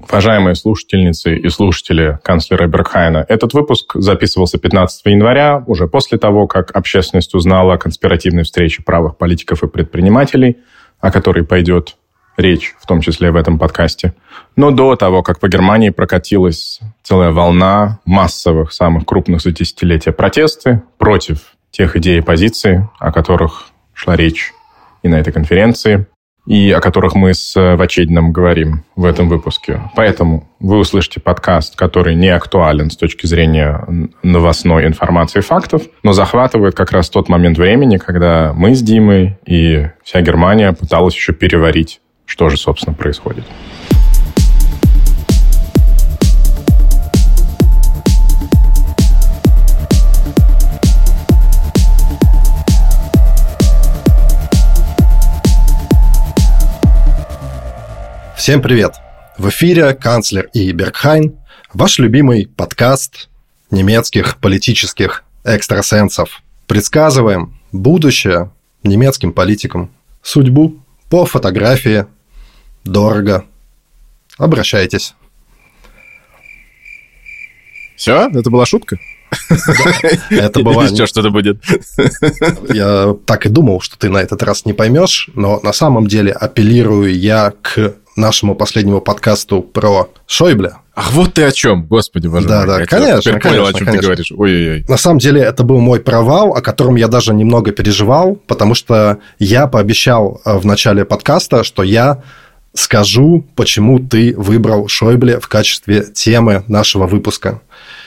Уважаемые слушательницы и слушатели канцлера Бергхайна, этот выпуск записывался 15 января, уже после того, как общественность узнала о конспиративной встрече правых политиков и предпринимателей, о которой пойдет речь, в том числе в этом подкасте. Но до того, как по Германии прокатилась целая волна массовых, самых крупных за десятилетия протесты против тех идей и позиций, о которых шла речь и на этой конференции, и о которых мы с э, Вачедином говорим в этом выпуске. Поэтому вы услышите подкаст, который не актуален с точки зрения новостной информации и фактов, но захватывает как раз тот момент времени, когда мы с Димой и вся Германия пыталась еще переварить, что же, собственно, происходит. Всем привет! В эфире канцлер и Бергхайн, ваш любимый подкаст немецких политических экстрасенсов. Предсказываем будущее немецким политикам, судьбу по фотографии, дорого. Обращайтесь. Все? Это была шутка? Это была... Еще что-то будет. Я так и думал, что ты на этот раз не поймешь, но на самом деле апеллирую я к нашему последнему подкасту про Шойбле. Ах, вот ты о чем, господи, боже да, мой. Да, я конечно, теперь конечно, понял, о чем конечно. ты говоришь. Ой-ой-ой. На самом деле это был мой провал, о котором я даже немного переживал, потому что я пообещал э, в начале подкаста, что я скажу, почему ты выбрал Шойбле в качестве темы нашего выпуска.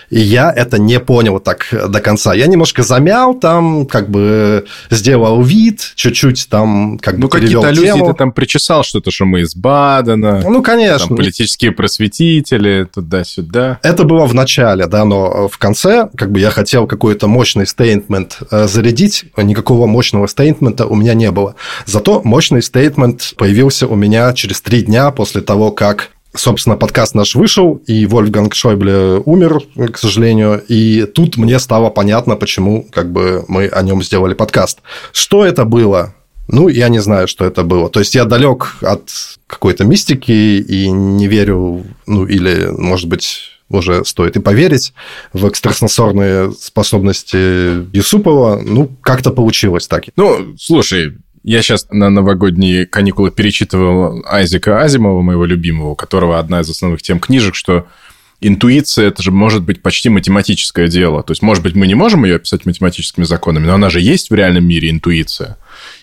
И я это не понял так до конца. Я немножко замял там, как бы сделал вид, чуть-чуть там как Ну, бы перевел какие-то аллюзии тему. ты там причесал что-то, что мы из Бадена, Ну, конечно. там политические просветители, туда-сюда. Это было в начале, да, но в конце, как бы я хотел какой-то мощный стейтмент э, зарядить, никакого мощного стейтмента у меня не было. Зато мощный стейтмент появился у меня через три дня после того, как Собственно, подкаст наш вышел, и Вольфганг Шойбле умер, к сожалению, и тут мне стало понятно, почему как бы мы о нем сделали подкаст. Что это было? Ну, я не знаю, что это было. То есть я далек от какой-то мистики и не верю, ну, или, может быть, уже стоит и поверить в экстрасенсорные способности Юсупова. Ну, как-то получилось так. Ну, слушай, я сейчас на новогодние каникулы перечитывал Айзека Азимова, моего любимого, у которого одна из основных тем книжек, что интуиция это же может быть почти математическое дело. То есть, может быть, мы не можем ее описать математическими законами, но она же есть в реальном мире интуиция.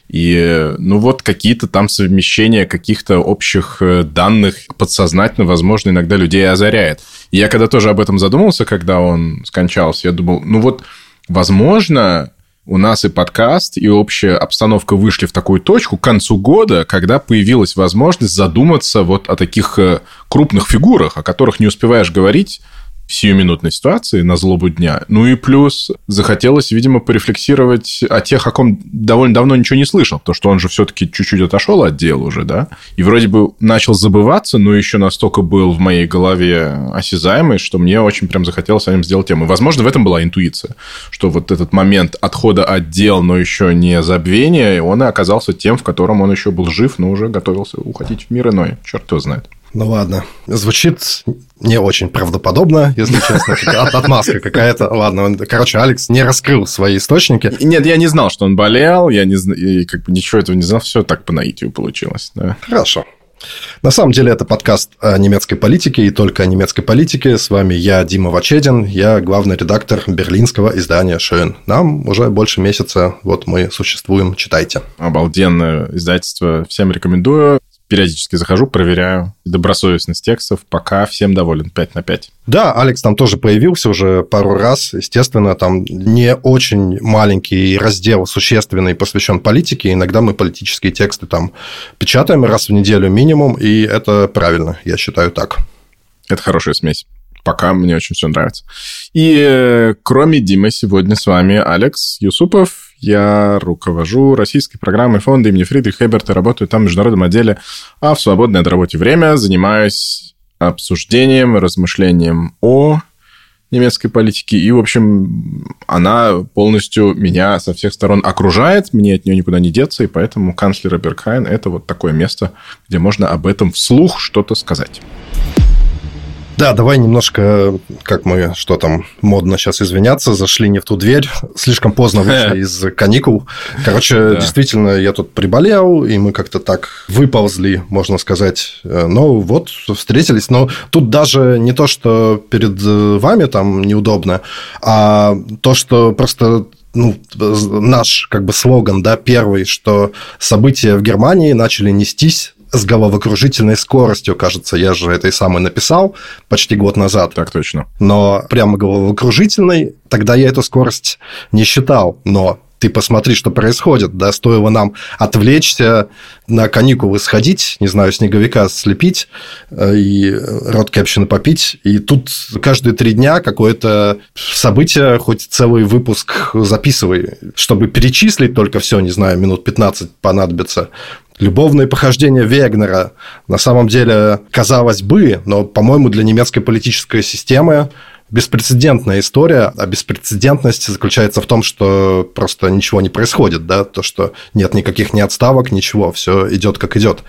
И, ну, вот какие-то там совмещения каких-то общих э, данных подсознательно, возможно, иногда людей озаряет. И я когда тоже об этом задумался, когда он скончался, я думал, ну вот, возможно, у нас и подкаст, и общая обстановка вышли в такую точку к концу года, когда появилась возможность задуматься вот о таких э, крупных фигурах, о которых не успеваешь говорить сиюминутной ситуации на злобу дня. Ну и плюс захотелось, видимо, порефлексировать о тех, о ком довольно давно ничего не слышал, потому что он же все-таки чуть-чуть отошел от дела уже, да, и вроде бы начал забываться, но еще настолько был в моей голове осязаемый, что мне очень прям захотелось о нем сделать тему. Возможно, в этом была интуиция, что вот этот момент отхода от дел, но еще не забвения, он и оказался тем, в котором он еще был жив, но уже готовился уходить в мир иной. Черт его знает. Ну ладно. Звучит не очень правдоподобно, если честно. От, отмазка какая-то. Ладно, он, короче, Алекс не раскрыл свои источники. Нет, я не знал, что он болел, я не и как бы ничего этого не знал, все так по наитию получилось. Да. Хорошо. На самом деле это подкаст о немецкой политике и только о немецкой политике. С вами я, Дима Вачедин, я главный редактор берлинского издания «Шön». Нам уже больше месяца, вот мы существуем, читайте. Обалденное издательство, всем рекомендую. Периодически захожу, проверяю добросовестность текстов, пока всем доволен, 5 на 5. Да, Алекс там тоже появился уже пару раз. Естественно, там не очень маленький раздел существенный посвящен политике. Иногда мы политические тексты там печатаем раз в неделю минимум, и это правильно, я считаю так. Это хорошая смесь. Пока мне очень все нравится. И э, кроме Димы сегодня с вами Алекс Юсупов. Я руковожу российской программой фонда имени Фридриха Эберта, работаю там в международном отделе, а в свободное от работы время занимаюсь обсуждением, размышлением о немецкой политике. И, в общем, она полностью меня со всех сторон окружает, мне от нее никуда не деться, и поэтому канцлер Бергхайн – это вот такое место, где можно об этом вслух что-то сказать. Да, давай немножко, как мы, что там, модно сейчас извиняться, зашли не в ту дверь, слишком поздно вышли из каникул. Короче, действительно, я тут приболел, и мы как-то так выползли, можно сказать. Ну, вот, встретились. Но тут даже не то, что перед вами там неудобно, а то, что просто ну, наш как бы слоган, да, первый, что события в Германии начали нестись с головокружительной скоростью, кажется, я же этой самой написал почти год назад. Так точно. Но прямо головокружительной, тогда я эту скорость не считал, но ты посмотри, что происходит, да, стоило нам отвлечься, на каникулы сходить, не знаю, снеговика слепить э, и род кепщины попить, и тут каждые три дня какое-то событие, хоть целый выпуск записывай, чтобы перечислить только все, не знаю, минут 15 понадобится, любовные похождения Вегнера. На самом деле, казалось бы, но, по-моему, для немецкой политической системы беспрецедентная история, а беспрецедентность заключается в том, что просто ничего не происходит, да, то, что нет никаких ни отставок, ничего, все идет как идет.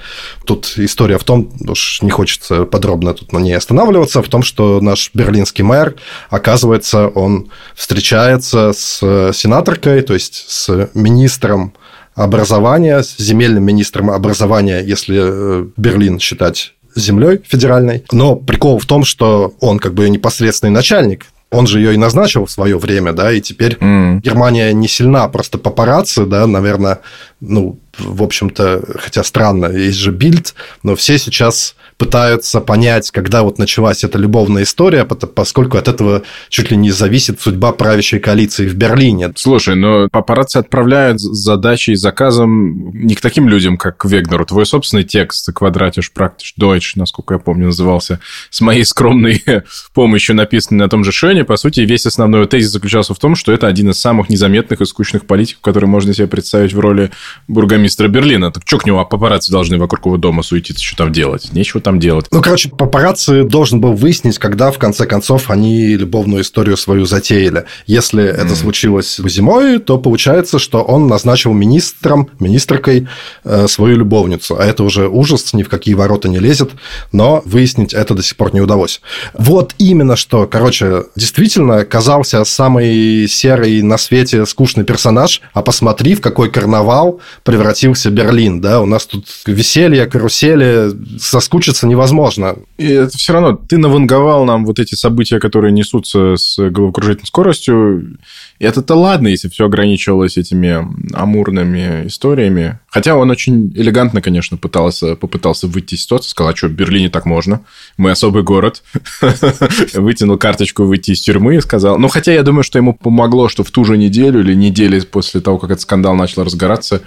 Тут история в том, уж не хочется подробно тут на ней останавливаться, в том, что наш берлинский мэр, оказывается, он встречается с сенаторкой, то есть с министром образования, с земельным министром образования, если э, Берлин считать землей федеральной. Но прикол в том, что он как бы непосредственный начальник, он же ее и назначил в свое время, да, и теперь mm. Германия не сильна, просто папарацци, да, наверное, ну, в общем-то, хотя странно, есть же бильд, но все сейчас пытаются понять, когда вот началась эта любовная история, поскольку от этого чуть ли не зависит судьба правящей коалиции в Берлине. Слушай, но папарацци отправляют задачи и заказом не к таким людям, как Вегнеру. Твой собственный текст «Квадратиш практиш Deutsch», насколько я помню, назывался, с моей скромной помощью написанный на том же Шоне, по сути, весь основной тезис заключался в том, что это один из самых незаметных и скучных политиков, которые можно себе представить в роли бургомистра Берлина. Так что к нему папарацци должны вокруг его дома суетиться, что там делать? Нечего там там делать? Ну, короче, папарацци должен был выяснить, когда, в конце концов, они любовную историю свою затеяли. Если mm. это случилось зимой, то получается, что он назначил министром, министркой э, свою любовницу. А это уже ужас, ни в какие ворота не лезет, но выяснить это до сих пор не удалось. Вот именно что, короче, действительно казался самый серый на свете скучный персонаж, а посмотри, в какой карнавал превратился Берлин, да, у нас тут веселье, карусели, соскучиться остановиться невозможно. И это все равно, ты наванговал нам вот эти события, которые несутся с головокружительной скоростью. И это-то ладно, если все ограничивалось этими амурными историями. Хотя он очень элегантно, конечно, пытался, попытался выйти из ситуации, сказал, а что, в Берлине так можно? Мы особый город. Вытянул карточку выйти из тюрьмы и сказал... Ну, хотя я думаю, что ему помогло, что в ту же неделю или недели после того, как этот скандал начал разгораться,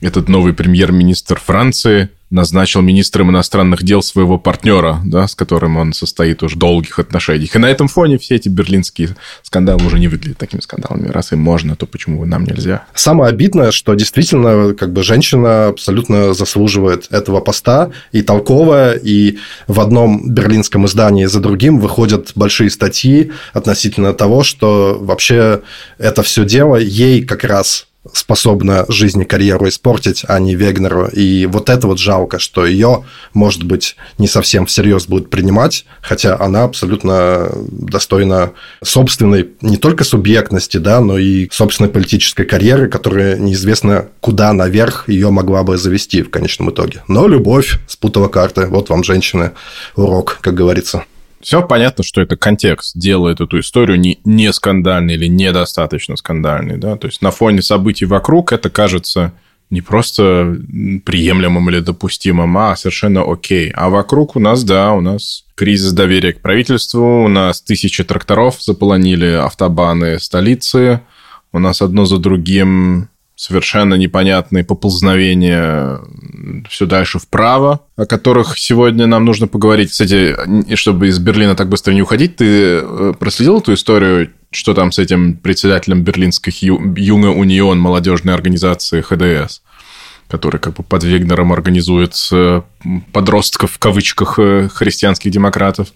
этот новый премьер-министр Франции назначил министром иностранных дел своего партнера, да, с которым он состоит уже в долгих отношениях. И на этом фоне все эти берлинские скандалы уже не выглядят такими скандалами. Раз им можно, то почему нам нельзя? Самое обидное, что действительно как бы женщина абсолютно заслуживает этого поста и толковая, и в одном берлинском издании за другим выходят большие статьи относительно того, что вообще это все дело ей как раз способна жизнь и карьеру испортить, а не Вегнеру. И вот это вот жалко, что ее, может быть, не совсем всерьез будут принимать, хотя она абсолютно достойна собственной не только субъектности, да, но и собственной политической карьеры, которая неизвестно куда наверх ее могла бы завести в конечном итоге. Но любовь спутала карты. Вот вам, женщины, урок, как говорится. Все понятно, что это контекст делает эту историю не, не скандальной или недостаточно скандальной. Да? То есть на фоне событий вокруг это кажется не просто приемлемым или допустимым, а совершенно окей. А вокруг у нас, да, у нас кризис доверия к правительству, у нас тысячи тракторов заполонили автобаны столицы, у нас одно за другим совершенно непонятные поползновения все дальше вправо, о которых сегодня нам нужно поговорить. Кстати, чтобы из Берлина так быстро не уходить, ты э, проследил эту историю, что там с этим председателем берлинской Юнга Унион молодежной организации ХДС? который как бы под Вегнером организует э, подростков в кавычках э, христианских демократов.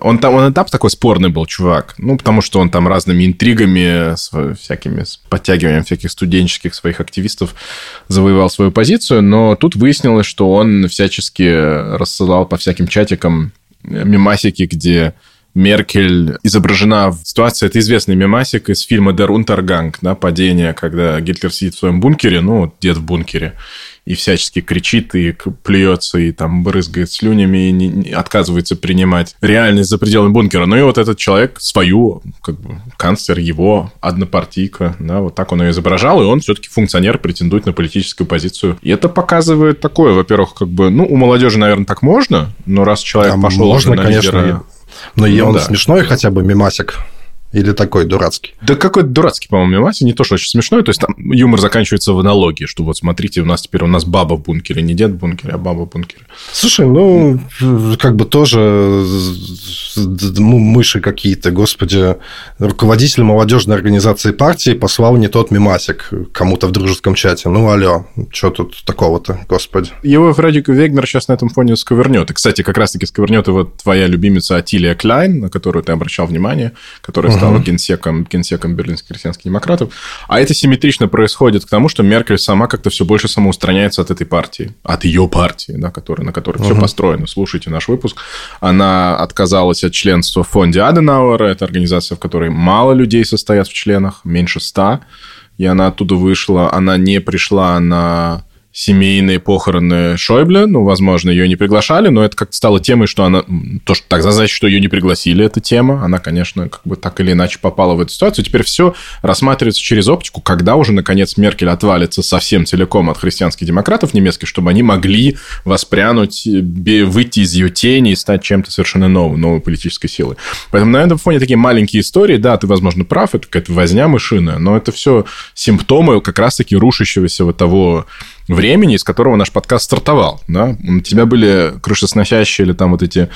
Он там, он этап такой спорный был, чувак. Ну, потому что он там разными интригами, с всякими с подтягиванием всяких студенческих своих активистов завоевал свою позицию. Но тут выяснилось, что он всячески рассылал по всяким чатикам мемасики, где Меркель изображена в ситуации, это известный мемасик из фильма «Der Untergang», да, падение, когда Гитлер сидит в своем бункере, ну, дед в бункере, и всячески кричит и плюется, и там брызгает слюнями, и не, не, отказывается принимать реальность за пределами бункера. Ну и вот этот человек свою, как бы, канцлер его, однопартийка, да, вот так он ее изображал, и он все-таки функционер, претендует на политическую позицию. И это показывает такое, во-первых, как бы, ну, у молодежи, наверное, так можно, но раз человек Да, пошел можно, на конечно, лидера- Но Ну он да. смешной хотя бы мимасик. Или такой дурацкий. Да какой-то дурацкий, по-моему, мемасик, не то, что очень смешной. То есть там юмор заканчивается в аналогии, что вот смотрите, у нас теперь у нас баба в бункере, не дед в бункере, а баба в бункере. Слушай, ну, как бы тоже ну, мыши какие-то, господи. Руководитель молодежной организации партии послал не тот мимасик кому-то в дружеском чате. Ну, алло, что тут такого-то, господи. Его Фредик Вегнер сейчас на этом фоне сковырнет. И, кстати, как раз-таки сковырнет его твоя любимица Атилия Кляйн, на которую ты обращал внимание, которая стала генсеком, генсеком берлинских крестьянских демократов. А это симметрично происходит к тому, что Меркель сама как-то все больше самоустраняется от этой партии, от ее партии, да, которая, на которой все построено. Слушайте наш выпуск. Она отказалась от членства в фонде Аденауэра. Это организация, в которой мало людей состоят в членах, меньше ста. И она оттуда вышла. Она не пришла на семейные похороны Шойбле. Ну, возможно, ее не приглашали, но это как-то стало темой, что она... То, что так значит, что ее не пригласили, эта тема. Она, конечно, как бы так или иначе попала в эту ситуацию. Теперь все рассматривается через оптику, когда уже, наконец, Меркель отвалится совсем целиком от христианских демократов немецких, чтобы они могли воспрянуть, э, выйти из ее тени и стать чем-то совершенно новым, новой политической силой. Поэтому на этом фоне такие маленькие истории, да, ты, возможно, прав, это какая-то возня мышиная, но это все симптомы как раз-таки рушащегося вот того времени, из которого наш подкаст стартовал. Да? У тебя были крышесносящие или там вот эти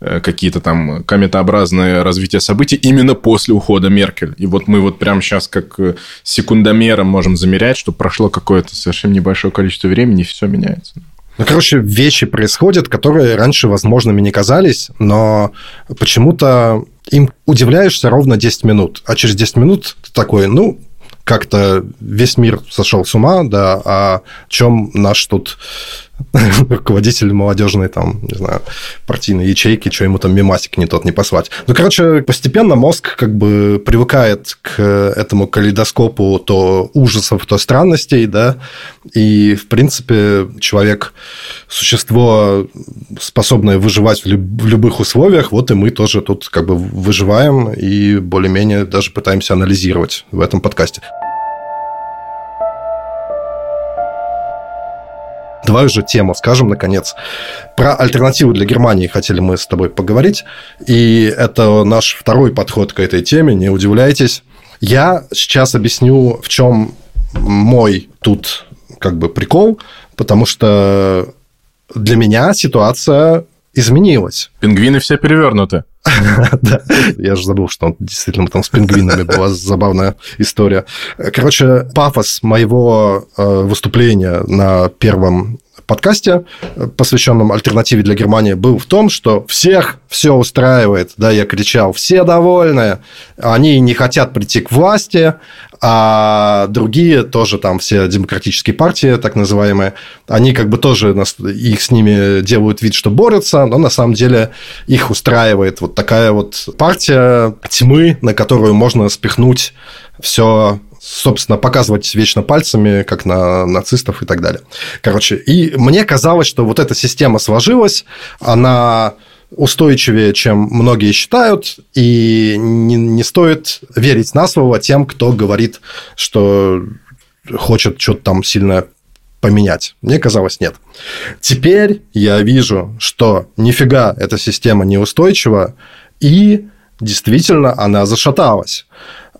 э, какие-то там кометообразные развития событий именно после ухода Меркель. И вот мы вот прямо сейчас как э, секундомером можем замерять, что прошло какое-то совершенно небольшое количество времени, и все меняется. Ну, короче, вещи происходят, которые раньше возможными не казались, но почему-то им удивляешься ровно 10 минут. А через 10 минут ты такой, ну, как-то весь мир сошел с ума, да, а чем наш тут руководитель молодежной, там, не знаю, партийной ячейки, что ему там мемасик не тот не послать. Ну, короче, постепенно мозг как бы привыкает к этому калейдоскопу то ужасов, то странностей, да, и, в принципе, человек – существо, способное выживать в, люб- в любых условиях, вот и мы тоже тут как бы выживаем и более-менее даже пытаемся анализировать в этом подкасте. Давай уже тему скажем, наконец. Про альтернативу для Германии хотели мы с тобой поговорить. И это наш второй подход к этой теме, не удивляйтесь. Я сейчас объясню, в чем мой тут как бы прикол, потому что для меня ситуация изменилась. Пингвины все перевернуты. Да. Я же забыл, что действительно там с пингвинами была забавная история. Короче, пафос моего э, выступления на первом подкасте, э, посвященном альтернативе для Германии, был в том, что всех все устраивает. Да, я кричал, все довольны, они не хотят прийти к власти, а другие тоже там все демократические партии, так называемые, они как бы тоже нас- их с ними делают вид, что борются, но на самом деле их устраивает вот такая вот партия тьмы, на которую можно спихнуть все собственно, показывать вечно пальцами, как на нацистов и так далее. Короче, и мне казалось, что вот эта система сложилась, она устойчивее, чем многие считают, и не, не стоит верить на слово тем, кто говорит, что хочет что-то там сильно поменять. Мне казалось, нет. Теперь я вижу, что нифига эта система неустойчива, и действительно она зашаталась.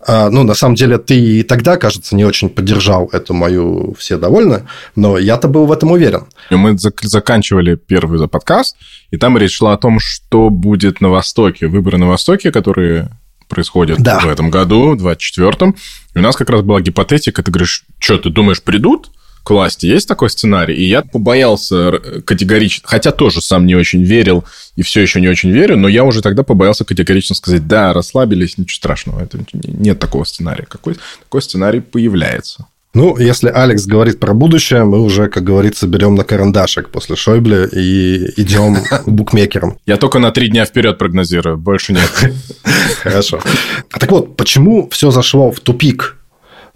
А, Ну, на самом деле, ты и тогда, кажется, не очень поддержал эту мою «все довольны», но я-то был в этом уверен. Мы зак- заканчивали первый за подкаст, и там речь шла о том, что будет на Востоке, выборы на Востоке, которые происходят Да. в этом году, в 24-м. И у нас как раз была гипотетика, ты говоришь, что, ты думаешь, придут к власти? Есть такой сценарий? И я побоялся категорично, хотя тоже сам не очень верил и все еще не очень верю, но я уже тогда побоялся категорично сказать, да, расслабились, ничего страшного, это, нет такого сценария. Какой, такой сценарий появляется. Ну, если Алекс говорит про будущее, мы уже, как говорится, берем на карандашик после Шойбле и идем к букмекерам. Я только на три дня вперед прогнозирую, больше нет. Хорошо. Так вот, почему все зашло в тупик?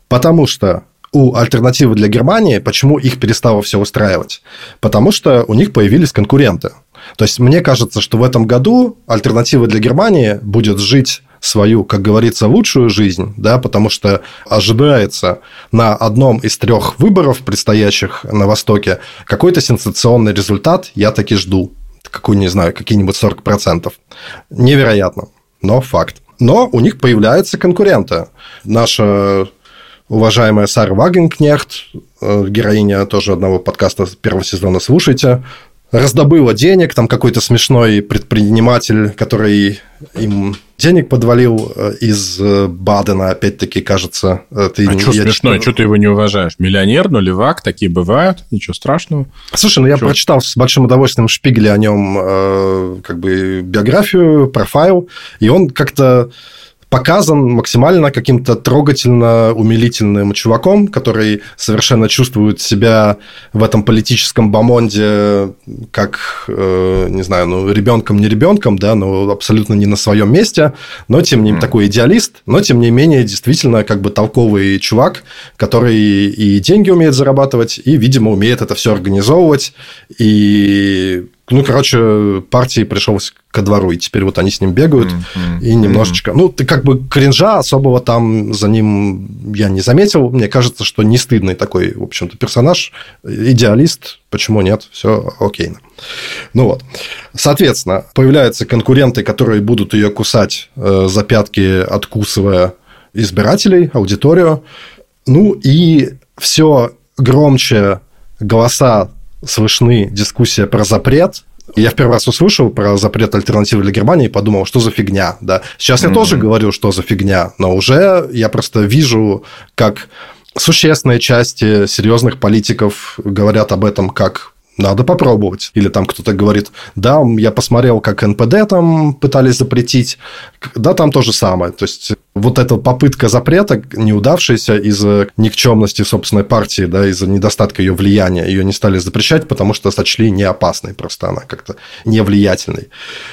Потому что у альтернативы для Германии, почему их перестало все устраивать? Потому что у них появились конкуренты. То есть мне кажется, что в этом году альтернатива для Германии будет жить свою, как говорится, лучшую жизнь, да, потому что ожидается на одном из трех выборов, предстоящих на Востоке, какой-то сенсационный результат, я таки жду. Какой, не знаю, какие-нибудь 40%. Невероятно, но факт. Но у них появляются конкуренты. Наша уважаемая Сара Вагенкнехт, э, героиня тоже одного подкаста первого сезона «Слушайте», раздобыла денег, там какой-то смешной предприниматель, который им денег подвалил э, из э, Бадена, опять-таки, кажется. Ты, а что смешно, что ты его не уважаешь? Миллионер, ну, левак, такие бывают, ничего страшного. Слушай, ну я чё? прочитал с большим удовольствием Шпигеля о нем как бы биографию, профайл, и он как-то показан максимально каким-то трогательно умилительным чуваком, который совершенно чувствует себя в этом политическом бомонде как, э, не знаю, ну, ребенком, не ребенком, да, но абсолютно не на своем месте, но тем не менее, mm. такой идеалист, но тем не менее действительно как бы толковый чувак, который и деньги умеет зарабатывать, и, видимо, умеет это все организовывать, и ну, короче, партии пришлось ко двору, и теперь вот они с ним бегают, mm-hmm. и немножечко... Ну, ты как бы кринжа особого там за ним я не заметил. Мне кажется, что не стыдный такой, в общем-то, персонаж, идеалист, почему нет, все окей. Ну вот. Соответственно, появляются конкуренты, которые будут ее кусать э, за пятки, откусывая избирателей, аудиторию. Ну и все громче голоса слышны дискуссия про запрет. Я в первый раз услышал про запрет альтернативы для Германии и подумал, что за фигня, да. Сейчас mm-hmm. я тоже говорю, что за фигня, но уже я просто вижу, как существенные части серьезных политиков говорят об этом как надо попробовать. Или там кто-то говорит, да, я посмотрел, как НПД там пытались запретить, да, там то же самое. То есть, вот эта попытка запрета, неудавшаяся из-за никчемности собственной партии, да, из-за недостатка ее влияния, ее не стали запрещать, потому что сочли не опасной, просто она как-то невлиятельной.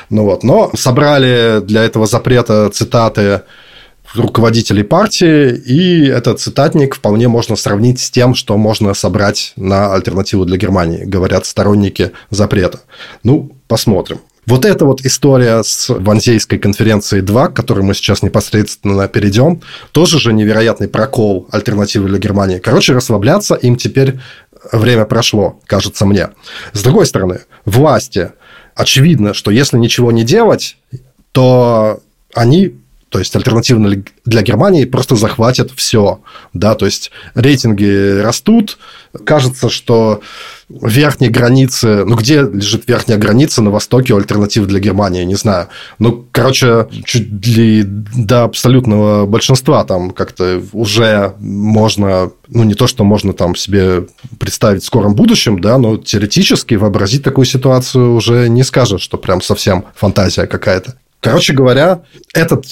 Ну вот, но собрали для этого запрета цитаты руководителей партии, и этот цитатник вполне можно сравнить с тем, что можно собрать на альтернативу для Германии, говорят сторонники запрета. Ну, посмотрим. Вот эта вот история с Ванзейской конференцией 2, к которой мы сейчас непосредственно перейдем, тоже же невероятный прокол альтернативы для Германии. Короче, расслабляться им теперь время прошло, кажется мне. С другой стороны, власти, очевидно, что если ничего не делать, то они то есть альтернативно для Германии просто захватят все. Да? То есть рейтинги растут. Кажется, что верхние границы... Ну, где лежит верхняя граница на востоке у альтернатив для Германии? Не знаю. Ну, короче, чуть ли до абсолютного большинства там как-то уже можно... Ну, не то, что можно там себе представить в скором будущем, да, но теоретически вообразить такую ситуацию уже не скажешь, что прям совсем фантазия какая-то. Короче говоря, этот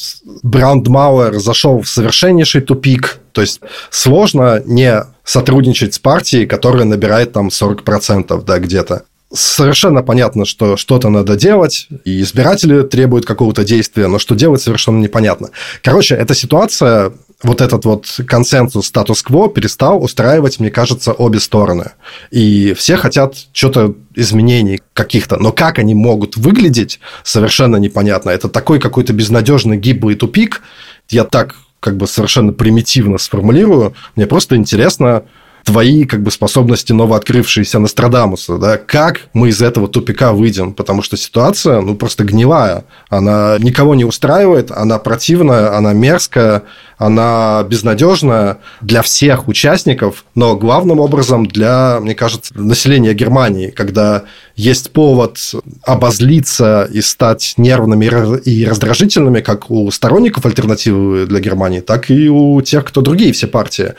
Брандмауэр зашел в совершеннейший тупик. То есть сложно не сотрудничать с партией, которая набирает там 40% да, где-то совершенно понятно, что что-то надо делать, и избиратели требуют какого-то действия, но что делать совершенно непонятно. Короче, эта ситуация, вот этот вот консенсус статус-кво перестал устраивать, мне кажется, обе стороны. И все хотят что-то изменений каких-то, но как они могут выглядеть, совершенно непонятно. Это такой какой-то безнадежный гиблый тупик. Я так как бы совершенно примитивно сформулирую. Мне просто интересно, твои как бы способности новооткрывшиеся Нострадамуса, да, как мы из этого тупика выйдем, потому что ситуация, ну, просто гнилая, она никого не устраивает, она противная, она мерзкая, она безнадежная для всех участников, но главным образом для, мне кажется, населения Германии, когда есть повод обозлиться и стать нервными и раздражительными как у сторонников альтернативы для Германии, так и у тех, кто другие все партии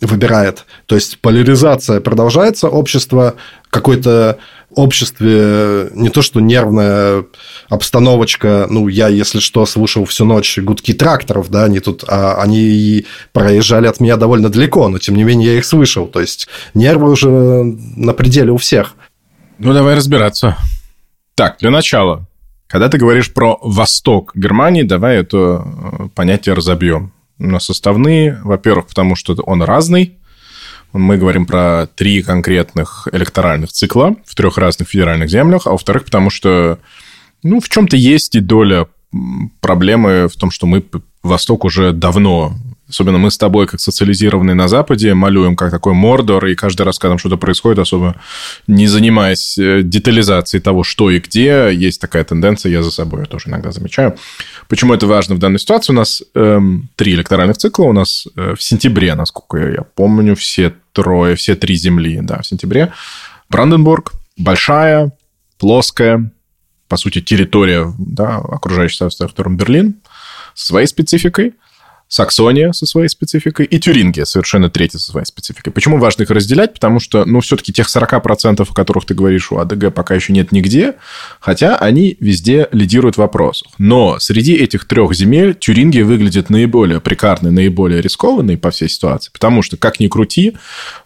выбирает. То есть поляризация продолжается, общество какой-то обществе не то, что нервная обстановочка, ну, я, если что, слушал всю ночь гудки тракторов, да, они тут, а, они проезжали от меня довольно далеко, но, тем не менее, я их слышал, то есть нервы уже на пределе у всех. Ну, давай разбираться. Так, для начала, когда ты говоришь про восток Германии, давай это э, понятие разобьем на составные. Во-первых, потому что он разный, мы говорим про три конкретных электоральных цикла в трех разных федеральных землях, а во-вторых, потому что ну, в чем-то есть и доля проблемы в том, что мы Восток уже давно Особенно мы с тобой, как социализированные на Западе, малюем как такой мордор, и каждый раз, когда там что-то происходит, особо не занимаясь э, детализацией того, что и где, есть такая тенденция, я за собой тоже иногда замечаю. Почему это важно в данной ситуации? У нас эм, три электоральных цикла. У нас э, в сентябре, насколько я помню, все трое, все три земли, да, в сентябре. Бранденбург, большая, плоская, по сути, территория, да, окружающая со вторым Берлин, со своей спецификой – Саксония со своей спецификой и Тюрингия совершенно третья со своей спецификой. Почему важно их разделять? Потому что, ну, все-таки тех 40%, о которых ты говоришь, у АДГ пока еще нет нигде, хотя они везде лидируют в вопросах. Но среди этих трех земель Тюрингия выглядит наиболее прикарной, наиболее рискованной по всей ситуации, потому что, как ни крути,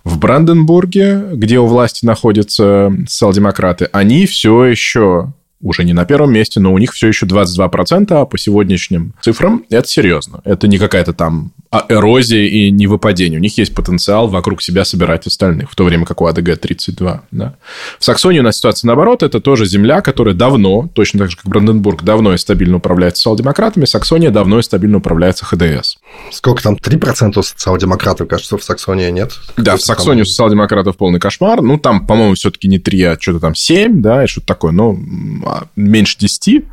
в Бранденбурге, где у власти находятся социал-демократы, они все еще уже не на первом месте, но у них все еще 22%, а по сегодняшним цифрам это серьезно. Это не какая-то там а эрозия и не выпадение. У них есть потенциал вокруг себя собирать остальных, в то время как у АДГ 32. Да. В Саксонии у нас ситуация наоборот. Это тоже земля, которая давно, точно так же, как Бранденбург, давно и стабильно управляется социал-демократами. Саксония давно и стабильно управляется ХДС. Сколько там? 3% у социал-демократов, кажется, в Саксонии нет? Да, в Саксонии у социал-демократов полный кошмар. Ну, там, по-моему, все-таки не 3, а что-то там 7, да, и что-то такое, но а, меньше 10.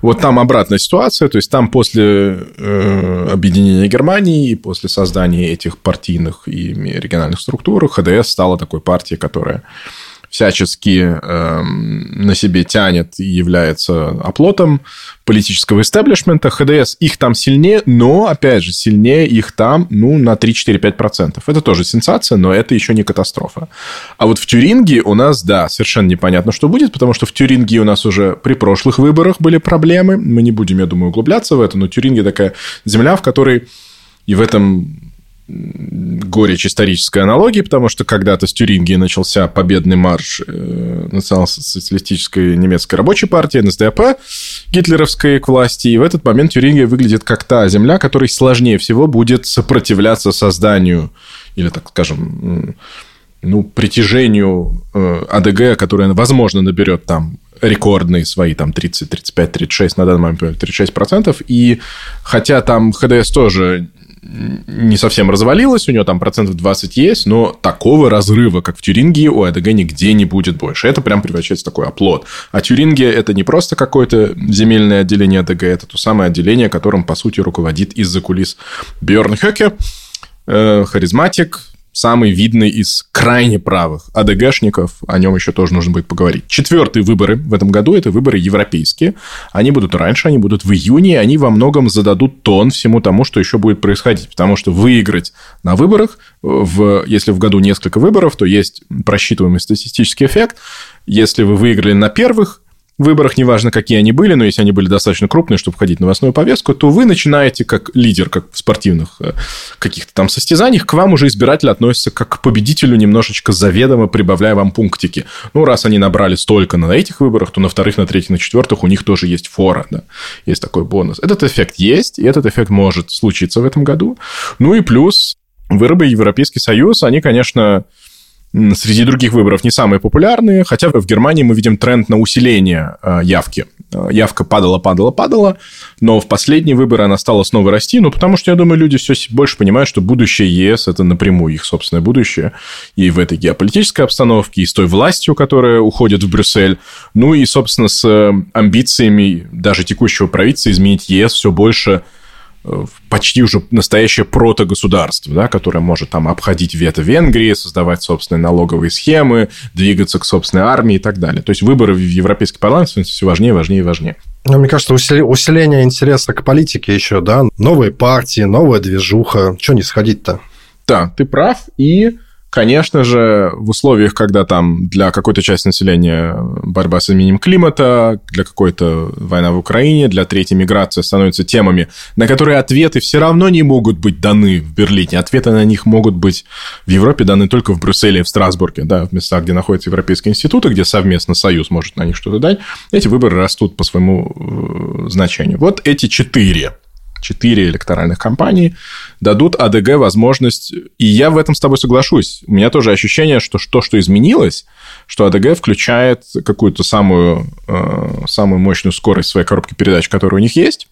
Вот там обратная ситуация. То есть, там после э, объединения Германии и после создания этих партийных и региональных структур ХДС стала такой партией, которая всячески э, на себе тянет и является оплотом политического истеблишмента. ХДС их там сильнее, но, опять же, сильнее их там, ну, на 3-4-5%. Это тоже сенсация, но это еще не катастрофа. А вот в Тюринге у нас, да, совершенно непонятно, что будет, потому что в Тюринге у нас уже при прошлых выборах были проблемы. Мы не будем, я думаю, углубляться в это, но Тюринге такая земля, в которой и в этом горечь исторической аналогии, потому что когда-то с Тюрингии начался победный марш э, национал-социалистической немецкой рабочей партии, НСДАП, гитлеровской к власти, и в этот момент Тюрингия выглядит как та земля, которой сложнее всего будет сопротивляться созданию, или, так скажем, ну, притяжению э, АДГ, которое, возможно, наберет там рекордные свои там 30, 35, 36, на данный момент 36 процентов. И хотя там ХДС тоже не совсем развалилась, у нее там процентов 20 есть, но такого разрыва, как в Тюрингии, у АДГ нигде не будет больше. Это прям превращается в такой оплот. А Тюрингия – это не просто какое-то земельное отделение АДГ, это то самое отделение, которым, по сути, руководит из-за кулис Бjörn Хёке, э, харизматик, самый видный из крайне правых АДГшников, о нем еще тоже нужно будет поговорить. Четвертые выборы в этом году – это выборы европейские. Они будут раньше, они будут в июне, и они во многом зададут тон всему тому, что еще будет происходить. Потому что выиграть на выборах, в, если в году несколько выборов, то есть просчитываемый статистический эффект. Если вы выиграли на первых, выборах, неважно, какие они были, но если они были достаточно крупные, чтобы входить в новостную повестку, то вы начинаете как лидер, как в спортивных э, каких-то там состязаниях, к вам уже избиратель относится как к победителю немножечко заведомо, прибавляя вам пунктики. Ну, раз они набрали столько на этих выборах, то на вторых, на третьих, на четвертых у них тоже есть фора, да, есть такой бонус. Этот эффект есть, и этот эффект может случиться в этом году. Ну и плюс выборы Европейский Союз, они, конечно, среди других выборов не самые популярные, хотя в Германии мы видим тренд на усиление э, явки. Э, явка падала, падала, падала, но в последние выборы она стала снова расти, ну, потому что, я думаю, люди все больше понимают, что будущее ЕС – это напрямую их собственное будущее, и в этой геополитической обстановке, и с той властью, которая уходит в Брюссель, ну, и, собственно, с э, амбициями даже текущего правительства изменить ЕС все больше почти уже настоящее протогосударство, да, которое может там обходить вето Венгрии, создавать собственные налоговые схемы, двигаться к собственной армии и так далее. То есть выборы в Европейский парламент становятся все важнее, важнее и важнее. Ну, мне кажется, усиление интереса к политике еще, да, новые партии, новая движуха, что не сходить-то? Да, ты прав, и Конечно же, в условиях, когда там для какой-то части населения борьба с изменением климата, для какой-то война в Украине, для третьей миграции становятся темами, на которые ответы все равно не могут быть даны в Берлине. Ответы на них могут быть в Европе даны только в Брюсселе и в Страсбурге, да, в местах, где находятся европейские институты, где совместно Союз может на них что-то дать. Эти выборы растут по своему э, значению. Вот эти четыре четыре электоральных кампании дадут АДГ возможность, и я в этом с тобой соглашусь. У меня тоже ощущение, что то, что изменилось, что АДГ включает какую-то самую, э, самую мощную скорость своей коробки передач, которая у них есть,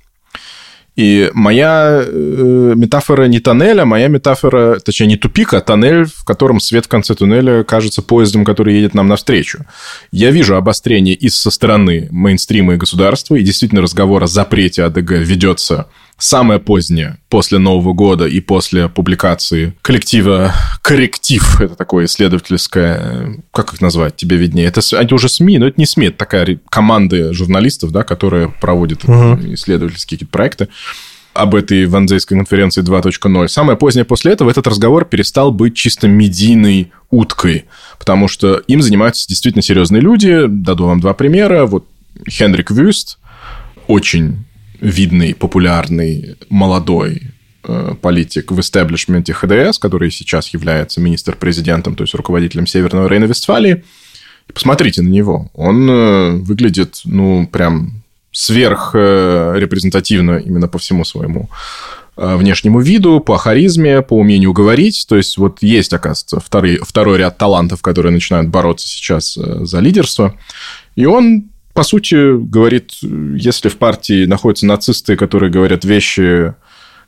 и моя э, метафора не тоннеля, моя метафора, точнее, не тупик, а тоннель, в котором свет в конце туннеля кажется поездом, который едет нам навстречу. Я вижу обострение и со стороны мейнстрима и государства, и действительно разговор о запрете АДГ ведется самое позднее, после Нового года и после публикации коллектива «Корректив», это такое исследовательское, как их назвать, тебе виднее, это, это уже СМИ, но это не СМИ, это такая команда журналистов, да, которые проводят угу. исследовательские какие-то проекты об этой ванзейской конференции 2.0. Самое позднее после этого этот разговор перестал быть чисто медийной уткой, потому что им занимаются действительно серьезные люди. Даду вам два примера. Вот Хенрик Вюст, очень видный, популярный, молодой э, политик в истеблишменте ХДС, который сейчас является министр-президентом, то есть руководителем Северного Рейна-Вестфалии. Посмотрите на него. Он э, выглядит, ну, прям сверх э, именно по всему своему внешнему виду, по харизме, по умению говорить. То есть, вот есть, оказывается, второй, второй ряд талантов, которые начинают бороться сейчас за лидерство. И он по сути, говорит, если в партии находятся нацисты, которые говорят вещи,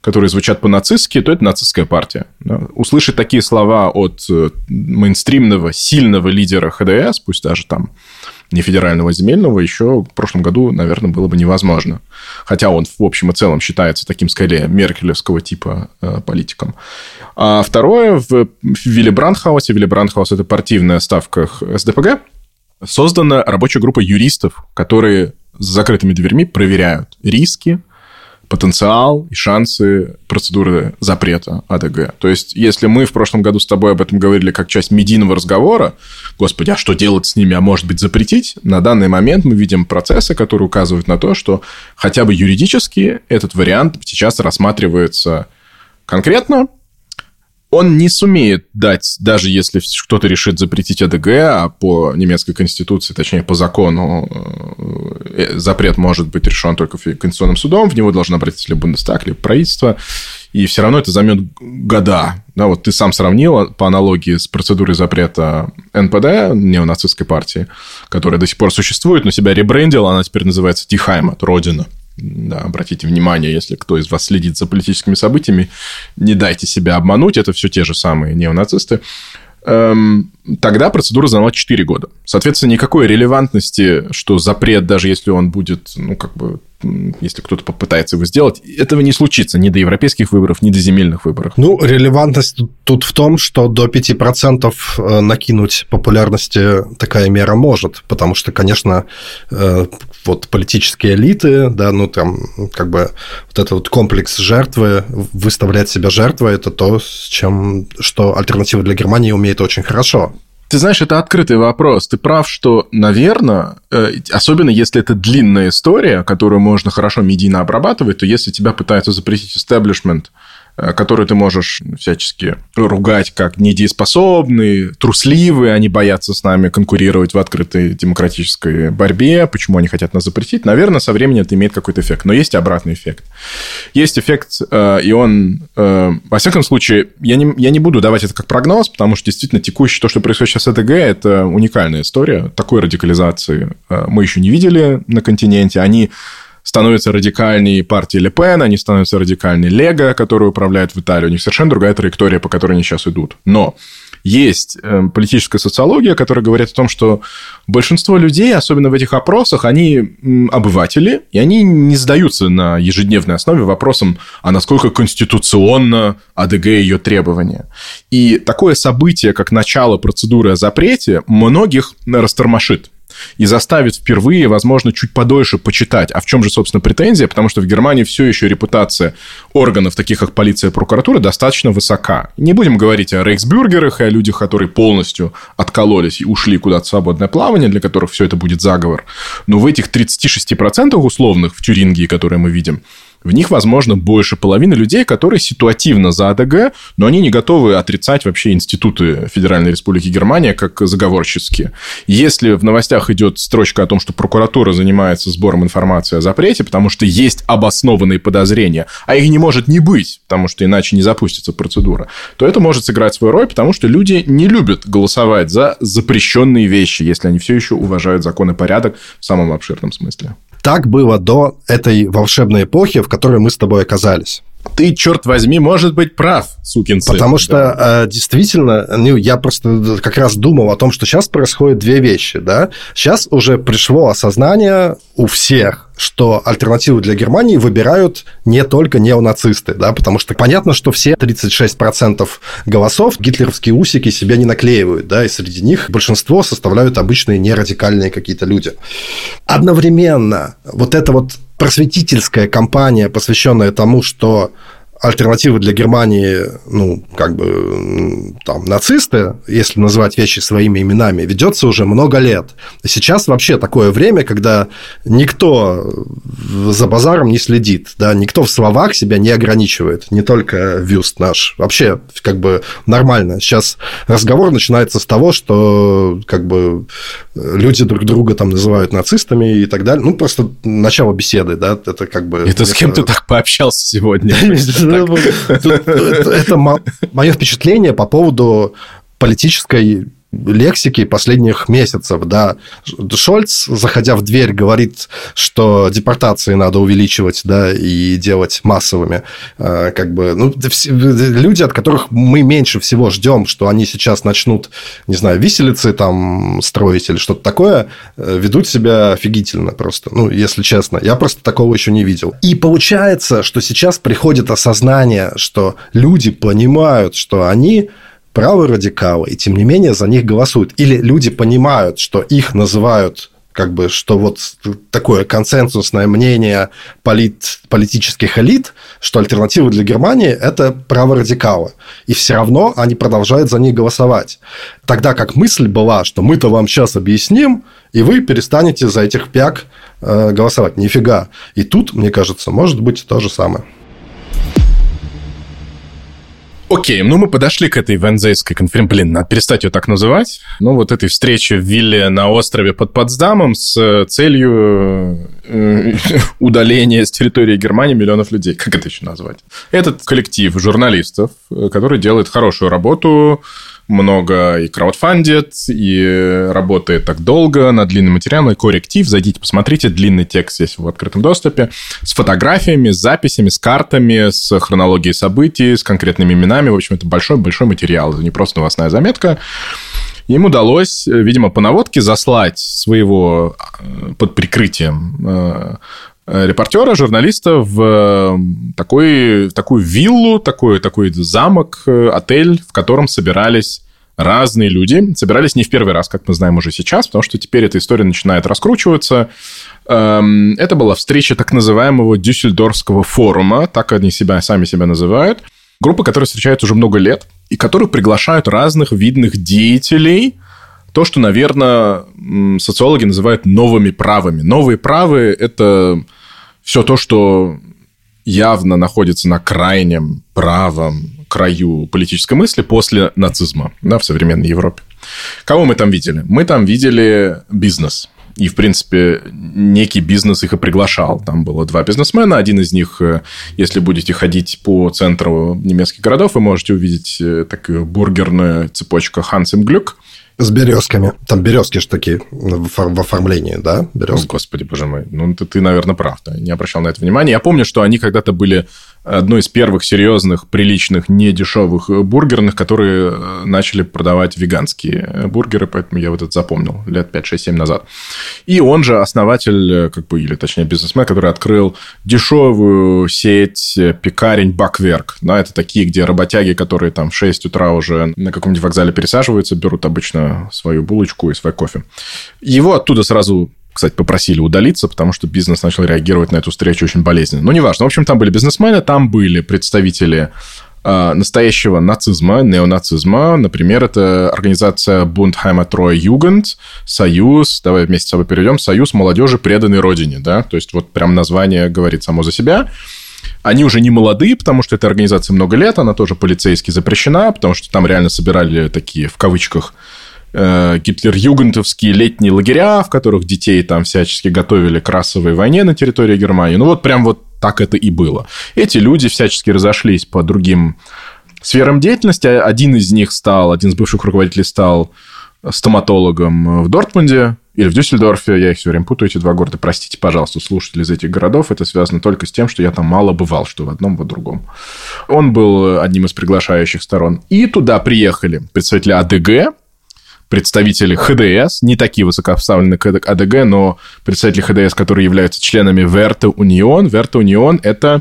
которые звучат по-нацистски, то это нацистская партия. Да? Услышать такие слова от э, мейнстримного, сильного лидера ХДС, пусть даже там не федерального земельного, еще в прошлом году, наверное, было бы невозможно. Хотя он в общем и целом считается таким, скорее, меркелевского типа э, политиком. А второе, в Вилли Брандхаусе. Вилли Брандхаус – это партийная ставка СДПГ – создана рабочая группа юристов, которые с закрытыми дверьми проверяют риски, потенциал и шансы процедуры запрета АДГ. То есть, если мы в прошлом году с тобой об этом говорили как часть медийного разговора, господи, а что делать с ними, а может быть запретить, на данный момент мы видим процессы, которые указывают на то, что хотя бы юридически этот вариант сейчас рассматривается конкретно, он не сумеет дать, даже если кто-то решит запретить АДГ, а по немецкой конституции, точнее по закону, э, запрет может быть решен только Конституционным судом, в него должен обратиться либо Бундестаг, либо правительство, и все равно это займет года. Да, вот ты сам сравнил по аналогии с процедурой запрета НПД, неонацистской партии, которая до сих пор существует, но себя ребрендила, она теперь называется Тихаймат, Родина. Да, обратите внимание, если кто из вас следит за политическими событиями, не дайте себя обмануть, это все те же самые неонацисты. Эм, тогда процедура заняла 4 года. Соответственно, никакой релевантности, что запрет, даже если он будет, ну, как бы если кто-то попытается его сделать, этого не случится ни до европейских выборов, ни до земельных выборов. Ну, релевантность тут в том, что до 5% э, накинуть популярности такая мера может, потому что, конечно, э, вот политические элиты, да, ну, там, как бы вот этот вот комплекс жертвы, выставлять себя жертвой, это то, с чем, что альтернатива для Германии умеет очень хорошо. Ты знаешь, это открытый вопрос. Ты прав, что, наверное, э, особенно если это длинная история, которую можно хорошо медийно обрабатывать, то если тебя пытаются запретить истеблишмент, Э, которые ты можешь всячески ругать как недееспособные, трусливые, они боятся с нами конкурировать в открытой демократической борьбе, почему они хотят нас запретить, наверное, со временем это имеет какой-то эффект. Но есть обратный эффект. Есть эффект, э, и он, э, во всяком случае, я не, я не буду давать это как прогноз, потому что действительно текущее, то, что происходит сейчас с ЭДГ, это уникальная история. Такой радикализации мы еще не видели на континенте. Они становятся радикальнее партии Ле Пен, они становятся радикальнее Лего, который управляет в Италии. У них совершенно другая траектория, по которой они сейчас идут. Но есть э, политическая социология, которая говорит о том, что большинство людей, особенно в этих опросах, они обыватели, и они не задаются на ежедневной основе вопросом, а насколько конституционно АДГ и ее требования. И такое событие, как начало процедуры о запрете, многих растормошит и заставит впервые, возможно, чуть подольше почитать, а в чем же, собственно, претензия, потому что в Германии все еще репутация органов, таких как полиция и прокуратура, достаточно высока. Не будем говорить о рейхсбюргерах и о людях, которые полностью откололись и ушли куда-то в свободное плавание, для которых все это будет заговор. Но в этих 36% условных в Тюрингии, которые мы видим, в них, возможно, больше половины людей, которые ситуативно за АДГ, но они не готовы отрицать вообще институты Федеральной Республики Германия как заговорческие. Если в новостях идет строчка о том, что прокуратура занимается сбором информации о запрете, потому что есть обоснованные подозрения, а их не может не быть, потому что иначе не запустится процедура, то это может сыграть свою роль, потому что люди не любят голосовать за запрещенные вещи, если они все еще уважают закон и порядок в самом обширном смысле. Так было до этой волшебной эпохи, в которой мы с тобой оказались. Ты, черт возьми, может быть прав, сукин сын. Потому что да. Э, действительно, ну, я просто как раз думал о том, что сейчас происходят две вещи. Да? Сейчас уже пришло осознание у всех, что альтернативу для Германии выбирают не только неонацисты, да, потому что понятно, что все 36% голосов гитлеровские усики себе не наклеивают, да, и среди них большинство составляют обычные нерадикальные какие-то люди. Одновременно вот эта вот просветительская кампания, посвященная тому, что альтернативы для Германии, ну, как бы, там, нацисты, если называть вещи своими именами, ведется уже много лет. Сейчас вообще такое время, когда никто за базаром не следит, да, никто в словах себя не ограничивает, не только Вюст наш. Вообще, как бы, нормально. Сейчас разговор начинается с того, что, как бы, люди друг друга там называют нацистами и так далее. Ну, просто начало беседы, да, это как бы... Это с кем ты так пообщался сегодня? Это мое впечатление по поводу политической лексики последних месяцев, да. Шольц, заходя в дверь, говорит, что депортации надо увеличивать, да, и делать массовыми. А, как бы, ну, люди, от которых мы меньше всего ждем, что они сейчас начнут, не знаю, виселицы там строить или что-то такое, э, ведут себя офигительно просто, ну, если честно. Я просто такого еще не видел. И получается, что сейчас приходит осознание, что люди понимают, что они правые радикалы, и тем не менее за них голосуют. Или люди понимают, что их называют как бы, что вот такое консенсусное мнение полит, политических элит, что альтернатива для Германии – это праворадикалы. И все равно они продолжают за них голосовать. Тогда как мысль была, что мы-то вам сейчас объясним, и вы перестанете за этих пяк э, голосовать. Нифига. И тут, мне кажется, может быть то же самое. Окей, ну мы подошли к этой вензейской конференции. Блин, надо перестать ее так называть. Ну, вот этой встрече в вилле на острове под Потсдамом с э, целью э, удаления с территории Германии миллионов людей. Как это еще назвать? Этот коллектив журналистов, э, который делает хорошую работу, много и краудфандит, и работает так долго над длинным материалом, и корректив. Зайдите, посмотрите, длинный текст здесь в открытом доступе, с фотографиями, с записями, с картами, с хронологией событий, с конкретными именами. В общем, это большой-большой материал, это не просто новостная заметка. Им удалось, видимо, по наводке заслать своего э, под прикрытием э, Э, репортера, журналиста в такой, такую виллу, такой, такой замок, э, отель, в котором собирались разные люди. Собирались не в первый раз, как мы знаем уже сейчас, потому что теперь эта история начинает раскручиваться. Эм, это была встреча так называемого Дюссельдорфского форума, так они себя, сами себя называют. Группа, которая встречается уже много лет, и которую приглашают разных видных деятелей – то, что, наверное, социологи называют новыми правами. Новые правы – это все то, что явно находится на крайнем правом краю политической мысли после нацизма да, в современной Европе. Кого мы там видели? Мы там видели бизнес. И, в принципе, некий бизнес их и приглашал. Там было два бизнесмена. Один из них, э, если будете ходить по центру немецких городов, вы можете увидеть э, такую бургерную цепочку Hans Glück – С березками. Там березки же такие в оформлении, да? Березки. Господи, боже мой. Ну, ты, ты, наверное, прав. Да. Не обращал на это внимания. Я помню, что они когда-то были одной из первых серьезных, приличных, недешевых бургерных, которые э, начали продавать веганские бургеры, поэтому я вот это запомнил лет 5, 6, 7 назад. И он же основатель, э, как бы, или точнее бизнесмен, который открыл дешевую сеть пекарень Бакверк. Да, это такие, где работяги, которые там в 6 утра уже на каком-нибудь вокзале пересаживаются, берут обычно свою булочку и свой кофе. Его оттуда сразу кстати, попросили удалиться, потому что бизнес начал реагировать на эту встречу очень болезненно. Но неважно. В общем, там были бизнесмены, там были представители э, настоящего нацизма, неонацизма. Например, это организация Бундхайма Трое Югенд, Союз, давай вместе с собой перейдем, Союз молодежи преданной родине, да, то есть вот прям название говорит само за себя. Они уже не молодые, потому что эта организация много лет, она тоже полицейски запрещена, потому что там реально собирали такие, в кавычках, Э, гитлер-югентовские летние лагеря, в которых детей там всячески готовили к расовой войне на территории Германии. Ну, вот прям вот так это и было. Эти люди всячески разошлись по другим сферам деятельности. Один из них стал, один из бывших руководителей стал стоматологом в Дортмунде или в Дюссельдорфе. Я их все время путаю, эти два города. Простите, пожалуйста, слушатели из этих городов. Это связано только с тем, что я там мало бывал, что в одном, в другом. Он был одним из приглашающих сторон. И туда приехали представители АДГ, представители ХДС, не такие высокопоставленные к АДГ, но представители ХДС, которые являются членами Верта Унион. Верта Унион – это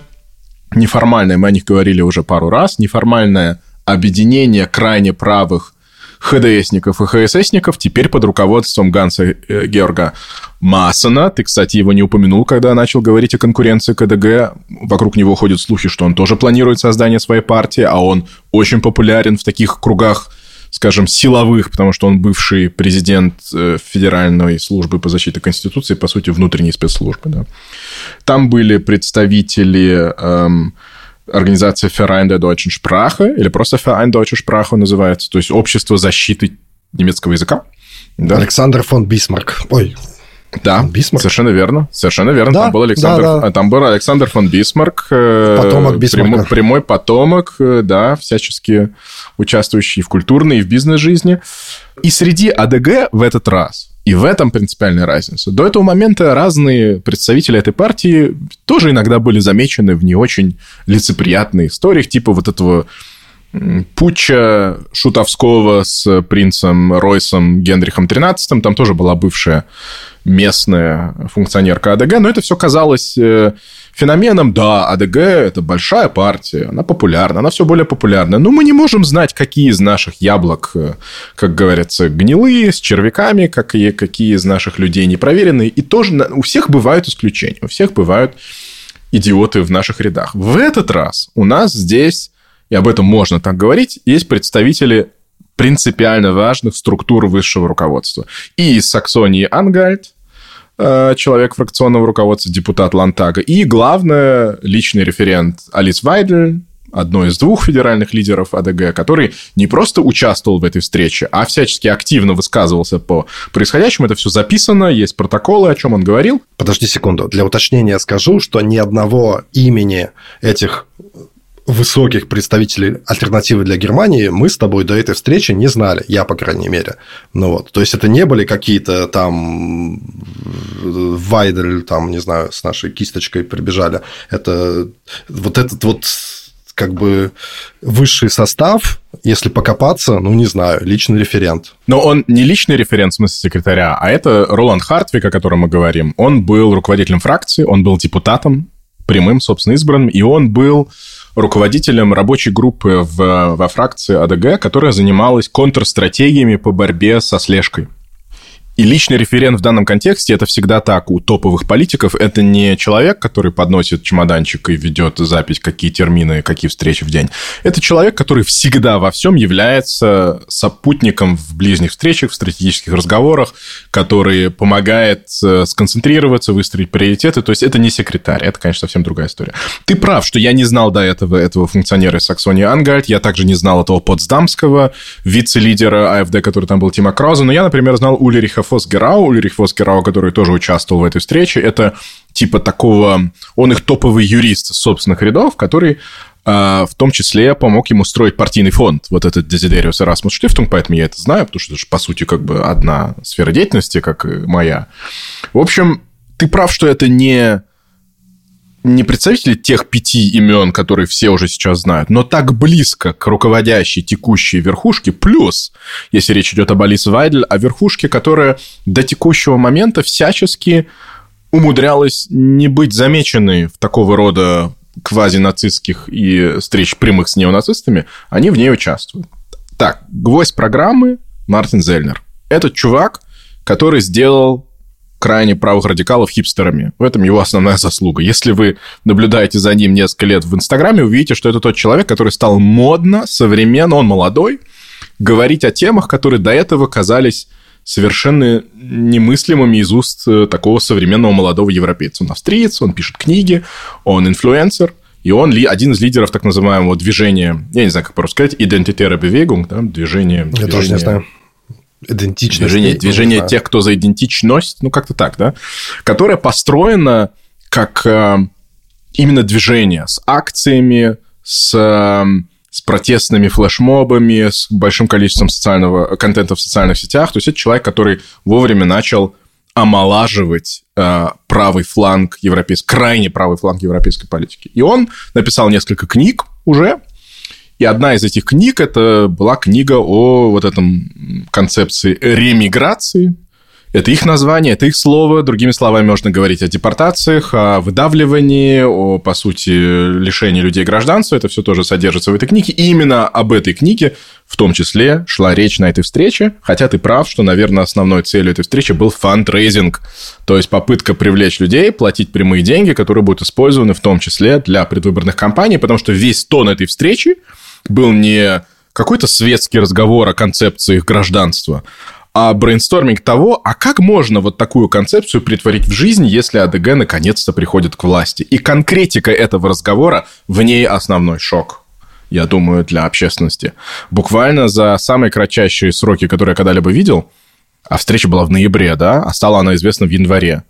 неформальное, мы о них говорили уже пару раз, неформальное объединение крайне правых ХДСников и ХССников теперь под руководством Ганса э, Георга Массона. Ты, кстати, его не упомянул, когда начал говорить о конкуренции КДГ. Вокруг него ходят слухи, что он тоже планирует создание своей партии, а он очень популярен в таких кругах скажем, силовых, потому что он бывший президент э, Федеральной службы по защите Конституции, по сути, внутренней спецслужбы. Да. Там были представители эм, организации Verein der Deutschen Sprache, или просто Verein Deutsche Sprache называется, то есть Общество защиты немецкого языка. Да. Александр фон Бисмарк. Ой, да, Бисмарк. совершенно верно. Совершенно верно. Да, там был Александр, да, да. там был Александр фон Бисмарк. Э, потомок Бисмарка. Прямой, прямой потомок, э, да, всячески участвующий в культурной и в бизнес-жизни. И среди АДГ в этот раз и в этом принципиальная разница. До этого момента разные представители этой партии тоже иногда были замечены в не очень лицеприятных историях, типа вот этого путча Шутовского с принцем Ройсом Генрихом XIII. Там тоже была бывшая местная функционерка АДГ, но это все казалось э, феноменом. Да, АДГ – это большая партия, она популярна, она все более популярна. Но мы не можем знать, какие из наших яблок, э, как говорится, гнилые, с червяками, какие, какие из наших людей непроверенные. И тоже у всех бывают исключения, у всех бывают идиоты в наших рядах. В этот раз у нас здесь и об этом можно так говорить, есть представители принципиально важных структур высшего руководства. И из Саксонии Ангальд, э, человек фракционного руководства, депутат Лантага, и, главное, личный референт Алис Вайдель, одной из двух федеральных лидеров АДГ, который не просто участвовал в этой встрече, а всячески активно высказывался по происходящему. Это все записано, есть протоколы, о чем он говорил. Подожди секунду. Для уточнения скажу, что ни одного имени этих высоких представителей альтернативы для Германии мы с тобой до этой встречи не знали, я, по крайней мере. Ну вот, то есть, это не были какие-то там Вайдель, там, не знаю, с нашей кисточкой прибежали. Это вот этот вот как бы высший состав, если покопаться, ну, не знаю, личный референт. Но он не личный референт в смысле секретаря, а это Роланд Хартвик, о котором мы говорим. Он был руководителем фракции, он был депутатом, прямым, собственно, избранным, и он был руководителем рабочей группы в, во фракции АДГ, которая занималась контрстратегиями по борьбе со слежкой. И личный референт в данном контексте это всегда так у топовых политиков. Это не человек, который подносит чемоданчик и ведет запись, какие термины, какие встречи в день. Это человек, который всегда во всем является сопутником в ближних встречах, в стратегических разговорах, который помогает э, сконцентрироваться, выстроить приоритеты. То есть это не секретарь, это, конечно, совсем другая история. Ты прав, что я не знал до этого этого функционера из Саксонии Ангальд, я также не знал этого Потсдамского вице-лидера АФД, который там был Тима Крауза, но я, например, знал Ульриха Ульриха Фосгерау. Ульрих Фосгерау, который тоже участвовал в этой встрече, это типа такого... Он их топовый юрист собственных рядов, который а, в том числе помог ему строить партийный фонд, вот этот Дезидериус Erasmus Stiftung, поэтому я это знаю, потому что это же, по сути, как бы одна сфера деятельности, как и моя. В общем, ты прав, что это не не представители тех пяти имен, которые все уже сейчас знают, но так близко к руководящей текущей верхушке, плюс, если речь идет об Алис Вайдель, о верхушке, которая до текущего момента всячески умудрялась не быть замеченной в такого рода квазинацистских и встреч прямых с неонацистами, они в ней участвуют. Так, гвоздь программы Мартин Зельнер. Этот чувак, который сделал крайне правых радикалов хипстерами. В этом его основная заслуга. Если вы наблюдаете за ним несколько лет в Инстаграме, увидите, что это тот человек, который стал модно, современно, он молодой, говорить о темах, которые до этого казались совершенно немыслимыми из уст э, такого современного молодого европейца. Он австриец, он пишет книги, он инфлюенсер, и он ли, один из лидеров так называемого движения, я не знаю, как по-русски сказать, Identitäre Bewegung, да, движение... Я движение, тоже не знаю. Идентичность. Движение, движение тех, кто за идентичность, ну, как-то так, да, которое построено как э, именно движение с акциями, с э, с протестными флешмобами, с большим количеством социального контента в социальных сетях. То есть это человек, который вовремя начал омолаживать э, правый фланг европейской, крайне правый фланг европейской политики. И он написал несколько книг уже, и одна из этих книг это была книга о вот этом концепции ремиграции, это их название, это их слово. Другими словами, можно говорить о депортациях, о выдавливании, о, по сути, лишении людей гражданства. Это все тоже содержится в этой книге. И именно об этой книге в том числе шла речь на этой встрече. Хотя ты прав, что, наверное, основной целью этой встречи был фандрейзинг. То есть попытка привлечь людей, платить прямые деньги, которые будут использованы в том числе для предвыборных кампаний, потому что весь тон этой встречи был не какой-то светский разговор о концепции их гражданства, а брейнсторминг того, а как можно вот такую концепцию притворить в жизнь, если АДГ наконец-то приходит к власти. И конкретика этого разговора в ней основной шок я думаю, для общественности. Буквально за самые кратчайшие сроки, которые я когда-либо видел, а встреча была в ноябре, да, а стала она известна в январе.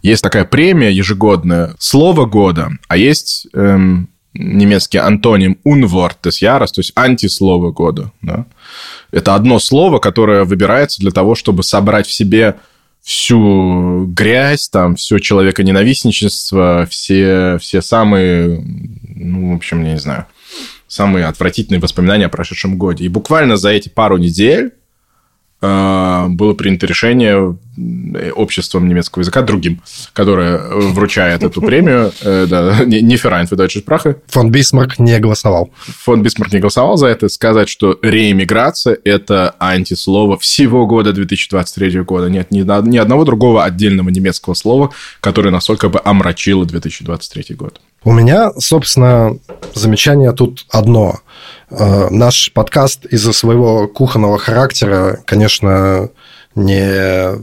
Есть такая премия ежегодная «Слово года», а есть эм, немецкий антоним «Unwort des Jahres», то есть антислово года. Да? Это одно слово, которое выбирается для того, чтобы собрать в себе всю грязь, там, все человеконенавистничество, все, все самые, ну, в общем, я не знаю, самые отвратительные воспоминания о прошедшем годе. И буквально за эти пару недель было принято решение э, обществом немецкого языка, другим, которое вручает эту премию, э, да, не Verein für deutsche Sprache. Фон Бисмарк не голосовал. Фон Бисмарк не голосовал за это. Сказать, что реэмиграция – это антислово всего года 2023 года. Нет ни, ни одного другого отдельного немецкого слова, которое настолько бы омрачило 2023 год. У меня, собственно, замечание тут одно. Э, наш подкаст из-за своего кухонного характера, конечно, не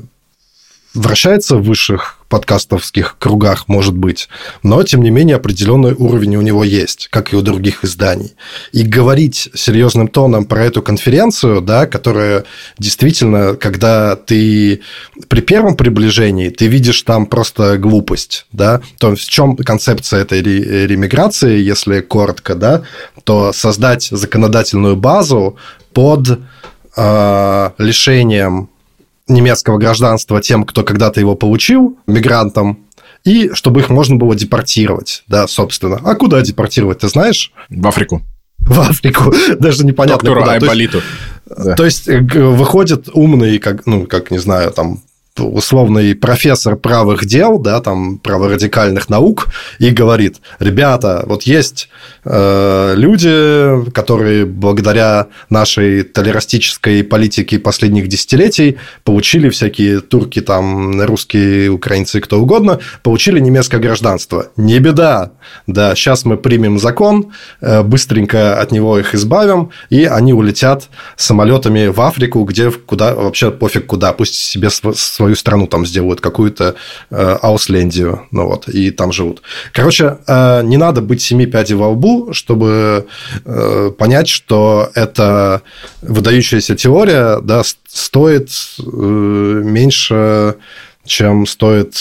вращается в высших подкастовских кругах, может быть, но, тем не менее, определенный уровень у него есть, как и у других изданий. И говорить серьезным тоном про эту конференцию, да, которая действительно, когда ты при первом приближении, ты видишь там просто глупость, да, то в чем концепция этой ремиграции, если коротко, да, то создать законодательную базу под э, лишением немецкого гражданства тем, кто когда-то его получил, мигрантам, и чтобы их можно было депортировать, да, собственно. А куда депортировать, ты знаешь? В Африку. В Африку, даже непонятно Доктору куда. Айболиту. То есть, да. то есть выходит умный, как, ну, как, не знаю, там, условный профессор правых дел, да, там, праворадикальных наук, и говорит, ребята, вот есть э, люди, которые благодаря нашей толерастической политике последних десятилетий получили всякие турки, там, русские, украинцы, кто угодно, получили немецкое гражданство. Не беда, да, сейчас мы примем закон, э, быстренько от него их избавим, и они улетят самолетами в Африку, где куда вообще пофиг куда, пусть себе свой свою страну там сделают, какую-то э, Ауслендию, ну вот, и там живут. Короче, э, не надо быть семи пядей во лбу, чтобы э, понять, что это выдающаяся теория, да, стоит э, меньше чем стоит,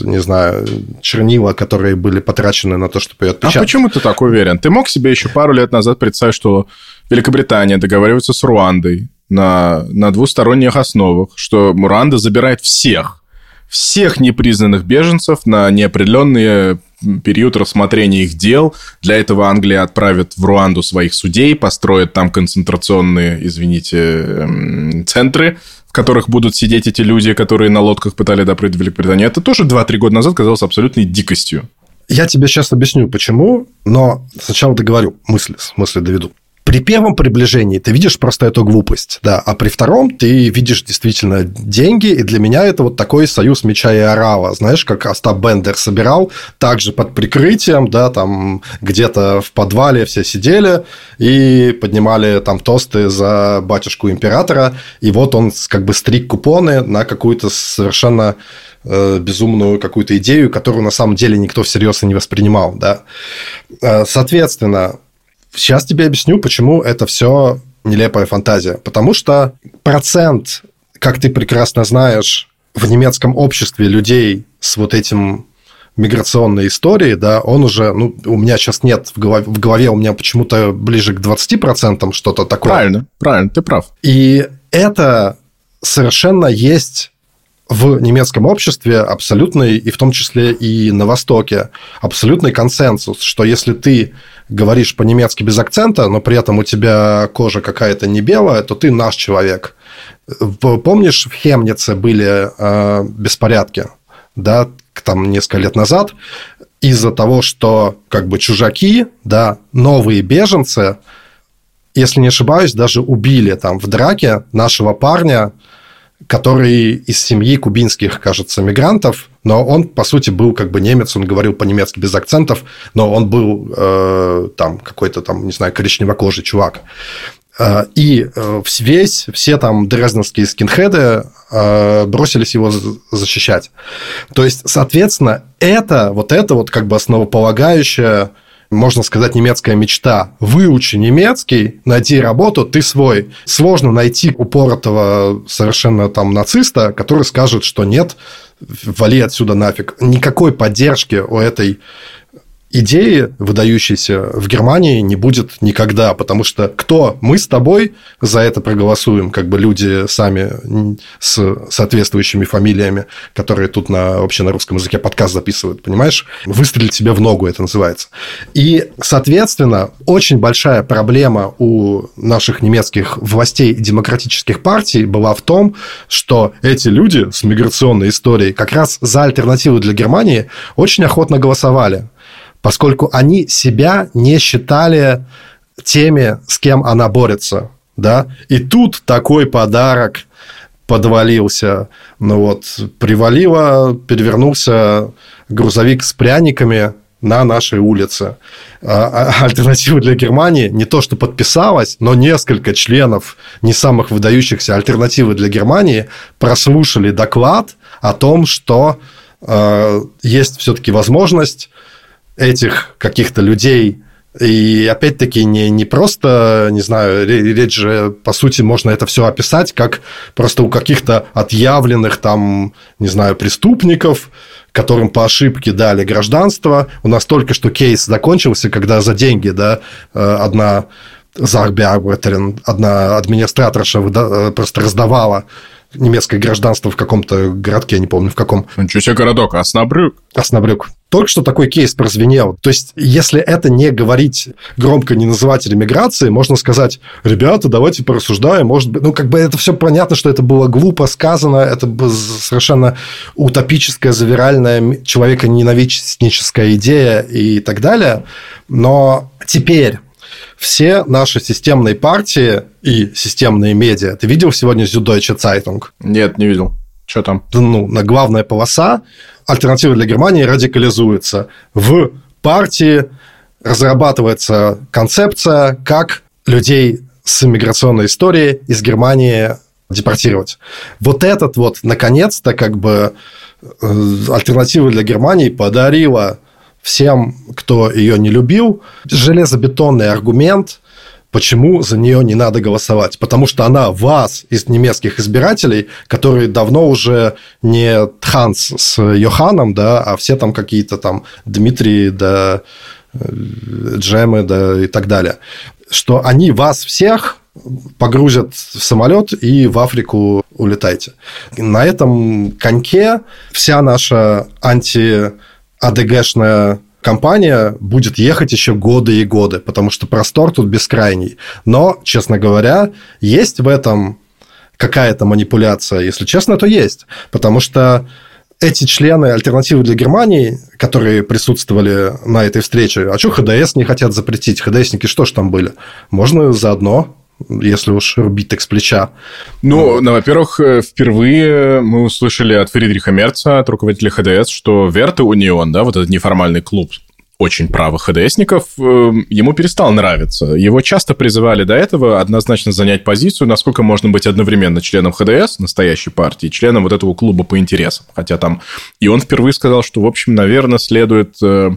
не знаю, чернила, которые были потрачены на то, чтобы ее отпечатать. А почему ты так уверен? Ты мог себе еще пару лет назад представить, что Великобритания договаривается с Руандой на, на двусторонних основах, что Руанда забирает всех, всех непризнанных беженцев на неопределенный период рассмотрения их дел. Для этого Англия отправит в Руанду своих судей, построит там концентрационные, извините, эм, центры, в которых будут сидеть эти люди, которые на лодках пытали допрыть Великобританию. Это тоже 2-3 года назад казалось абсолютной дикостью. Я тебе сейчас объясню, почему, но сначала договорю, мысли, мысли доведу. При первом приближении ты видишь просто эту глупость, да, а при втором ты видишь действительно деньги, и для меня это вот такой союз меча и орала, знаешь, как Остап Бендер собирал, также под прикрытием, да, там где-то в подвале все сидели и поднимали там тосты за батюшку императора, и вот он как бы стриг купоны на какую-то совершенно э, безумную какую-то идею, которую на самом деле никто всерьез и не воспринимал, да. Э, соответственно, Сейчас тебе объясню, почему это все нелепая фантазия. Потому что процент, как ты прекрасно знаешь, в немецком обществе людей с вот этим миграционной историей, да, он уже, ну, у меня сейчас нет в голове, в голове у меня почему-то ближе к 20% что-то такое. Правильно, правильно, ты прав. И это совершенно есть в немецком обществе абсолютный, и в том числе и на Востоке, абсолютный консенсус, что если ты говоришь по-немецки без акцента, но при этом у тебя кожа какая-то не белая, то ты наш человек. Помнишь, в Хемнице были э, беспорядки, да, там несколько лет назад, из-за того, что как бы чужаки, да, новые беженцы, если не ошибаюсь, даже убили там в драке нашего парня, который из семьи кубинских, кажется, мигрантов, но он, по сути, был как бы немец, он говорил по-немецки без акцентов, но он был э, там какой-то там, не знаю, коричневокожий чувак. Э, и э, весь, все там дрезденские скинхеды э, бросились его защищать. То есть, соответственно, это, вот это вот как бы основополагающее можно сказать, немецкая мечта. Выучи немецкий, найди работу, ты свой. Сложно найти упоротого совершенно там нациста, который скажет, что нет, вали отсюда нафиг. Никакой поддержки у этой идеи, выдающейся в Германии, не будет никогда, потому что кто мы с тобой за это проголосуем, как бы люди сами с соответствующими фамилиями, которые тут на, вообще на русском языке подкаст записывают, понимаешь? Выстрелить себе в ногу это называется. И, соответственно, очень большая проблема у наших немецких властей и демократических партий была в том, что эти люди с миграционной историей как раз за альтернативу для Германии очень охотно голосовали поскольку они себя не считали теми, с кем она борется. Да? И тут такой подарок подвалился. Ну вот, привалило, перевернулся грузовик с пряниками на нашей улице. А, а альтернатива для Германии не то, что подписалась, но несколько членов не самых выдающихся альтернативы для Германии прослушали доклад о том, что э, есть все-таки возможность этих каких-то людей. И опять-таки не, не просто, не знаю, речь же, по сути, можно это все описать как просто у каких-то отъявленных там, не знаю, преступников, которым по ошибке дали гражданство. У нас только что кейс закончился, когда за деньги, да, э, одна Зарбиарбетерин, одна администраторша э, просто раздавала немецкое гражданство в каком-то городке, я не помню в каком. Ничего себе городок, Оснабрюк. Оснабрюк. Только что такой кейс прозвенел. То есть, если это не говорить громко, не называть ремиграции, можно сказать, ребята, давайте порассуждаем, может быть, ну, как бы это все понятно, что это было глупо сказано, это совершенно утопическая, завиральная, человека ненавистническая идея и так далее. Но теперь все наши системные партии и системные медиа. Ты видел сегодня Süddeutsche Zeitung? Нет, не видел. Что там? Ну, на главная полоса альтернатива для Германии радикализуется. В партии разрабатывается концепция, как людей с иммиграционной историей из Германии депортировать. Вот этот вот, наконец-то, как бы э, альтернатива для Германии подарила всем, кто ее не любил, железобетонный аргумент, почему за нее не надо голосовать. Потому что она вас из немецких избирателей, которые давно уже не Ханс с Йоханом, да, а все там какие-то там Дмитрий, да, э, Джемы, да, и так далее, что они вас всех погрузят в самолет и в Африку улетайте. На этом коньке вся наша анти-АДГшная компания будет ехать еще годы и годы, потому что простор тут бескрайний. Но, честно говоря, есть в этом какая-то манипуляция. Если честно, то есть. Потому что эти члены альтернативы для Германии, которые присутствовали на этой встрече, а что ХДС не хотят запретить? ХДСники что ж там были? Можно заодно если уж рубить так с плеча. Ну, ну, во-первых, э, впервые мы услышали от Фридриха Мерца, от руководителя ХДС, что Верты Унион, да, вот этот неформальный клуб очень правых ХДСников, э, ему перестал нравиться. Его часто призывали до этого однозначно занять позицию, насколько можно быть одновременно членом ХДС, настоящей партии, членом вот этого клуба по интересам. Хотя там... И он впервые сказал, что, в общем, наверное, следует э,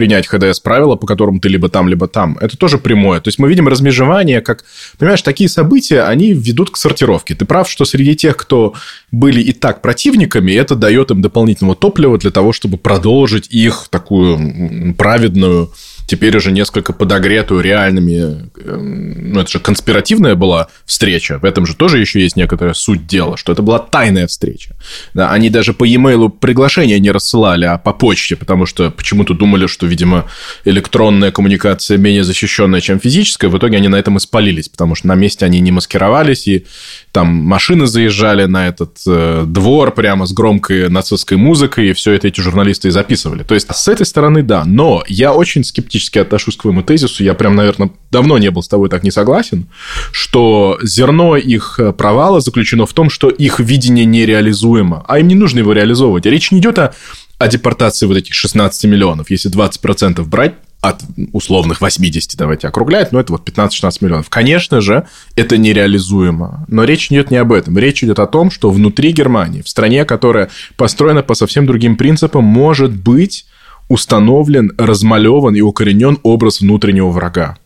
принять ХДС правила, по которым ты либо там, либо там. Это тоже прямое. То есть мы видим размежевание, как, понимаешь, такие события, они ведут к сортировке. Ты прав, что среди тех, кто были и так противниками, это дает им дополнительного топлива для того, чтобы продолжить их такую праведную теперь уже несколько подогретую реальными... Эм, ну, это же конспиративная была встреча. В этом же тоже еще есть некоторая суть дела, что это была тайная встреча. Да, они даже по e-mail приглашения не рассылали, а по почте, потому что почему-то думали, что, видимо, электронная коммуникация менее защищенная, чем физическая. В итоге они на этом и спалились, потому что на месте они не маскировались, и там машины заезжали на этот э, двор прямо с громкой нацистской музыкой, и все это эти журналисты и записывали. То есть, с этой стороны, да. Но я очень скептически отношусь к твоему тезису. Я прям, наверное, давно не был с тобой так не согласен, что зерно их провала заключено в том, что их видение нереализуемо, а им не нужно его реализовывать. Речь не идет о, о депортации вот этих 16 миллионов. Если 20% брать, от условных 80, давайте округлять, но это вот 15-16 миллионов. Конечно же, это нереализуемо. Но речь идет не об этом. Речь идет о том, что внутри Германии, в стране, которая построена по совсем другим принципам, может быть установлен, размалеван и укоренен образ внутреннего врага.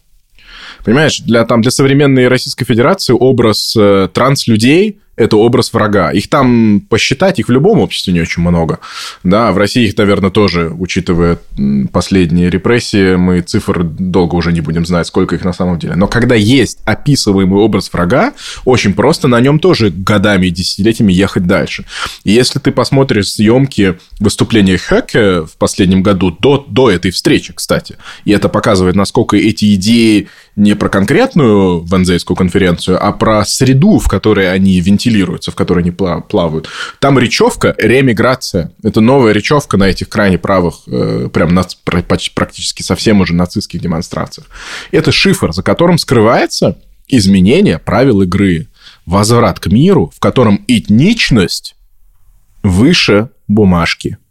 Понимаешь, для, там, для современной Российской Федерации образ э, транслюдей это образ врага. Их там посчитать, их в любом обществе не очень много. Да, в России их, наверное, тоже, учитывая последние репрессии, мы цифр долго уже не будем знать, сколько их на самом деле. Но когда есть описываемый образ врага, очень просто на нем тоже годами и десятилетиями ехать дальше. И если ты посмотришь съемки выступления Хеке в последнем году, до, до этой встречи, кстати, и это показывает, насколько эти идеи не про конкретную Вензейскую конференцию, а про среду, в которой они вентилируются, в которой они плавают. Там речевка ремиграция. Это новая речевка на этих крайне правых, э, прям на, практически совсем уже нацистских демонстрациях. Это шифр, за которым скрывается изменение правил игры. Возврат к миру, в котором этничность выше бумажки –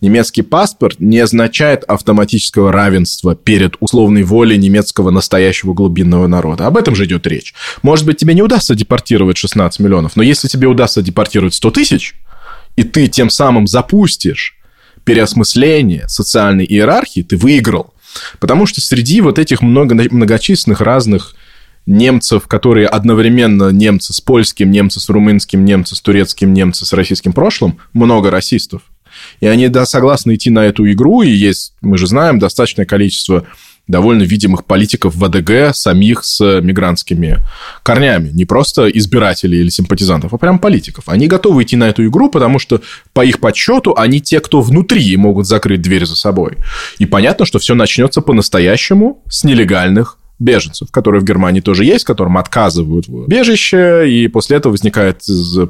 Немецкий паспорт не означает автоматического равенства перед условной волей немецкого настоящего глубинного народа. Об этом же идет речь. Может быть, тебе не удастся депортировать 16 миллионов, но если тебе удастся депортировать 100 тысяч, и ты тем самым запустишь переосмысление социальной иерархии, ты выиграл. Потому что среди вот этих много, многочисленных разных немцев, которые одновременно немцы с польским, немцы с румынским, немцы с турецким, немцы с российским прошлым, много расистов. И они да, согласны идти на эту игру, и есть, мы же знаем, достаточное количество довольно видимых политиков в АДГ, самих с мигрантскими корнями. Не просто избирателей или симпатизантов, а прям политиков. Они готовы идти на эту игру, потому что по их подсчету они те, кто внутри могут закрыть дверь за собой. И понятно, что все начнется по-настоящему с нелегальных беженцев, которые в Германии тоже есть, которым отказывают в бежище, и после этого возникает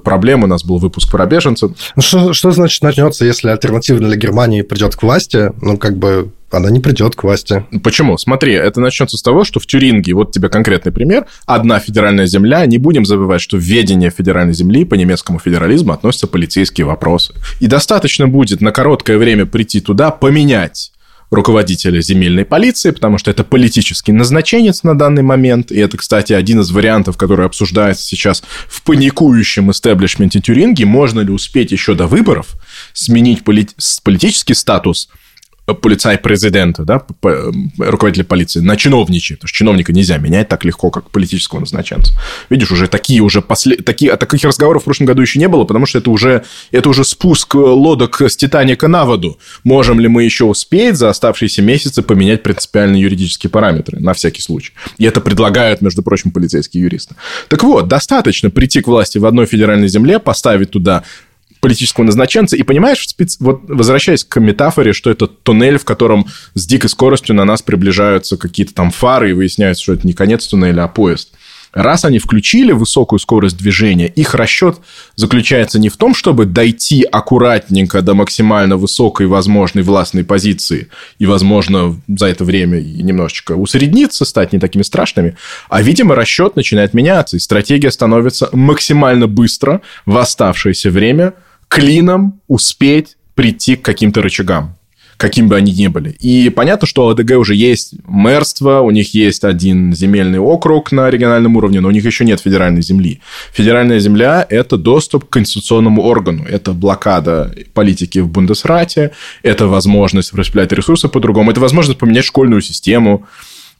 проблема, у нас был выпуск про беженцев. Ну, что, что значит начнется, если альтернатива для Германии придет к власти? Ну, как бы она не придет к власти. Почему? Смотри, это начнется с того, что в Тюринге, вот тебе конкретный пример, одна федеральная земля, не будем забывать, что в ведение федеральной земли по немецкому федерализму относятся полицейские вопросы. И достаточно будет на короткое время прийти туда, поменять руководителя земельной полиции, потому что это политический назначенец на данный момент. И это, кстати, один из вариантов, который обсуждается сейчас в паникующем истеблишменте Тюринги. Можно ли успеть еще до выборов сменить полит... политический статус полицай президента, да, руководителя полиции, на чиновничьи, потому что чиновника нельзя менять так легко, как политического назначенца. Видишь, уже такие уже после... такие... А таких разговоров в прошлом году еще не было, потому что это уже, это уже спуск лодок с Титаника на воду. Можем ли мы еще успеть за оставшиеся месяцы поменять принципиальные юридические параметры, на всякий случай. И это предлагают, между прочим, полицейские юристы. Так вот, достаточно прийти к власти в одной федеральной земле, поставить туда политического назначенца. И понимаешь, спец... вот возвращаясь к метафоре, что это туннель, в котором с дикой скоростью на нас приближаются какие-то там фары, и выясняется, что это не конец туннеля, а поезд. Раз они включили высокую скорость движения, их расчет заключается не в том, чтобы дойти аккуратненько до максимально высокой возможной властной позиции и, возможно, за это время немножечко усредниться, стать не такими страшными, а, видимо, расчет начинает меняться, и стратегия становится максимально быстро в оставшееся время – клином успеть прийти к каким-то рычагам каким бы они ни были. И понятно, что у АДГ уже есть мэрство, у них есть один земельный округ на региональном уровне, но у них еще нет федеральной земли. Федеральная земля – это доступ к конституционному органу, это блокада политики в Бундесрате, это возможность распределять ресурсы по-другому, это возможность поменять школьную систему,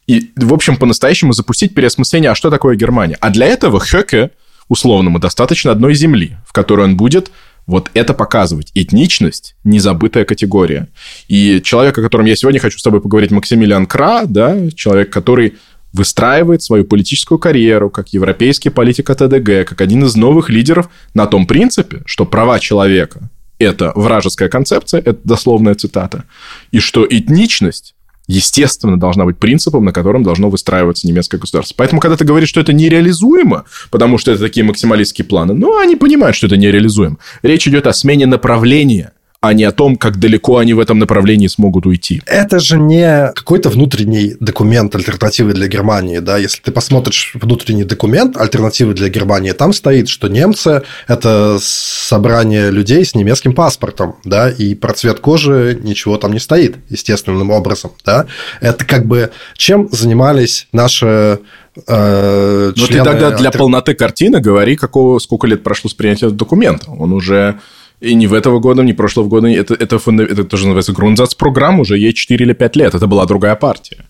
и, в общем, по-настоящему запустить переосмысление, а что такое Германия. А для этого Хёке, условному, достаточно одной земли, в которой он будет вот это показывать. Этничность – незабытая категория. И человек, о котором я сегодня хочу с тобой поговорить, Максимилиан Кра, да, человек, который выстраивает свою политическую карьеру как европейский политик от АДГ, как один из новых лидеров на том принципе, что права человека – это вражеская концепция, это дословная цитата, и что этничность естественно, должна быть принципом, на котором должно выстраиваться немецкое государство. Поэтому, когда ты говоришь, что это нереализуемо, потому что это такие максималистские планы, ну, они понимают, что это нереализуемо. Речь идет о смене направления а не о том, как далеко они в этом направлении смогут уйти. Это же не какой-то внутренний документ альтернативы для Германии. Да? Если ты посмотришь внутренний документ альтернативы для Германии, там стоит, что немцы – это собрание людей с немецким паспортом, да, и про цвет кожи ничего там не стоит естественным образом. Да? Это как бы чем занимались наши э, Ну, ты тогда для полноты картины говори, какого, сколько лет прошло с принятия документа. Он уже и не в этого года, не прошлого года. Это, это, фунда... это тоже называется Грунзац-программ, уже ей 4 или 5 лет. Это была другая партия.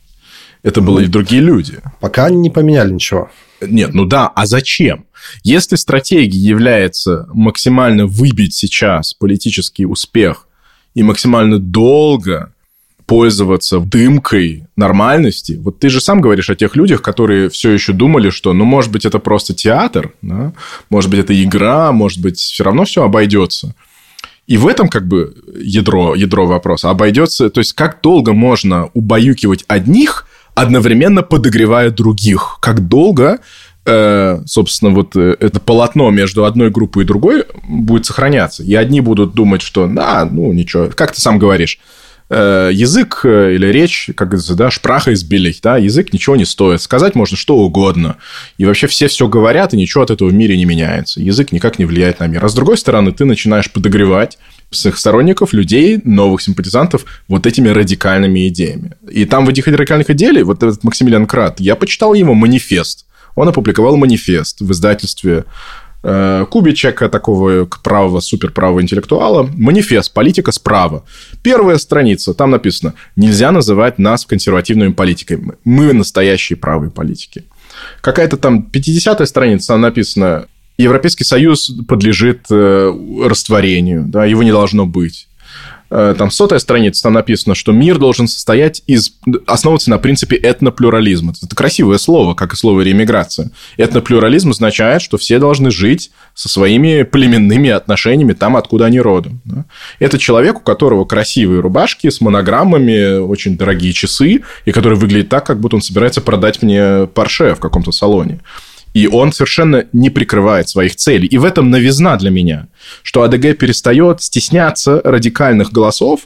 Это ну, были другие люди. Пока они не поменяли ничего. Нет, ну да, а зачем? Если стратегией является максимально выбить сейчас политический успех и максимально долго пользоваться дымкой нормальности. Вот ты же сам говоришь о тех людях, которые все еще думали, что, ну, может быть, это просто театр, да? может быть, это игра, может быть, все равно все обойдется. И в этом как бы ядро, ядро вопроса обойдется. То есть, как долго можно убаюкивать одних, одновременно подогревая других? Как долго э, собственно, вот э, это полотно между одной группой и другой будет сохраняться. И одни будут думать, что, да, ну, ничего, как ты сам говоришь, язык э, или речь, как говорится, да, шпраха избилить, да, язык ничего не стоит. Сказать можно что угодно. И вообще все все говорят, и ничего от этого в мире не меняется. Язык никак не влияет на мир. А с другой стороны, ты начинаешь подогревать своих сторонников, людей, новых симпатизантов вот этими радикальными идеями. И там в этих радикальных идеях, вот этот Максимилиан Крат, я почитал его манифест. Он опубликовал манифест в издательстве Э, Кубичека, такого правого, суперправого интеллектуала, манифест «Политика справа». Первая страница, там написано «Нельзя называть нас консервативными политиками. Мы настоящие правые политики». Какая-то там 50-я страница, там написано Европейский Союз подлежит э, растворению, да, его не должно быть. Э, там сотая страница, там написано, что мир должен состоять из... основываться на принципе этноплюрализма. Это красивое слово, как и слово реэмиграция. Этноплюрализм означает, что все должны жить со своими племенными отношениями там, откуда они родом. Это человек, у которого красивые рубашки с монограммами, очень дорогие часы, и который выглядит так, как будто он собирается продать мне Порше в каком-то салоне. И он совершенно не прикрывает своих целей. И в этом новизна для меня, что АДГ перестает стесняться радикальных голосов.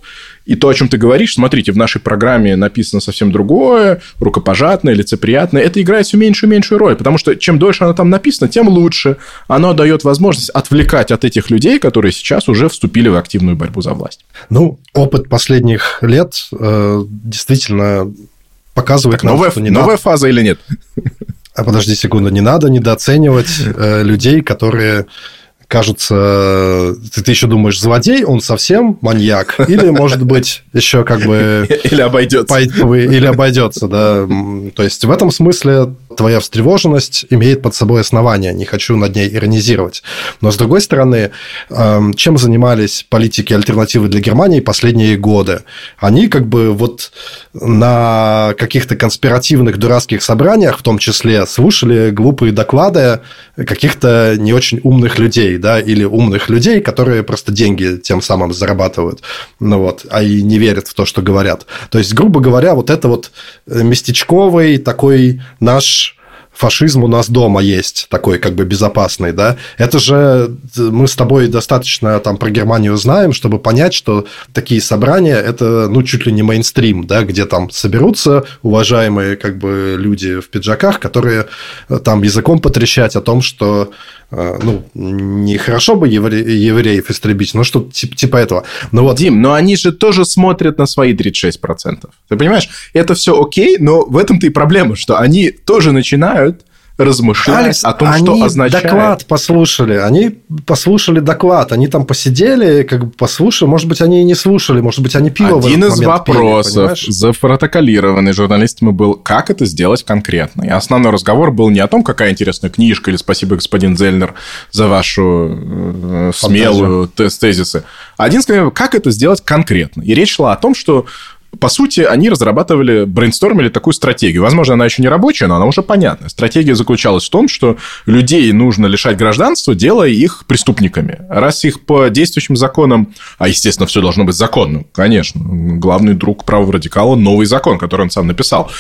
И то, о чем ты говоришь, смотрите, в нашей программе написано совсем другое, рукопожатное, лицеприятное. Это играет все меньшую и меньшую роль, потому что чем дольше оно там написано, тем лучше. Оно дает возможность отвлекать от этих людей, которые сейчас уже вступили в активную борьбу за власть. Ну, опыт последних лет э, действительно показывает так нам, новая, что не новая надо... фаза или нет? А подожди секунду, не надо недооценивать э, людей, которые кажутся, ты, ты еще думаешь, злодей, он совсем маньяк, или, может быть, еще как бы... Или обойдется. Или обойдется, да. То есть, в этом смысле твоя встревоженность имеет под собой основание, не хочу над ней иронизировать. Но, с другой стороны, эм, чем занимались политики альтернативы для Германии последние годы? Они как бы вот на каких-то конспиративных дурацких собраниях, в том числе, слушали глупые доклады каких-то не очень умных людей, да, или умных людей, которые просто деньги тем самым зарабатывают, ну вот, а и не верят в то, что говорят. То есть, грубо говоря, вот это вот местечковый такой наш фашизм у нас дома есть, такой как бы безопасный, да, это же мы с тобой достаточно там про Германию знаем, чтобы понять, что такие собрания – это, ну, чуть ли не мейнстрим, да, где там соберутся уважаемые как бы люди в пиджаках, которые э, там языком потрещать о том, что Э, ну, нехорошо бы евре... евреев истребить, но что типа, типа этого. Но вот... Дим, но они же тоже смотрят на свои 36%. Ты понимаешь, это все окей, но в этом-то и проблема, что они тоже начинают размышлять Алекс, о том, что означает. доклад послушали, они послушали доклад, они там посидели, как бы послушали, может быть, они и не слушали, может быть, они пиво Один из вопросов, пили, запротоколированный журналистами, был, как это сделать конкретно. И основной разговор был не о том, какая интересная книжка, или спасибо, господин Зельнер, за вашу э, смелую тезисы. Один сказал, как это сделать конкретно. И речь шла о том, что по сути, они разрабатывали, брейнстормили такую стратегию. Возможно, она еще не рабочая, но она уже понятная. Стратегия заключалась в том, что людей нужно лишать гражданства, делая их преступниками. Раз их по действующим законам, а, естественно, все должно быть законным, конечно, главный друг правого радикала – новый закон, который он сам написал.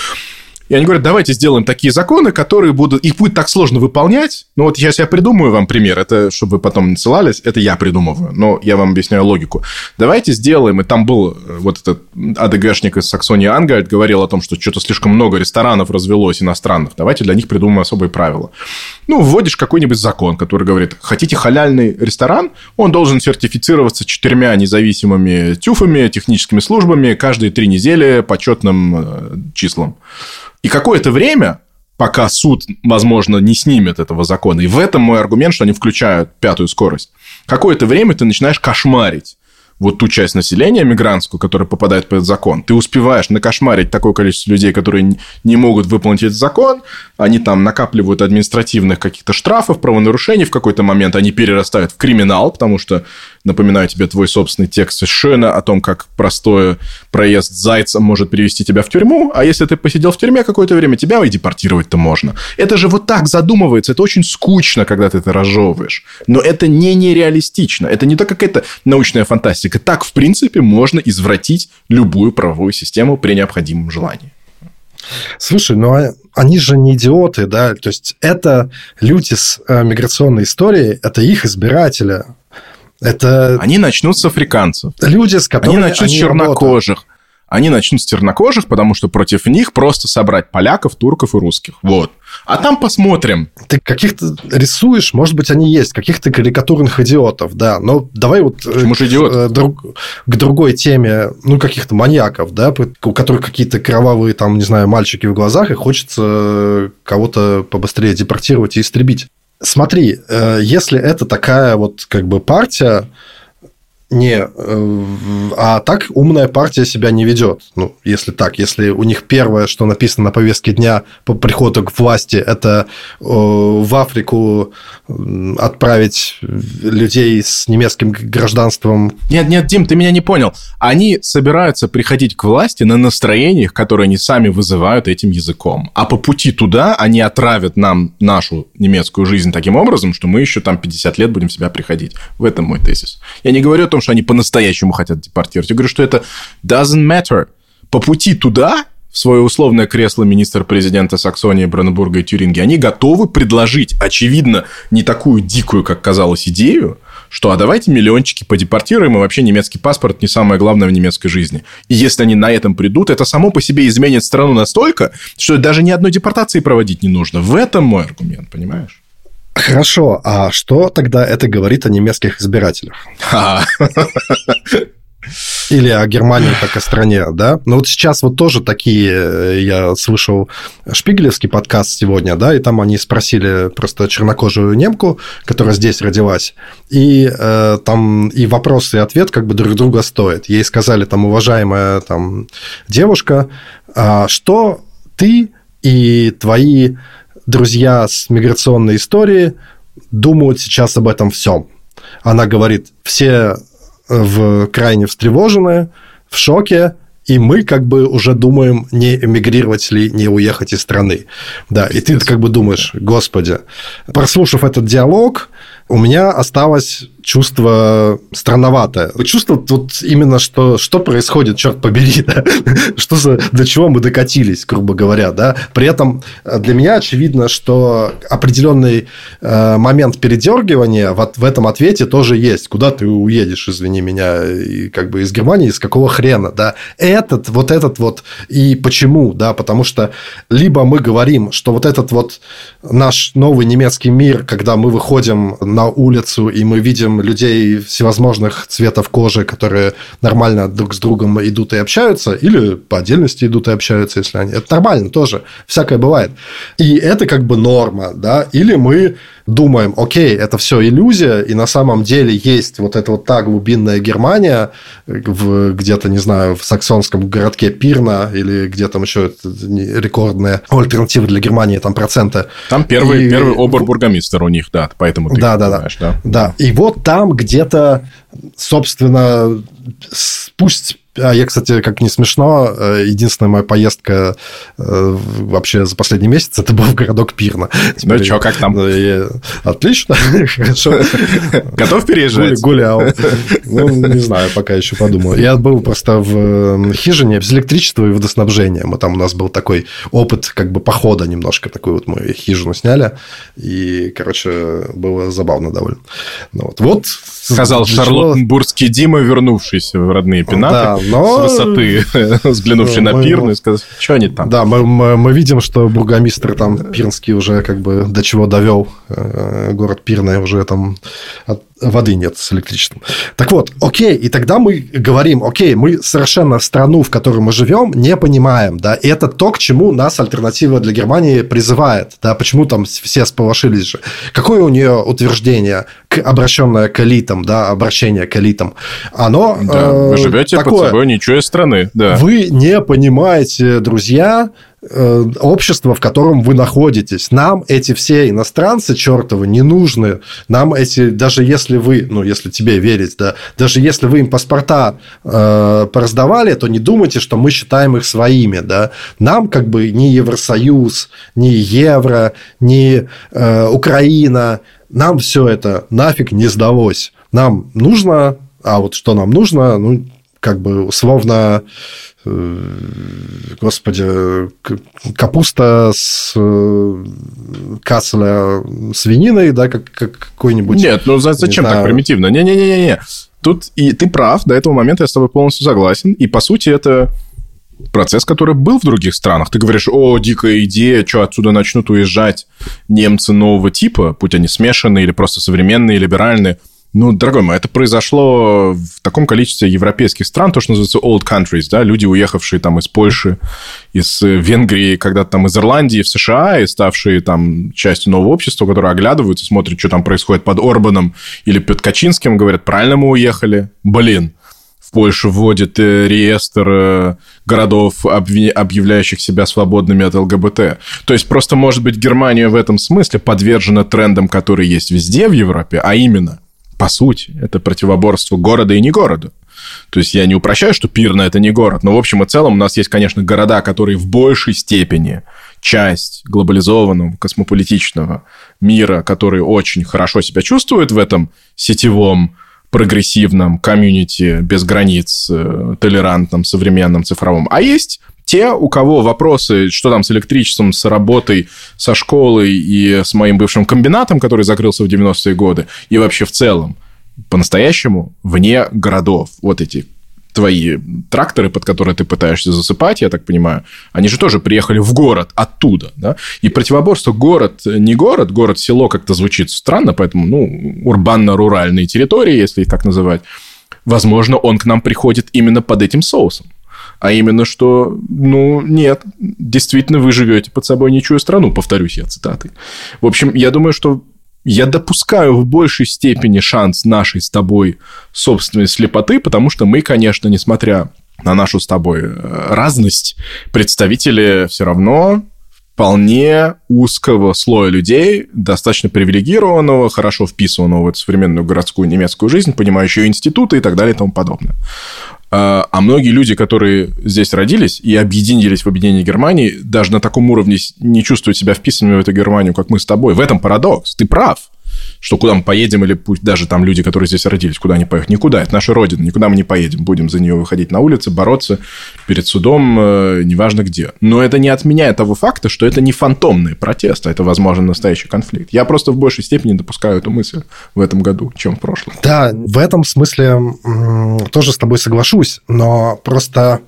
И они говорят, давайте сделаем такие законы, которые будут... Их будет так сложно выполнять. Ну, вот сейчас я придумаю вам пример. Это, чтобы вы потом не ссылались, это я придумываю. Но я вам объясняю логику. Давайте сделаем... И там был э, вот этот АДГшник из Саксонии Ангальд говорил о том, что что-то слишком много ресторанов развелось иностранных. Давайте для них придумаем особые правила. Ну, вводишь какой-нибудь закон, который говорит, хотите халяльный ресторан, он должен сертифицироваться четырьмя независимыми тюфами, техническими службами каждые три недели почетным э, числом. И какое-то время, пока суд, возможно, не снимет этого закона, и в этом мой аргумент, что они включают пятую скорость, какое-то время ты начинаешь кошмарить вот ту часть населения мигрантскую, которая попадает под этот закон, ты успеваешь накошмарить такое количество людей, которые не могут выполнить этот закон, они там накапливают административных каких-то штрафов, правонарушений, в какой-то момент они перерастают в криминал, потому что Напоминаю тебе твой собственный текст из Шена о том, как простой проезд зайца может привести тебя в тюрьму, а если ты посидел в тюрьме какое-то время, тебя и депортировать-то можно. Это же вот так задумывается, это очень скучно, когда ты это разжевываешь. Но это не нереалистично, это не то какая-то научная фантастика. Так, в принципе, можно извратить любую правовую систему при необходимом желании. Слушай, ну а они же не идиоты, да? То есть это люди с э, миграционной историей, это их избиратели. Это... Они начнут с африканцев. Люди, с которыми Они начнут они с чернокожих. Работают. Они начнут с чернокожих, потому что против них просто собрать поляков, турков и русских. Вот. А там посмотрим. Ты каких-то рисуешь, может быть, они есть, каких-то карикатурных идиотов, да. Но давай вот Почему же идиот? К, э, друг, к другой теме, ну, каких-то маньяков, да, у которых какие-то кровавые, там, не знаю, мальчики в глазах, и хочется кого-то побыстрее депортировать и истребить. Смотри, э, если это такая вот как бы партия, не, э, а так умная партия себя не ведет. Ну, если так, если у них первое, что написано на повестке дня по приходу к власти, это э, в Африку отправить людей с немецким гражданством. Нет, нет, Дим, ты меня не понял. Они собираются приходить к власти на настроениях, которые они сами вызывают этим языком. А по пути туда они отравят нам нашу немецкую жизнь таким образом, что мы еще там 50 лет будем себя приходить. В этом мой тезис. Я не говорю том, что они по-настоящему хотят депортировать. Я говорю, что это doesn't matter. По пути туда в свое условное кресло министр-президента Саксонии, Бранденбурга и Тюринги, они готовы предложить, очевидно, не такую дикую, как казалось, идею, что а давайте миллиончики подепортируем, и вообще немецкий паспорт не самое главное в немецкой жизни. И если они на этом придут, это само по себе изменит страну настолько, что даже ни одной депортации проводить не нужно. В этом мой аргумент, понимаешь? Хорошо, а что тогда это говорит о немецких избирателях? Или о Германии как о стране, да? Но вот сейчас вот тоже такие, э, я слышал шпигелевский подкаст сегодня, да, и там они спросили просто чернокожую немку, которая здесь родилась, и э, там и вопрос, и ответ как бы друг друга стоят. Ей сказали, там, уважаемая там девушка, а что ты и твои друзья с миграционной историей думают сейчас об этом всем. Она говорит, все в крайне встревожены, в шоке, и мы как бы уже думаем, не эмигрировать ли, не уехать из страны. Да, и ты как бы думаешь, господи, прослушав этот диалог, у меня осталось чувство странноватое. Чувство вот именно, что, что происходит, черт побери, да? что за, до чего мы докатились, грубо говоря. Да? При этом э, для меня очевидно, что определенный э, момент передергивания вот в этом ответе тоже есть. Куда ты уедешь, извини меня, и как бы из Германии, из какого хрена, да? Этот, вот этот вот, и почему, да? Потому что либо мы говорим, что вот этот вот наш новый немецкий мир, когда мы выходим на улицу и мы видим людей всевозможных цветов кожи, которые нормально друг с другом идут и общаются, или по отдельности идут и общаются, если они... Это нормально тоже, всякое бывает. И это как бы норма, да, или мы думаем, окей, это все иллюзия, и на самом деле есть вот эта вот та глубинная Германия, в, где-то, не знаю, в саксонском городке Пирна, или где там еще рекордная альтернатива для Германии, там проценты. Там первый, и... первый обер-бургомистр у них, да, поэтому ты да, да, понимаешь, да. да. Да, и вот там где-то, собственно, пусть а я, кстати, как не смешно, э, единственная моя поездка э, вообще за последний месяц это был в городок Пирна. Ну что, как там? Отлично, хорошо. Готов переезжать? Гулял. Ну, не знаю, пока еще подумаю. Я был просто в хижине без электричества и водоснабжения. Мы там у нас был такой опыт как бы похода немножко. Такой вот мы хижину сняли. И, короче, было забавно довольно. Ну, вот. вот Сказал шарлоттенбургский Дима, вернувшийся в родные пенаты да, но... с высоты, взглянувший на Пирну и сказал, что они там. Да, мы, мы, мы видим, что бургомистр там Пирнский уже как бы до чего довел э, город Пирна, уже там от, воды нет с электричеством. Так вот, окей, и тогда мы говорим, окей, мы совершенно страну, в которой мы живем, не понимаем, да, и это то, к чему нас альтернатива для Германии призывает, да, почему там все сполошились же. Какое у нее утверждение, обращенное к элитам, да, обращение к элитам? Оно да, э, вы живете такое, под собой ничего из страны, да. Вы не понимаете, друзья, общество, в котором вы находитесь. Нам эти все иностранцы чертовы не нужны. Нам эти, даже если вы, ну, если тебе верить, да, даже если вы им паспорта э, пораздавали, то не думайте, что мы считаем их своими, да. Нам как бы ни Евросоюз, ни Евро, ни э, Украина, нам все это нафиг не сдалось. Нам нужно, а вот что нам нужно, ну, как бы условно Э, господи, капуста с э, касселя свининой, да, как, как какой-нибудь... Нет, ну зачем не так знаю... примитивно? Не-не-не-не. Тут и ты прав, до этого момента я с тобой полностью согласен. И, по сути, это процесс, который был в других странах. Ты говоришь, о, дикая идея, что отсюда начнут уезжать немцы нового типа, будь они смешанные или просто современные, либеральные – ну, дорогой мой, это произошло в таком количестве европейских стран, то, что называется old countries, да, люди, уехавшие там из Польши, из Венгрии, когда-то там из Ирландии в США и ставшие там частью нового общества, которые оглядываются, смотрят, что там происходит под Орбаном или под Качинским, говорят, правильно мы уехали, блин, в Польшу вводит э, реестр э, городов, объявляющих себя свободными от ЛГБТ. То есть, просто, может быть, Германия в этом смысле подвержена трендам, которые есть везде в Европе, а именно по сути, это противоборство города и не города. То есть я не упрощаю, что Пирна – это не город, но в общем и целом у нас есть, конечно, города, которые в большей степени часть глобализованного, космополитичного мира, которые очень хорошо себя чувствуют в этом сетевом, прогрессивном комьюнити без границ, э, толерантном, современном, цифровом. А есть те, у кого вопросы, что там с электричеством, с работой, со школой и с моим бывшим комбинатом, который закрылся в 90-е годы, и вообще в целом, по-настоящему, вне городов, вот эти твои тракторы, под которые ты пытаешься засыпать, я так понимаю, они же тоже приехали в город оттуда, да? И противоборство город, не город, город-село как-то звучит странно, поэтому, ну, урбанно-руральные территории, если их так называть, возможно, он к нам приходит именно под этим соусом. А именно, что, ну, нет, действительно, вы живете под собой ничью страну, повторюсь я цитатой. В общем, я думаю, что я допускаю в большей степени шанс нашей с тобой собственной слепоты, потому что мы, конечно, несмотря на нашу с тобой э, разность, представители все равно вполне узкого слоя людей, достаточно привилегированного, хорошо вписанного в современную городскую немецкую жизнь, понимающую институты и так далее и тому подобное. А, а многие люди, которые здесь родились и объединились в объединении Германии, даже на таком уровне не чувствуют себя вписанными в эту Германию, как мы с тобой. В этом парадокс. Ты прав что куда мы поедем, или пусть даже там люди, которые здесь родились, куда они поехать. Никуда, это наша родина, никуда мы не поедем. Будем за нее выходить на улицы, бороться перед судом, э, неважно где. Но это не отменяет того факта, что это не фантомные протесты, это, возможно, настоящий конфликт. Я просто в большей степени допускаю эту мысль в этом году, чем в прошлом. Да, в этом смысле тоже с тобой соглашусь, но просто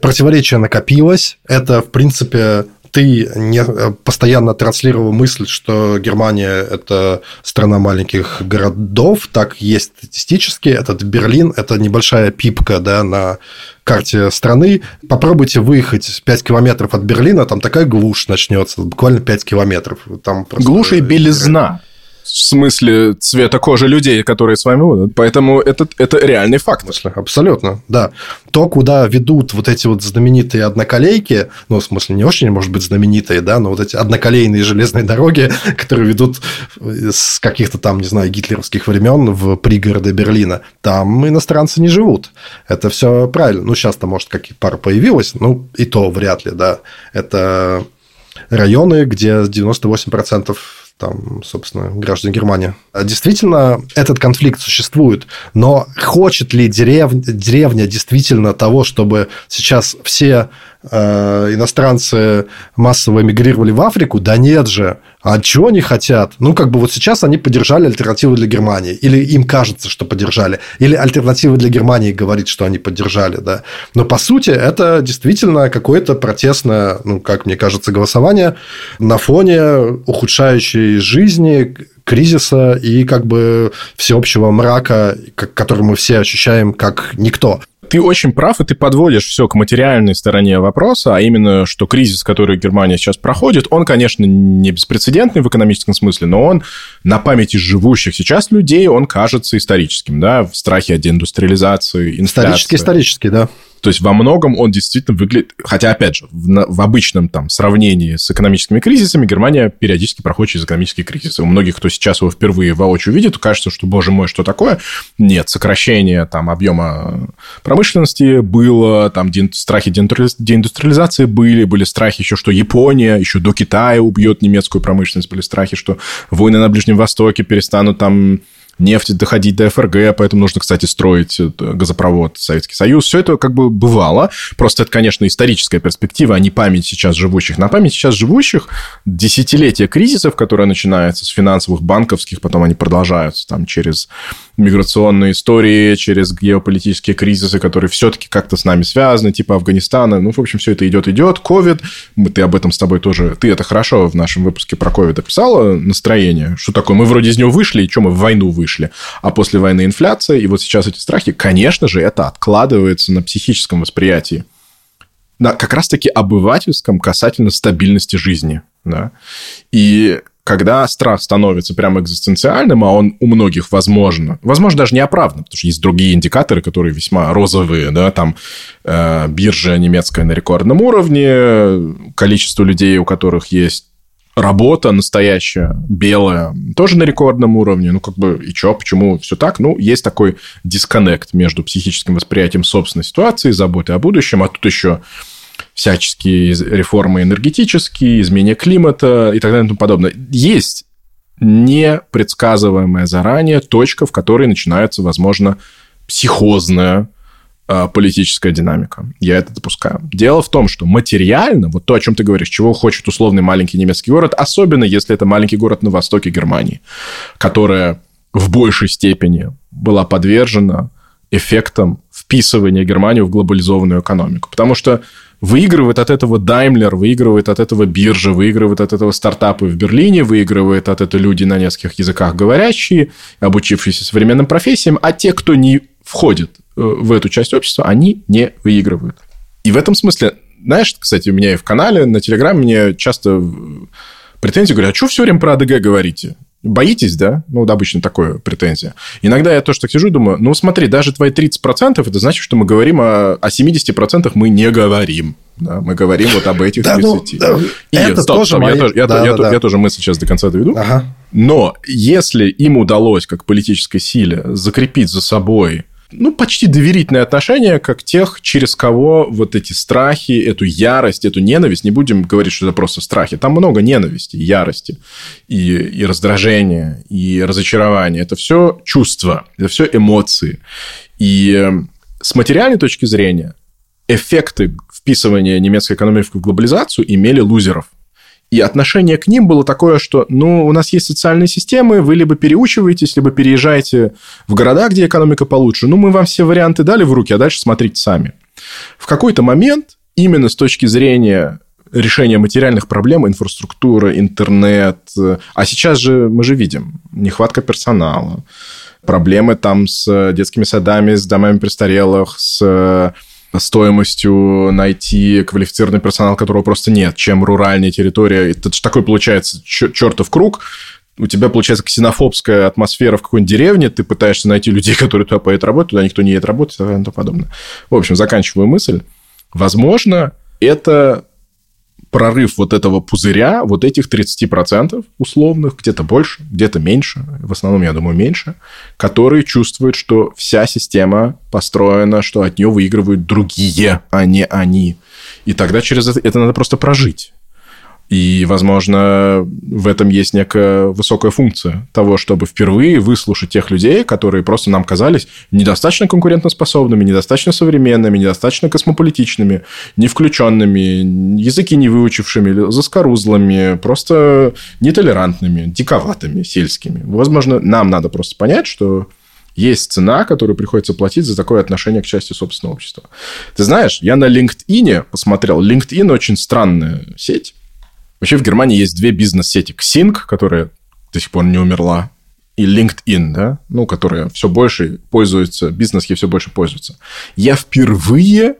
противоречие накопилось. Это, в принципе, ты не э, постоянно транслировал мысль, что Германия – это страна маленьких городов, так есть статистически. Этот Берлин – это небольшая пипка да, на карте страны. Попробуйте выехать 5 километров от Берлина, там такая глушь начнется, буквально 5 километров. Там Глушь и белизна смысле цвета кожи людей, которые с вами будут. Поэтому это, это реальный факт. Абсолютно, да. То, куда ведут вот эти вот знаменитые одноколейки, ну, в смысле, не очень, может быть, знаменитые, да, но вот эти одноколейные железные дороги, которые ведут с каких-то там, не знаю, гитлеровских времен в пригороды Берлина, там иностранцы не живут. Это все правильно. Ну, сейчас-то, может, какие-то пара появилась, ну, и то вряд ли, да. Это районы, где 98% там, собственно, граждан Германии. Действительно, этот конфликт существует, но хочет ли деревня, деревня действительно того, чтобы сейчас все э, иностранцы массово эмигрировали в Африку? Да нет же. А чего они хотят? Ну, как бы вот сейчас они поддержали альтернативу для Германии. Или им кажется, что поддержали. Или альтернатива для Германии говорит, что они поддержали, да. Но, по сути, это действительно какое-то протестное, ну, как мне кажется, голосование на фоне ухудшающей жизни, кризиса и как бы всеобщего мрака, который мы все ощущаем как никто ты очень прав, и ты подводишь все к материальной стороне вопроса, а именно, что кризис, который Германия сейчас проходит, он, конечно, не беспрецедентный в экономическом смысле, но он на памяти живущих сейчас людей, он кажется историческим, да, в страхе от деиндустриализации, инфляции. Исторически, исторически, да. То есть во многом он действительно выглядит... Хотя, опять же, в, в обычном там сравнении с экономическими кризисами Германия периодически проходит через экономические кризисы. У многих, кто сейчас его впервые воочию видит, кажется, что, боже мой, что такое? Нет, сокращение там объема промышленности было, там страхи деиндустриализации были, были страхи еще, что Япония еще до Китая убьет немецкую промышленность, были страхи, что войны на Ближнем Востоке перестанут там нефти доходить до ФРГ, поэтому нужно, кстати, строить э, газопровод Советский Союз. Все это как бы бывало. Просто это, конечно, историческая перспектива, а не память сейчас живущих. На память сейчас живущих десятилетия кризисов, которые начинаются с финансовых, банковских, потом они продолжаются там через миграционные истории, через геополитические кризисы, которые все-таки как-то с нами связаны, типа Афганистана. Ну, в общем, все это идет-идет. Ковид, ты об этом с тобой тоже... Ты это хорошо в нашем выпуске про ковид описала, настроение. Что такое? Мы вроде из него вышли, и что мы в войну вышли? А после войны инфляция, и вот сейчас эти страхи, конечно же, это откладывается на психическом восприятии. На как раз-таки обывательском касательно стабильности жизни. Да? И когда страх становится прямо экзистенциальным, а он у многих возможно, возможно, даже не оправдан, потому что есть другие индикаторы, которые весьма розовые, да, там э, биржа немецкая на рекордном уровне, количество людей, у которых есть работа настоящая, белая, тоже на рекордном уровне. Ну, как бы, и чё, почему все так? Ну, есть такой дисконнект между психическим восприятием собственной ситуации, заботой о будущем, а тут еще всяческие реформы энергетические, изменение климата и так далее и тому подобное. Есть непредсказываемая заранее точка, в которой начинается, возможно, психозное а, политическая динамика. Я это допускаю. Дело в том, что материально, вот то, о чем ты говоришь, чего хочет условный маленький немецкий город, особенно если это маленький город на востоке Германии, которая в большей степени была подвержена эффектам вписывания Германии в глобализованную экономику. Потому что выигрывает от этого Daimler, выигрывает от этого биржа, выигрывает от этого стартапы в Берлине, выигрывает от этого люди на нескольких языках говорящие, обучившиеся современным профессиям, а те, кто не входит э, в эту часть общества, они не выигрывают. И в этом смысле, знаешь, кстати, у меня и в канале, на Телеграм мне часто претензии говорят, а что все время про АДГ говорите? Боитесь, да? Ну, вот обычно такое претензия. Иногда я тоже так сижу и думаю, ну, смотри, даже твои 30% это значит, что мы говорим о, о 70% мы не говорим. Да, мы говорим вот об этих 30. Ну, да, и это стоп, тоже стоп, мои... я, тоже, я, да, я, да, я, я тоже мысль сейчас до конца доведу. Ага. Но если им удалось, как политической силе, закрепить за собой ну, почти доверительные отношения, как тех, через кого вот эти страхи, эту ярость, эту ненависть, не будем говорить, что это просто страхи, там много ненависти, ярости, и, и раздражения, и разочарования. Это все чувства, это все эмоции. И эм, с материальной точки зрения эффекты вписывания немецкой экономики в глобализацию имели лузеров – и отношение к ним было такое, что, ну, у нас есть социальные системы, вы либо переучиваетесь, либо переезжаете в города, где экономика получше. Ну, мы вам все варианты дали в руки, а дальше смотрите сами. В какой-то момент, именно с точки зрения решения материальных проблем, инфраструктура, интернет, а сейчас же мы же видим, нехватка персонала, проблемы там с детскими садами, с домами престарелых, с стоимостью найти квалифицированный персонал, которого просто нет, чем руральная территория. Это же такой получается чертов круг. У тебя получается ксенофобская атмосфера в какой-нибудь деревне, ты пытаешься найти людей, которые туда поедут работать, туда никто не едет работать и тому подобное. В общем, заканчиваю мысль. Возможно, это прорыв вот этого пузыря, вот этих 30% условных, где-то больше, где-то меньше, в основном, я думаю, меньше, которые чувствуют, что вся система построена, что от нее выигрывают другие, а не они. И тогда через это, это надо просто прожить. И, возможно, в этом есть некая высокая функция того, чтобы впервые выслушать тех людей, которые просто нам казались недостаточно конкурентоспособными, недостаточно современными, недостаточно космополитичными, не включенными, языки не выучившими, заскорузлыми, просто нетолерантными, диковатыми, сельскими. Возможно, нам надо просто понять, что есть цена, которую приходится платить за такое отношение к части собственного общества. Ты знаешь, я на LinkedIn посмотрел. LinkedIn очень странная сеть Вообще в Германии есть две бизнес-сети. Xing, которая до сих пор не умерла, и LinkedIn, да, ну, которая все больше пользуется, бизнес ей все больше пользуется. Я впервые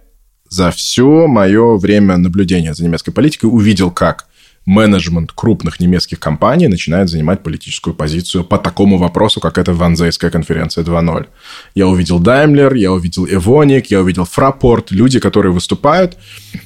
за все мое время наблюдения за немецкой политикой увидел, как менеджмент крупных немецких компаний начинает занимать политическую позицию по такому вопросу, как эта Ванзейская конференция 2.0. Я увидел Daimler, я увидел Evonik, я увидел Fraport, люди, которые выступают,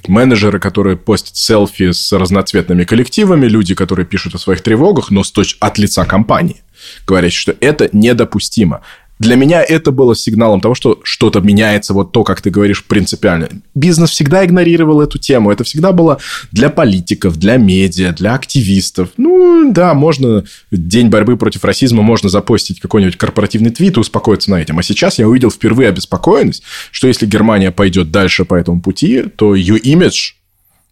менеджеры, которые постят селфи с разноцветными коллективами, люди, которые пишут о своих тревогах, но с точ- от лица компании говорят, что это недопустимо. Для меня это было сигналом того, что что-то меняется, вот то, как ты говоришь, принципиально. Бизнес всегда игнорировал эту тему. Это всегда было для политиков, для медиа, для активистов. Ну, да, можно День борьбы против расизма, можно запостить какой-нибудь корпоративный твит и успокоиться на этом. А сейчас я увидел впервые обеспокоенность, что если Германия пойдет дальше по этому пути, то ее имидж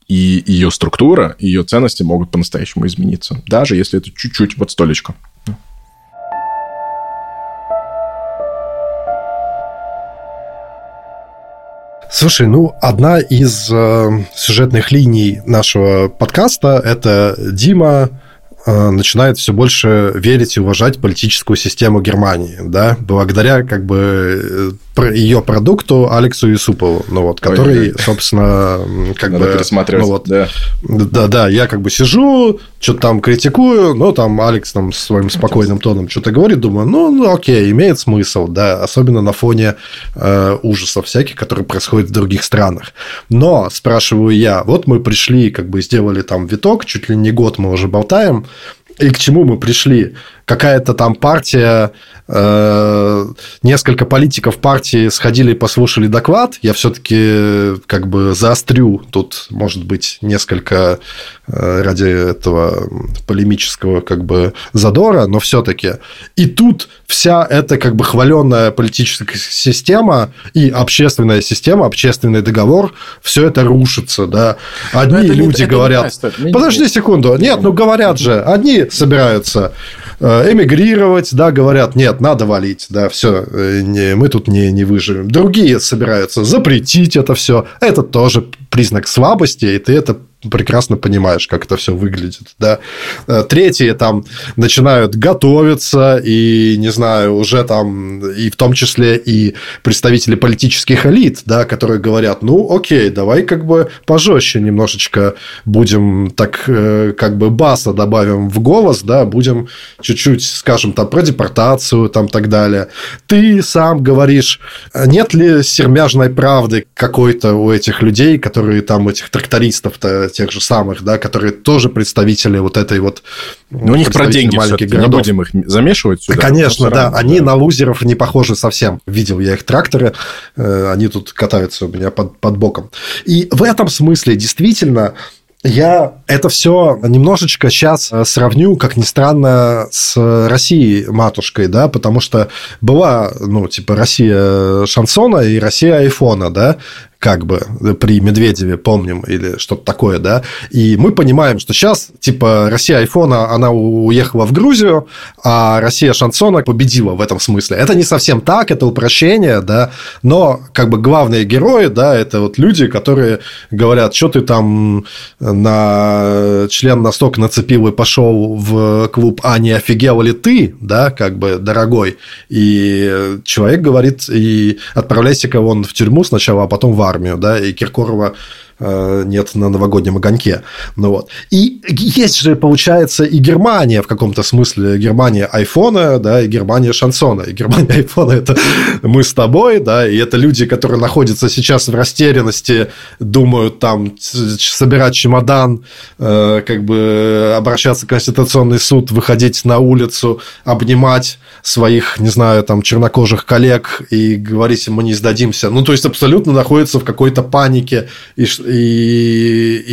и ее структура, ее ценности могут по-настоящему измениться. Даже если это чуть-чуть вот столечко. Слушай, ну, одна из э, сюжетных линий нашего подкаста – это Дима Э, начинает все больше верить и уважать политическую систему Германии, да, благодаря как бы э, ее продукту Алексу Юсупову, ну вот, который, Ой, собственно, как Надо бы, ну вот, да. да, да, я как бы сижу, что-то там критикую, но там Алекс там своим спокойным тоном что-то говорит, думаю, ну, ну, окей, имеет смысл, да, особенно на фоне э, ужасов всяких, которые происходят в других странах. Но спрашиваю я, вот мы пришли, как бы сделали там виток, чуть ли не год мы уже болтаем, и к чему мы пришли? какая-то там партия, несколько политиков партии сходили и послушали доклад, я все-таки как бы заострю тут, может быть, несколько э, ради этого полемического как бы задора, но все-таки. И тут вся эта как бы хваленная политическая система и общественная система, общественный договор, все это рушится, да. Одни люди не, говорят... Не Подожди секунду. Нет, ну говорят же, одни собираются Э, эмигрировать, да, говорят, нет, надо валить, да, все, э, мы тут не, не выживем. Другие собираются запретить это все. Это тоже признак слабости, и ты это прекрасно понимаешь, как это все выглядит, да. Э, третьи там начинают готовиться, и, не знаю, уже там, и в том числе и представители политических элит, да, которые говорят, ну, окей, давай как бы пожестче немножечко будем так, э, как бы баса добавим в голос, да, будем чуть-чуть, скажем, там, про депортацию, там, так далее. Ты сам говоришь, нет ли сермяжной правды какой-то у этих людей, которые там, этих трактористов-то тех же самых, да, которые тоже представители вот этой вот... Ну, у них про деньги маленьких городов. не будем их замешивать сюда. Конечно, да, равно, они да. на лузеров не похожи совсем. Видел я их тракторы, э, они тут катаются у меня под, под боком. И в этом смысле действительно я это все немножечко сейчас э, сравню, как ни странно, с Россией матушкой, да, потому что была, ну, типа, Россия шансона и Россия айфона, да, как бы при Медведеве, помним, или что-то такое, да, и мы понимаем, что сейчас, типа, Россия айфона, она уехала в Грузию, а Россия шансона победила в этом смысле. Это не совсем так, это упрощение, да, но как бы главные герои, да, это вот люди, которые говорят, что ты там на член настолько нацепил и пошел в клуб, а не офигел ли ты, да, как бы, дорогой, и человек говорит, и отправляйся-ка вон в тюрьму сначала, а потом в армию, да, и Киркорова нет на новогоднем огоньке. Ну, вот. И есть же, получается, и Германия в каком-то смысле. Германия айфона, да, и Германия шансона. И Германия айфона – это мы с тобой, да, и это люди, которые находятся сейчас в растерянности, думают там собирать чемодан, э, как бы обращаться в Конституционный суд, выходить на улицу, обнимать своих, не знаю, там, чернокожих коллег и говорить им, мы не сдадимся. Ну, то есть, абсолютно находятся в какой-то панике и, и,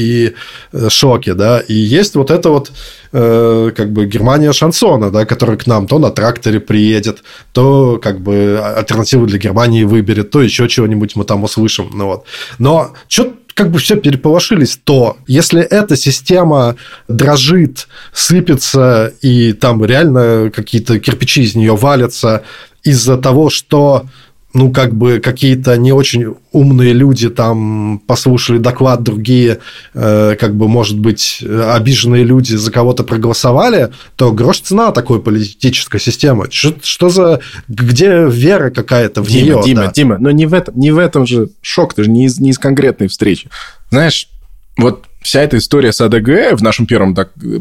и шоке, да, и есть вот это вот э, как бы Германия шансона, да, которая к нам то на тракторе приедет, то как бы альтернативу для Германии выберет, то еще чего-нибудь мы там услышим, ну вот. Но что как бы все переполошились, то если эта система дрожит, сыпется, и там реально какие-то кирпичи из нее валятся из-за того, что ну, как бы какие-то не очень умные люди там послушали доклад, другие, э, как бы, может быть, обиженные люди за кого-то проголосовали, то грош цена такой политической системы. Что, что за... Где вера какая-то в Дима, нее? Дима, да? Дима, но не в, этом, не в этом же шок, ты же не из, не из конкретной встречи. Знаешь, вот вся эта история с АДГ, в нашем первом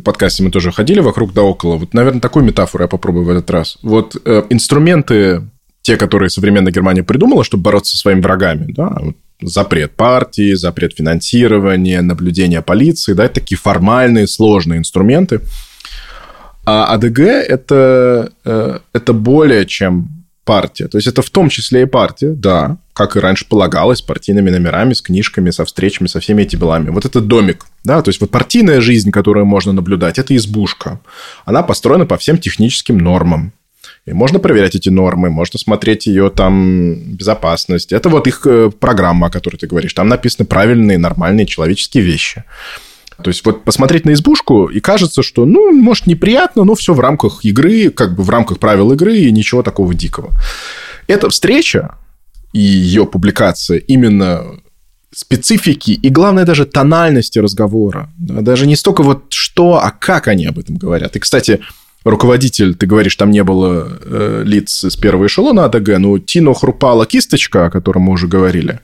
подкасте мы тоже ходили вокруг да около, вот, наверное, такую метафору я попробую в этот раз. Вот э, инструменты те, которые современная Германия придумала, чтобы бороться со своими врагами, да, запрет партии, запрет финансирования, наблюдение полиции, да, это такие формальные, сложные инструменты. А АДГ это, э, это более чем партия. То есть это в том числе и партия, да, как и раньше полагалось, партийными номерами, с книжками, со встречами, со всеми этими делами. Вот это домик, да, то есть вот партийная жизнь, которую можно наблюдать, это избушка. Она построена по всем техническим нормам. И можно проверять эти нормы, можно смотреть ее там безопасность. Это вот их э, программа, о которой ты говоришь. Там написаны правильные, нормальные человеческие вещи. То есть вот посмотреть на избушку, и кажется, что, ну, может, неприятно, но все в рамках игры, как бы в рамках правил игры, и ничего такого дикого. Эта встреча и ее публикация именно специфики и, главное, даже тональности разговора. Даже не столько вот что, а как они об этом говорят. И, кстати, руководитель, ты говоришь, там не было э, лиц из первого эшелона АДГ, но Тино Хрупала Кисточка, о котором мы уже говорили,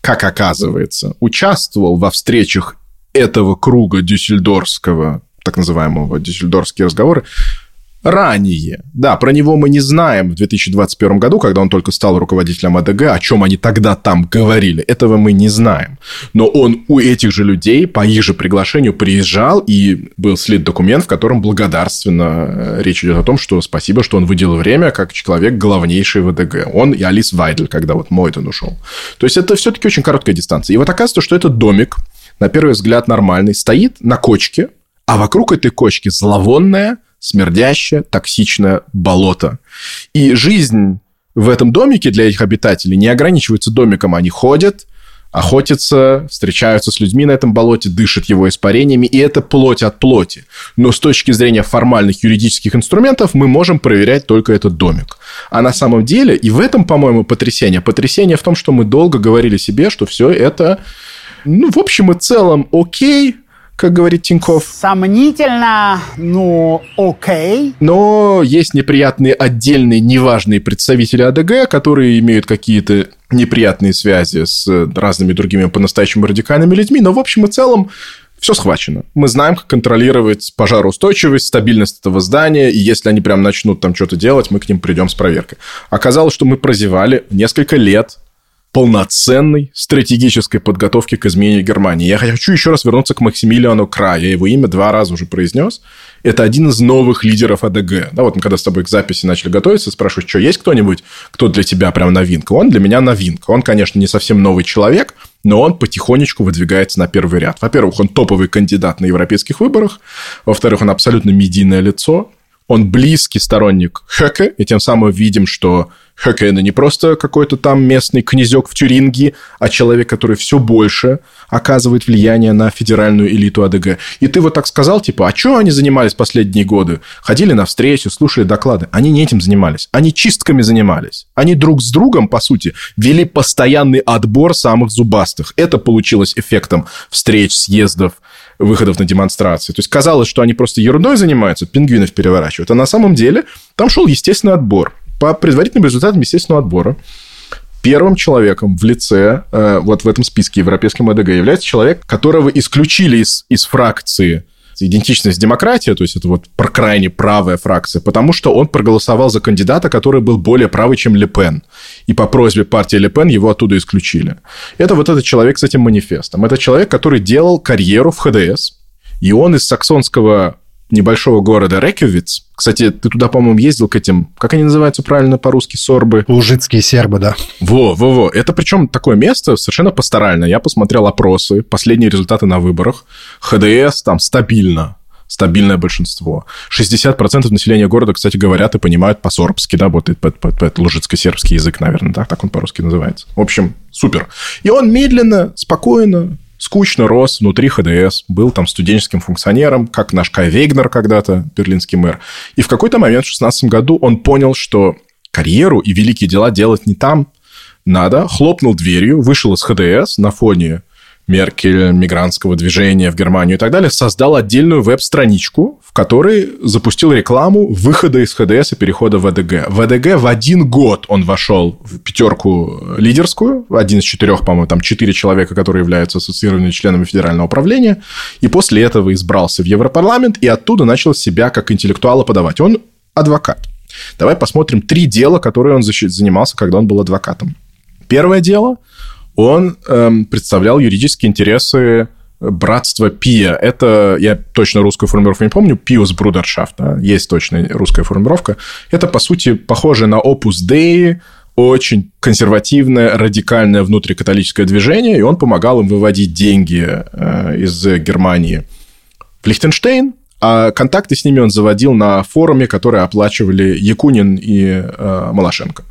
как оказывается, участвовал во встречах этого круга дюссельдорфского, так называемого дюссельдорфские разговоры, ранее. Да, про него мы не знаем в 2021 году, когда он только стал руководителем АДГ, о чем они тогда там говорили. Этого мы не знаем. Но он у этих же людей по их же приглашению приезжал, и был слит документ, в котором благодарственно э, речь идет о том, что спасибо, что он выделил время как человек главнейший в АДГ. Он и Алис Вайдель, когда вот Мойден ушел. То есть, это все-таки очень короткая дистанция. И вот оказывается, что этот домик, на первый взгляд нормальный, стоит на кочке, а вокруг этой кочки зловонная, смердящее, токсичное болото. И жизнь в этом домике для этих обитателей не ограничивается домиком. Они ходят, охотятся, встречаются с людьми на этом болоте, дышат его испарениями, и это плоть от плоти. Но с точки зрения формальных юридических инструментов мы можем проверять только этот домик. А на самом деле, и в этом, по-моему, потрясение. Потрясение в том, что мы долго говорили себе, что все это, ну, в общем и целом, окей, как говорит Тиньков. Сомнительно, ну, окей. Но есть неприятные отдельные, неважные представители АДГ, которые имеют какие-то неприятные связи с разными другими по-настоящему радикальными людьми. Но в общем и целом все схвачено. Мы знаем, как контролировать пожароустойчивость, стабильность этого здания, и если они прям начнут там что-то делать, мы к ним придем с проверкой. Оказалось, что мы прозевали несколько лет полноценной стратегической подготовки к изменению Германии. Я хочу еще раз вернуться к Максимилиану Кра. Я его имя два раза уже произнес. Это один из новых лидеров АДГ. Да, вот мы когда с тобой к записи начали готовиться, спрашиваю, что есть кто-нибудь, кто для тебя прям новинка? Он для меня новинка. Он, конечно, не совсем новый человек, но он потихонечку выдвигается на первый ряд. Во-первых, он топовый кандидат на европейских выборах. Во-вторых, он абсолютно медийное лицо. Он близкий сторонник Хэка, и тем самым видим, что Хакена не просто какой-то там местный князек в Тюринге, а человек, который все больше оказывает влияние на федеральную элиту АДГ. И ты вот так сказал, типа, а что они занимались последние годы? Ходили на встречи, слушали доклады. Они не этим занимались. Они чистками занимались. Они друг с другом, по сути, вели постоянный отбор самых зубастых. Это получилось эффектом встреч, съездов, выходов на демонстрации. То есть казалось, что они просто ерундой занимаются, пингвинов переворачивают. А на самом деле там шел естественный отбор по предварительным результатам естественного отбора первым человеком в лице, э, вот в этом списке европейским АДГ, является человек, которого исключили из, из фракции идентичность демократия, то есть это вот крайне правая фракция, потому что он проголосовал за кандидата, который был более правый, чем Ле Пен. И по просьбе партии Ле Пен его оттуда исключили. Это вот этот человек с этим манифестом. Это человек, который делал карьеру в ХДС, и он из саксонского небольшого города Рекювиц. Кстати, ты туда, по-моему, ездил к этим, как они называются правильно по-русски, сорбы? Лужицкие сербы, да. Во, во, во. Это причем такое место совершенно пасторальное. Я посмотрел опросы, последние результаты на выборах. ХДС там стабильно стабильное большинство. 60% населения города, кстати, говорят и понимают по-сорбски, да, вот это, это, это лужицко-сербский язык, наверное, так, так он по-русски называется. В общем, супер. И он медленно, спокойно, скучно рос внутри ХДС, был там студенческим функционером, как наш Кай Вейгнер когда-то, берлинский мэр. И в какой-то момент в 16 году он понял, что карьеру и великие дела делать не там надо, хлопнул дверью, вышел из ХДС на фоне Меркель, мигрантского движения в Германию и так далее, создал отдельную веб-страничку, в которой запустил рекламу выхода из ХДС и перехода в АДГ. В АДГ в один год он вошел в пятерку лидерскую, один из четырех, по-моему, там четыре человека, которые являются ассоциированными членами федерального управления, и после этого избрался в Европарламент и оттуда начал себя как интеллектуала подавать. Он адвокат. Давай посмотрим три дела, которые он занимался, когда он был адвокатом. Первое дело – он эм, представлял юридические интересы братства Пия. Это, я точно русскую формулировку не помню, Пиус Брудершафт, да, есть точная русская формулировка. Это, по сути, похоже на Opus Dei, очень консервативное, радикальное внутрикатолическое движение, и он помогал им выводить деньги э, из Германии в Лихтенштейн, а контакты с ними он заводил на форуме, которые оплачивали Якунин и э, Малашенко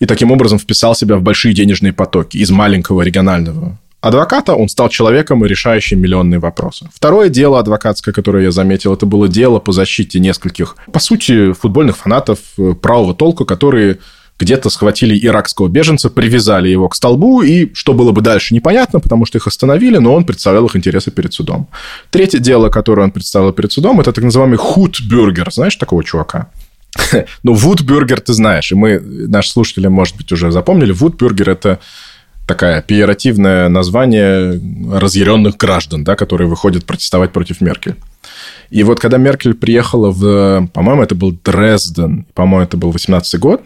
и таким образом вписал себя в большие денежные потоки из маленького регионального адвоката, он стал человеком, решающим миллионные вопросы. Второе дело адвокатское, которое я заметил, это было дело по защите нескольких, по сути, футбольных фанатов э, правого толка, которые где-то схватили иракского беженца, привязали его к столбу, и что было бы дальше, непонятно, потому что их остановили, но он представлял их интересы перед судом. Третье дело, которое он представил перед судом, это так называемый худбюргер. Знаешь такого чувака? Ну, Вудбюргер ты знаешь, и мы, наши слушатели, может быть, уже запомнили. Вудбюргер – это такое пиеративное название разъяренных граждан, да, которые выходят протестовать против Меркель. И вот когда Меркель приехала в, по-моему, это был Дрезден, по-моему, это был 18 год,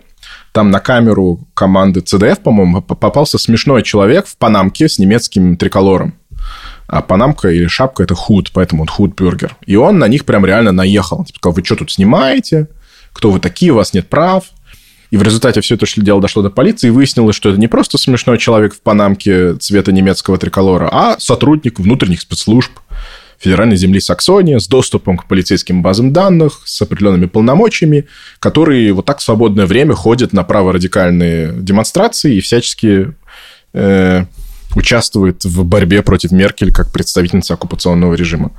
там на камеру команды ЦДФ, по-моему, попался смешной человек в панамке с немецким триколором. А панамка или шапка – это худ, поэтому он худ-бюргер. И он на них прям реально наехал. Типа, сказал, вы что тут снимаете? Кто вы такие? У вас нет прав. И в результате все это дело дошло до полиции, и выяснилось, что это не просто смешной человек в панамке цвета немецкого триколора, а сотрудник внутренних спецслужб федеральной земли Саксония с доступом к полицейским базам данных, с определенными полномочиями, которые вот так в свободное время ходят на праворадикальные демонстрации и всячески э, участвует в борьбе против Меркель как представительница оккупационного режима.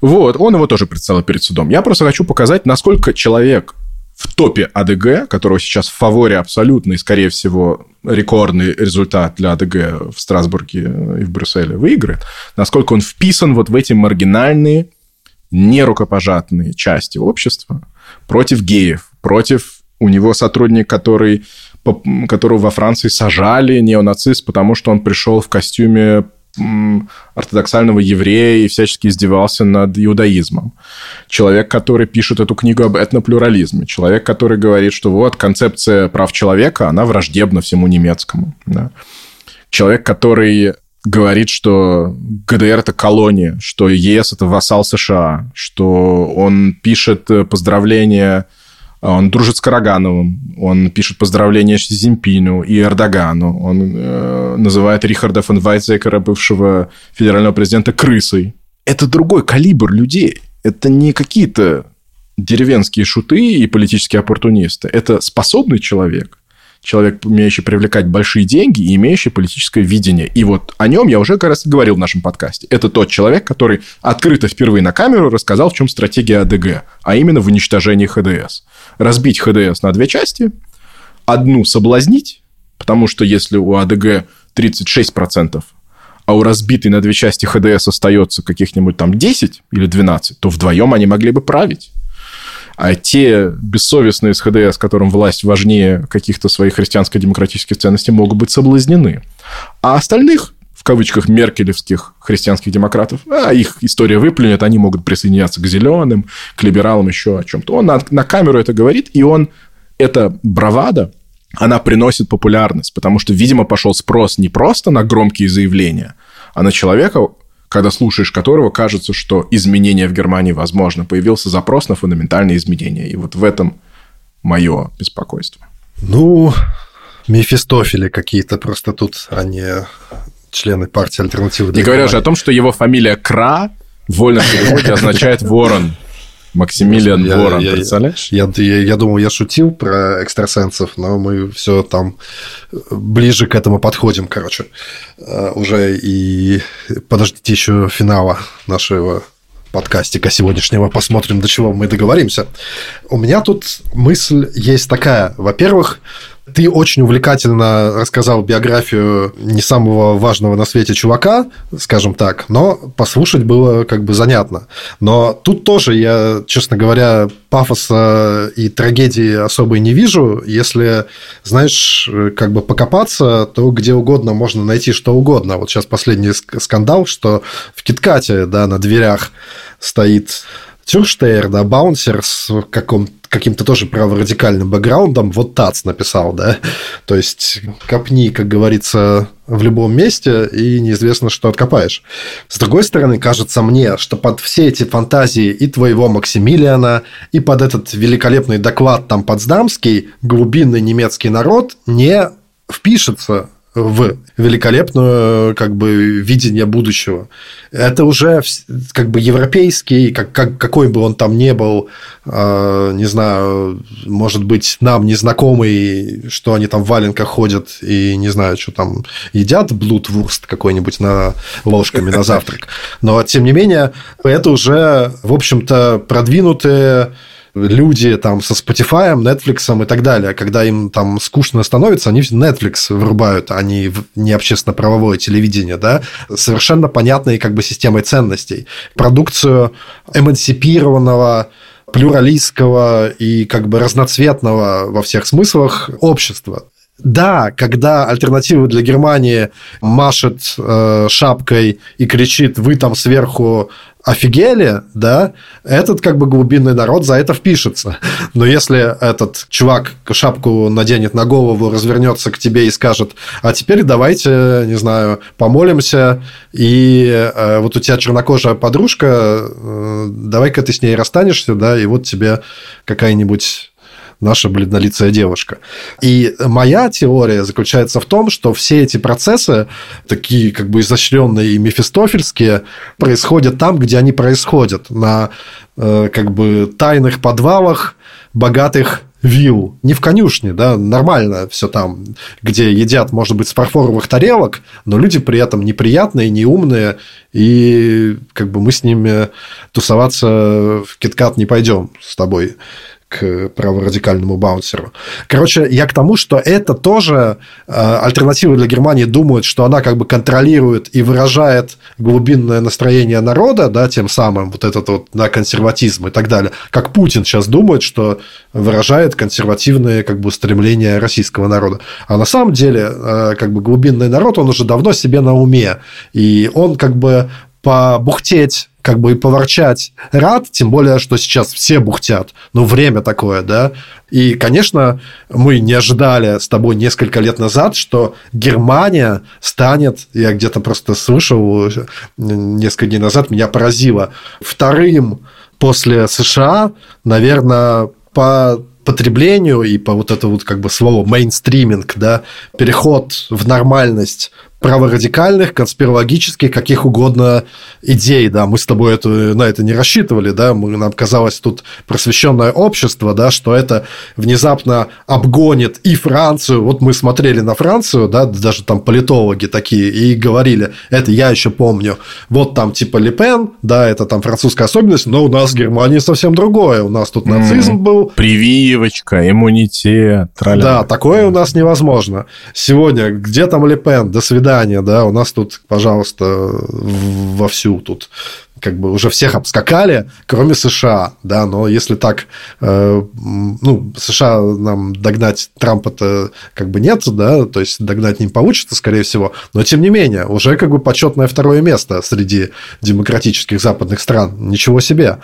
Вот, он его тоже представил перед судом. Я просто хочу показать, насколько человек в топе АДГ, которого сейчас в фаворе абсолютно и, скорее всего, рекордный результат для АДГ в Страсбурге и в Брюсселе выиграет, насколько он вписан вот в эти маргинальные, нерукопожатные части общества против геев, против у него сотрудник, который, которого во Франции сажали, неонацист, потому что он пришел в костюме ортодоксального еврея и всячески издевался над иудаизмом. Человек, который пишет эту книгу об этноплюрализме. Человек, который говорит, что вот концепция прав человека, она враждебна всему немецкому. Да. Человек, который говорит, что ГДР – это колония, что ЕС – это вассал США, что он пишет поздравления он дружит с Карагановым, он пишет поздравления Зимпину и Эрдогану, он э, называет Рихарда фон Вайтзекера, бывшего федерального президента, крысой. Это другой калибр людей. Это не какие-то деревенские шуты и политические оппортунисты. Это способный человек, человек, умеющий привлекать большие деньги и имеющий политическое видение. И вот о нем я уже как раз говорил в нашем подкасте. Это тот человек, который открыто впервые на камеру рассказал, в чем стратегия АДГ, а именно в уничтожении ХДС. Разбить ХДС на две части, одну соблазнить, потому что если у АДГ 36%, а у разбитой на две части ХДС остается каких-нибудь там 10 или 12, то вдвоем они могли бы править а те бессовестные с ХДС, которым власть важнее каких-то своих христианско-демократических ценностей, могут быть соблазнены. А остальных в кавычках меркелевских христианских демократов, а их история выплюнет, они могут присоединяться к зеленым, к либералам, еще о чем-то. Он на, на камеру это говорит, и он, это бравада, она приносит популярность, потому что, видимо, пошел спрос не просто на громкие заявления, а на человека, когда слушаешь которого, кажется, что изменения в Германии возможно. Появился запрос на фундаментальные изменения. И вот в этом мое беспокойство. Ну, Мефистофели какие-то просто тут, а не члены партии альтернативы. Не говоря же о том, что его фамилия Кра в вольном переводе означает ворон. Максимилиан я, Ворон, я, представляешь? Я, я, я думал, я шутил про экстрасенсов, но мы все там ближе к этому подходим, короче, э, уже и подождите еще финала нашего подкастика сегодняшнего, посмотрим, до чего мы договоримся. У меня тут мысль есть такая. Во-первых, ты очень увлекательно рассказал биографию не самого важного на свете чувака, скажем так, но послушать было как бы занятно. Но тут тоже я, честно говоря, пафоса и трагедии особой не вижу. Если, знаешь, как бы покопаться, то где угодно можно найти что угодно. Вот сейчас последний скандал, что в Киткате, да, на дверях стоит Тюрштейр, да, баунсер с каком каким-то тоже праворадикальным бэкграундом, вот ТАЦ написал, да, то есть копни, как говорится, в любом месте, и неизвестно, что откопаешь. С другой стороны, кажется мне, что под все эти фантазии и твоего Максимилиана, и под этот великолепный доклад там Потсдамский, глубинный немецкий народ не впишется в великолепное как бы видение будущего. Это уже как бы европейский, как, как, какой бы он там ни был, э, не знаю, может быть, нам незнакомый, что они там в валенках ходят и не знаю, что там едят, блудвурст какой-нибудь на ложками на завтрак. Но, тем не менее, это уже, в общем-то, продвинутые люди там со Spotify, Netflix и так далее, когда им там скучно становится, они Netflix врубают, а не, не общественно-правовое телевидение, да, совершенно понятной как бы системой ценностей. Продукцию эмансипированного плюралистского и как бы разноцветного во всех смыслах общества. Да, когда альтернатива для Германии машет э, шапкой и кричит, вы там сверху офигели, да, этот как бы глубинный народ за это впишется. Но если этот чувак шапку наденет на голову, развернется к тебе и скажет, а теперь давайте, не знаю, помолимся, и э, вот у тебя чернокожая подружка, э, давай-ка ты с ней расстанешься, да, и вот тебе какая-нибудь наша бледнолицая девушка. И моя теория заключается в том, что все эти процессы, такие как бы изощренные и мефистофельские, происходят там, где они происходят, на э, как бы тайных подвалах богатых вилл, не в конюшне, да, нормально все там, где едят, может быть, с фарфоровых тарелок, но люди при этом неприятные, неумные, и как бы мы с ними тусоваться в киткат не пойдем с тобой к праворадикальному баунсеру. Короче, я к тому, что это тоже э, альтернатива для Германии думают, что она как бы контролирует и выражает глубинное настроение народа, да, тем самым вот этот вот да, консерватизм и так далее. Как Путин сейчас думает, что выражает консервативные как бы стремления российского народа. А на самом деле, э, как бы глубинный народ, он уже давно себе на уме. И он как бы побухтеть как бы и поворчать рад, тем более, что сейчас все бухтят. Ну, время такое, да. И, конечно, мы не ожидали с тобой несколько лет назад, что Германия станет, я где-то просто слышал несколько дней назад, меня поразило, вторым после США, наверное, по потреблению и по вот это вот как бы слово мейнстриминг, да, переход в нормальность праворадикальных, конспирологических, каких угодно идей, да, мы с тобой это, на это не рассчитывали, да, мы, нам казалось тут просвещенное общество, да, что это внезапно обгонит и Францию, вот мы смотрели на Францию, да, даже там политологи такие, и говорили, это я еще помню, вот там типа Лепен, да, это там французская особенность, но у нас в Германии совсем другое, у нас тут нацизм был. Прививочка, иммунитет, траля. Да, такое у нас невозможно. Сегодня, где там Лепен, до свидания, свидания, да, у нас тут, пожалуйста, вовсю тут как бы уже всех обскакали, кроме США, да, но если так, э, ну, США нам догнать Трампа-то как бы нет, да, то есть догнать не получится, скорее всего, но тем не менее, уже как бы почетное второе место среди демократических западных стран, ничего себе.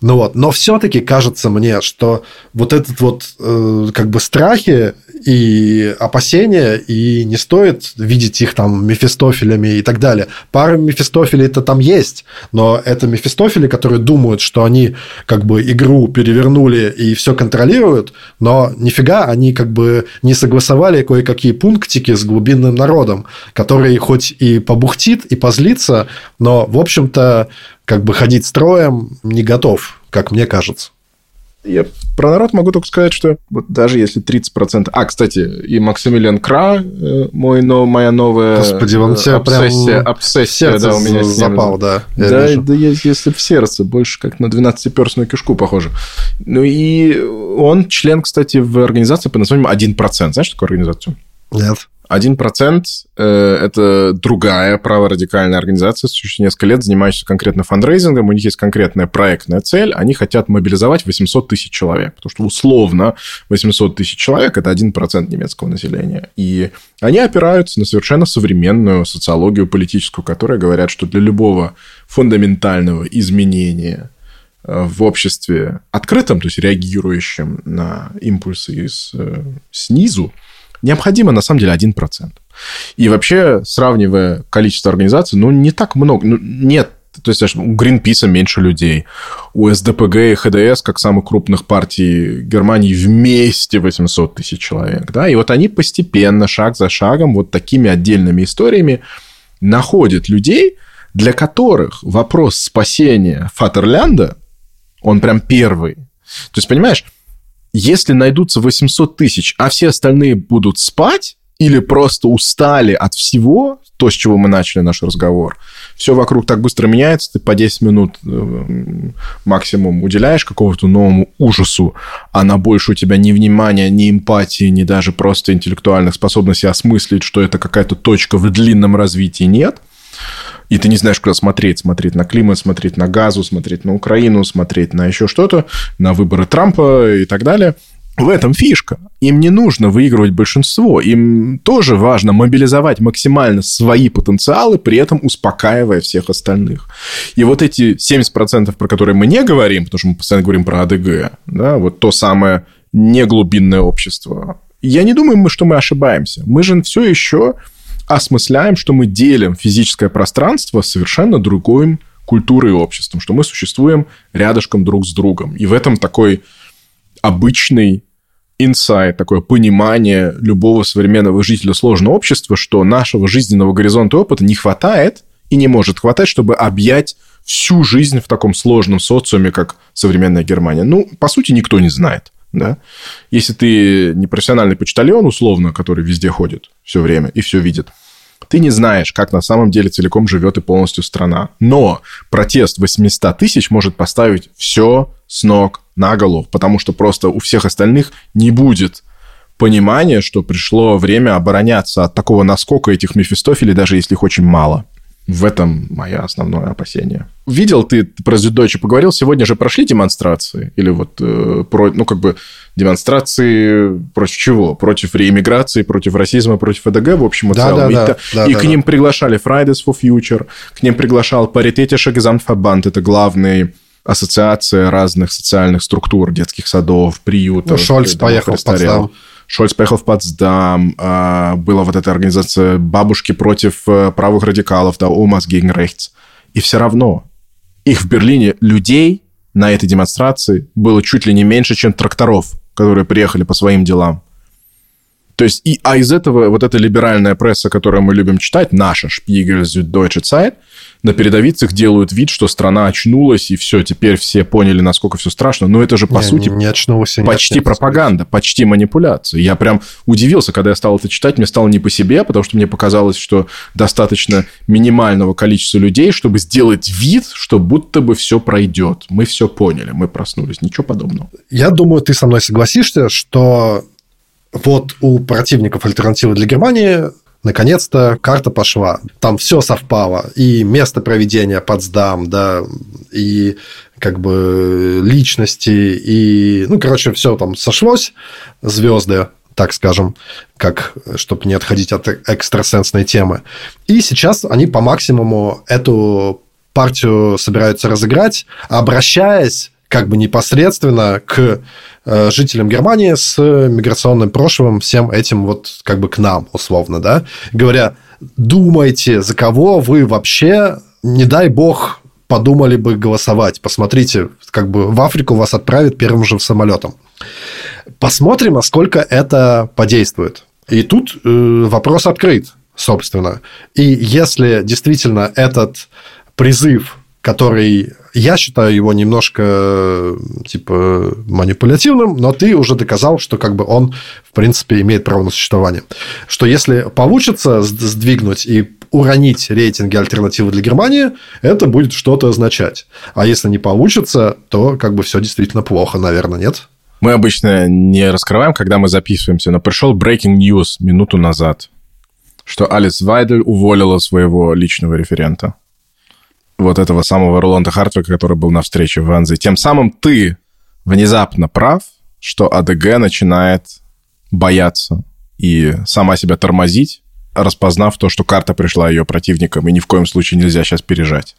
Ну вот, но все-таки кажется мне, что вот этот вот э, как бы страхи и опасения, и не стоит видеть их там мефистофелями и так далее. Пара мефистофелей-то там есть, но это мефистофели, которые думают, что они как бы игру перевернули и все контролируют, но нифига они как бы не согласовали кое-какие пунктики с глубинным народом, который хоть и побухтит, и позлится, но, в общем-то, как бы ходить строем не готов, как мне кажется. Я про народ могу только сказать, что вот даже если 30%... А, кстати, и Максимилиан Кра, э, мой, но, моя новая Господи, он тебя обсессия, прям обсессия, да, у меня запал, да. Да, да, если в сердце, больше как на 12-перстную кишку похоже. Ну и он член, кстати, в организации под названием 1%. Знаешь такую организацию? Нет. 1% э, это другая праворадикальная организация, существующая несколько лет, занимающаяся конкретно фандрейзингом. У них есть конкретная проектная цель. Они хотят мобилизовать 800 тысяч человек. Потому что условно 800 тысяч человек – это 1% немецкого населения. И они опираются на совершенно современную социологию политическую, которая говорят, что для любого фундаментального изменения э, в обществе открытом, то есть реагирующем на импульсы из, э, снизу, необходимо на самом деле 1%. И вообще, сравнивая количество организаций, ну, не так много. Ну, нет то есть, у Гринписа меньше людей. У СДПГ и ХДС, как самых крупных партий Германии, вместе 800 тысяч человек. Да? И вот они постепенно, шаг за шагом, вот такими отдельными историями находят людей, для которых вопрос спасения Фатерлянда, он прям первый. То есть, понимаешь, если найдутся 800 тысяч, а все остальные будут спать или просто устали от всего, то, с чего мы начали наш разговор, все вокруг так быстро меняется, ты по 10 минут э, максимум уделяешь какому-то новому ужасу, а на больше у тебя ни внимания, ни эмпатии, ни даже просто интеллектуальных способностей осмыслить, что это какая-то точка в длинном развитии нет – и ты не знаешь, куда смотреть. Смотреть на климат, смотреть на газу, смотреть на Украину, смотреть на еще что-то, на выборы Трампа и так далее. В этом фишка. Им не нужно выигрывать большинство. Им тоже важно мобилизовать максимально свои потенциалы, при этом успокаивая всех остальных. И вот эти 70%, про которые мы не говорим, потому что мы постоянно говорим про АДГ, да, вот то самое неглубинное общество. Я не думаю, что мы ошибаемся. Мы же все еще осмысляем, что мы делим физическое пространство совершенно другой культурой и обществом, что мы существуем рядышком друг с другом. И в этом такой обычный инсайт, такое понимание любого современного жителя сложного общества, что нашего жизненного горизонта опыта не хватает и не может хватать, чтобы объять всю жизнь в таком сложном социуме, как современная Германия. Ну, по сути, никто не знает. Да? Если ты не профессиональный почтальон, условно, который везде ходит все время и все видит, ты не знаешь, как на самом деле целиком живет и полностью страна. Но протест 800 тысяч может поставить все с ног на голову, потому что просто у всех остальных не будет понимания, что пришло время обороняться от такого наскока этих Мефистофелей, даже если их очень мало. В этом мое основное опасение. Видел ты про Зюдойче поговорил, сегодня же прошли демонстрации? Или вот э, про, ну, как бы демонстрации против чего? Против реиммиграции, против расизма, против ЭДГ, в общем и да, целом. Да, и да, да, и да, к да. ним приглашали Fridays for Future, к ним приглашал Паритетиша Гезамтфабанд, это главный ассоциация разных социальных структур, детских садов, приютов. Ну, Шольц поехал в Потсдам. Шольц поехал в Потсдам. А, была вот эта организация «Бабушки против э, правых радикалов», да, «Умас gegen rechts». И все равно их в Берлине людей на этой демонстрации было чуть ли не меньше, чем тракторов, которые приехали по своим делам. То есть, и, а из этого вот эта либеральная пресса, которую мы любим читать, наша Spiegel, Süddeutsche Zeit, на передовицах делают вид, что страна очнулась, и все, теперь все поняли, насколько все страшно. Но это же, по не, сути, не очнулся, почти нет, пропаганда, нет. почти манипуляция. Я прям удивился, когда я стал это читать, мне стало не по себе, потому что мне показалось, что достаточно минимального количества людей, чтобы сделать вид, что будто бы все пройдет. Мы все поняли, мы проснулись. Ничего подобного. Я думаю, ты со мной согласишься, что вот у противников альтернативы для Германии наконец-то карта пошла. Там все совпало. И место проведения Потсдам, да, и как бы личности, и, ну, короче, все там сошлось, звезды, так скажем, как, чтобы не отходить от экстрасенсной темы. И сейчас они по максимуму эту партию собираются разыграть, обращаясь как бы непосредственно к э, жителям Германии с миграционным прошлым, всем этим вот как бы к нам, условно, да, говоря, думайте, за кого вы вообще, не дай бог, подумали бы голосовать. Посмотрите, как бы в Африку вас отправят первым же самолетом. Посмотрим, насколько это подействует. И тут э, вопрос открыт, собственно. И если действительно этот призыв который я считаю его немножко типа манипулятивным, но ты уже доказал, что как бы он в принципе имеет право на существование. Что если получится сдвигнуть и уронить рейтинги альтернативы для Германии, это будет что-то означать. А если не получится, то как бы все действительно плохо, наверное, нет? Мы обычно не раскрываем, когда мы записываемся, но пришел breaking news минуту назад, что Алис Вайдель уволила своего личного референта вот этого самого Роланда Хартвика, который был на встрече в Ванзе. Тем самым ты внезапно прав, что АДГ начинает бояться и сама себя тормозить, распознав то, что карта пришла ее противникам, и ни в коем случае нельзя сейчас пережать.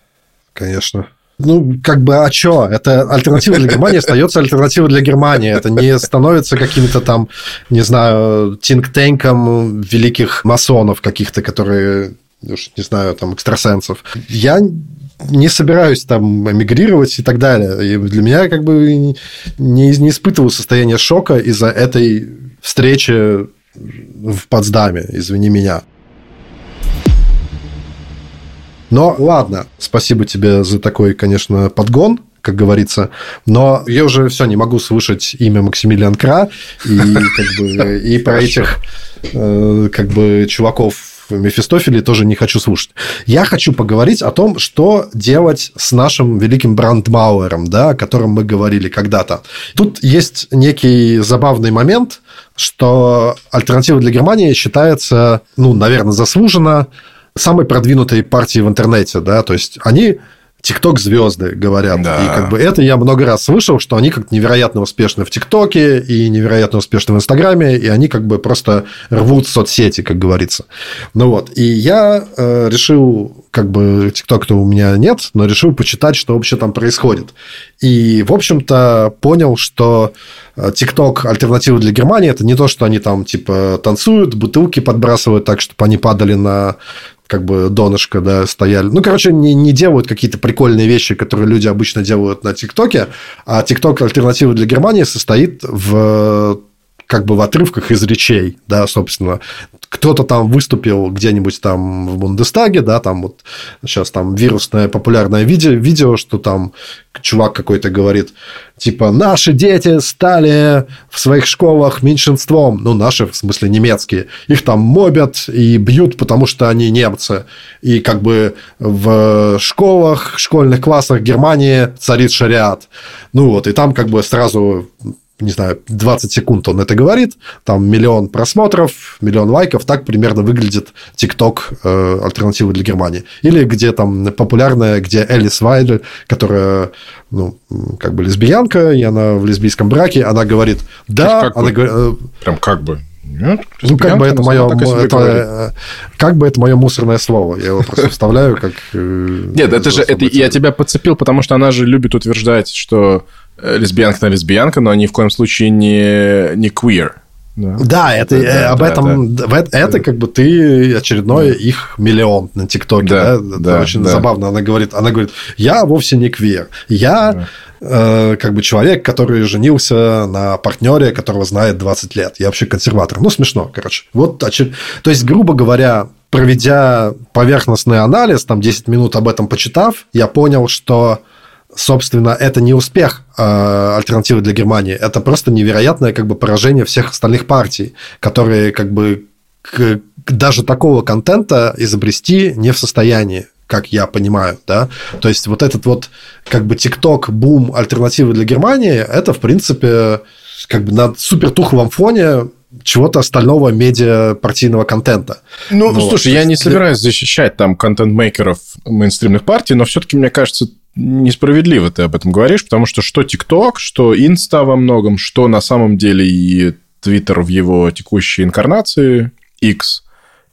Конечно. Ну, как бы, а что? Это альтернатива для Германии остается альтернатива для Германии. Это не становится каким-то там, не знаю, тинг-тэнком великих масонов каких-то, которые, уж не знаю, там, экстрасенсов. Я не собираюсь там эмигрировать и так далее. И для меня как бы не, не испытывал состояние шока из-за этой встречи в Потсдаме, извини меня. Но ладно, спасибо тебе за такой, конечно, подгон, как говорится. Но я уже все не могу слышать имя Максимилиан Кра и, как бы, и про этих э, как бы чуваков Мефистофеле тоже не хочу слушать. Я хочу поговорить о том, что делать с нашим великим Брандмауэром, да, о котором мы говорили когда-то. Тут есть некий забавный момент, что альтернатива для Германии считается, ну, наверное, заслуженно самой продвинутой партией в интернете, да, то есть они ТикТок звезды говорят. Да. И как бы это я много раз слышал, что они как невероятно успешны в ТикТоке и невероятно успешны в Инстаграме, и они как бы просто рвут соцсети, как говорится. Ну вот. И я э, решил, как бы ТикТок-то у меня нет, но решил почитать, что вообще там происходит. И, в общем-то, понял, что ТикТок альтернатива для Германии это не то, что они там типа танцуют, бутылки подбрасывают так, чтобы они падали на как бы донышко, да, стояли. Ну, короче, не, не делают какие-то прикольные вещи, которые люди обычно делают на ТикТоке, а ТикТок альтернатива для Германии состоит в как бы в отрывках из речей, да, собственно. Кто-то там выступил где-нибудь там в Бундестаге, да, там вот сейчас там вирусное популярное видео, видео, что там чувак какой-то говорит, типа, наши дети стали в своих школах меньшинством, ну, наши, в смысле, немецкие, их там мобят и бьют, потому что они немцы, и как бы в школах, школьных классах Германии царит шариат, ну, вот, и там как бы сразу не знаю, 20 секунд он это говорит, там миллион просмотров, миллион лайков, так примерно выглядит ТикТок э, альтернативы для Германии. Или где там популярная, где Элис Вайль, которая, ну, как бы лесбиянка, и она в лесбийском браке, она говорит, да, как она бы? говорит... э, Прям как бы. Нет, ну, как бы это мое, это, э, как бы это мое мусорное слово. Я его просто вставляю как... э, Нет, это же, это я тебя подцепил, потому что она же любит утверждать, что лесбиянка на лесбиянка, но ни в коем случае не, не queer. Да. Да, это Да, э, да, об да, этом в э- это как бы ты очередной их миллион на ТикТоке, Да, да, это да, очень да. забавно. Она говорит, она говорит, я вовсе не квир, я э, как бы человек, который женился на партнере, которого знает 20 лет. Я вообще консерватор. Ну смешно, короче. Вот, очер- то есть, грубо говоря, проведя поверхностный анализ, там 10 минут об этом почитав, я понял, что собственно, это не успех э, альтернативы для Германии, это просто невероятное как бы поражение всех остальных партий, которые как бы к- к- даже такого контента изобрести не в состоянии как я понимаю, да, то есть вот этот вот как бы ТикТок бум альтернативы для Германии, это в принципе как бы на супер тухлом фоне чего-то остального медиа партийного контента. Ну, Вот. слушай, я не собираюсь защищать там контент-мейкеров мейнстримных партий, но все-таки, мне кажется, несправедливо ты об этом говоришь, потому что что ТикТок, что Инста во многом, что на самом деле и Твиттер в его текущей инкарнации, X,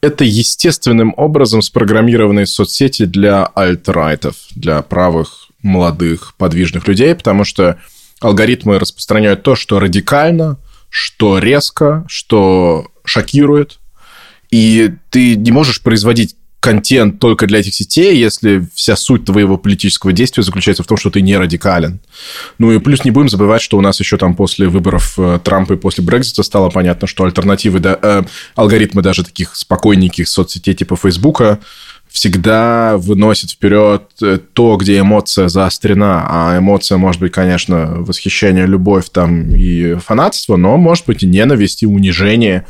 это естественным образом спрограммированные соцсети для альтрайтов, для правых, молодых, подвижных людей, потому что алгоритмы распространяют то, что радикально, что резко, что шокирует, и ты не можешь производить контент только для этих сетей, если вся суть твоего политического действия заключается в том, что ты не радикален. Ну и плюс не будем забывать, что у нас еще там после выборов э, Трампа и после Брекзита стало понятно, что альтернативы, да, э, алгоритмы даже таких спокойненьких соцсетей типа Фейсбука всегда выносят вперед э, то, где эмоция заострена. А эмоция может быть, конечно, восхищение, любовь там и фанатство, но может быть и ненависть, и унижение,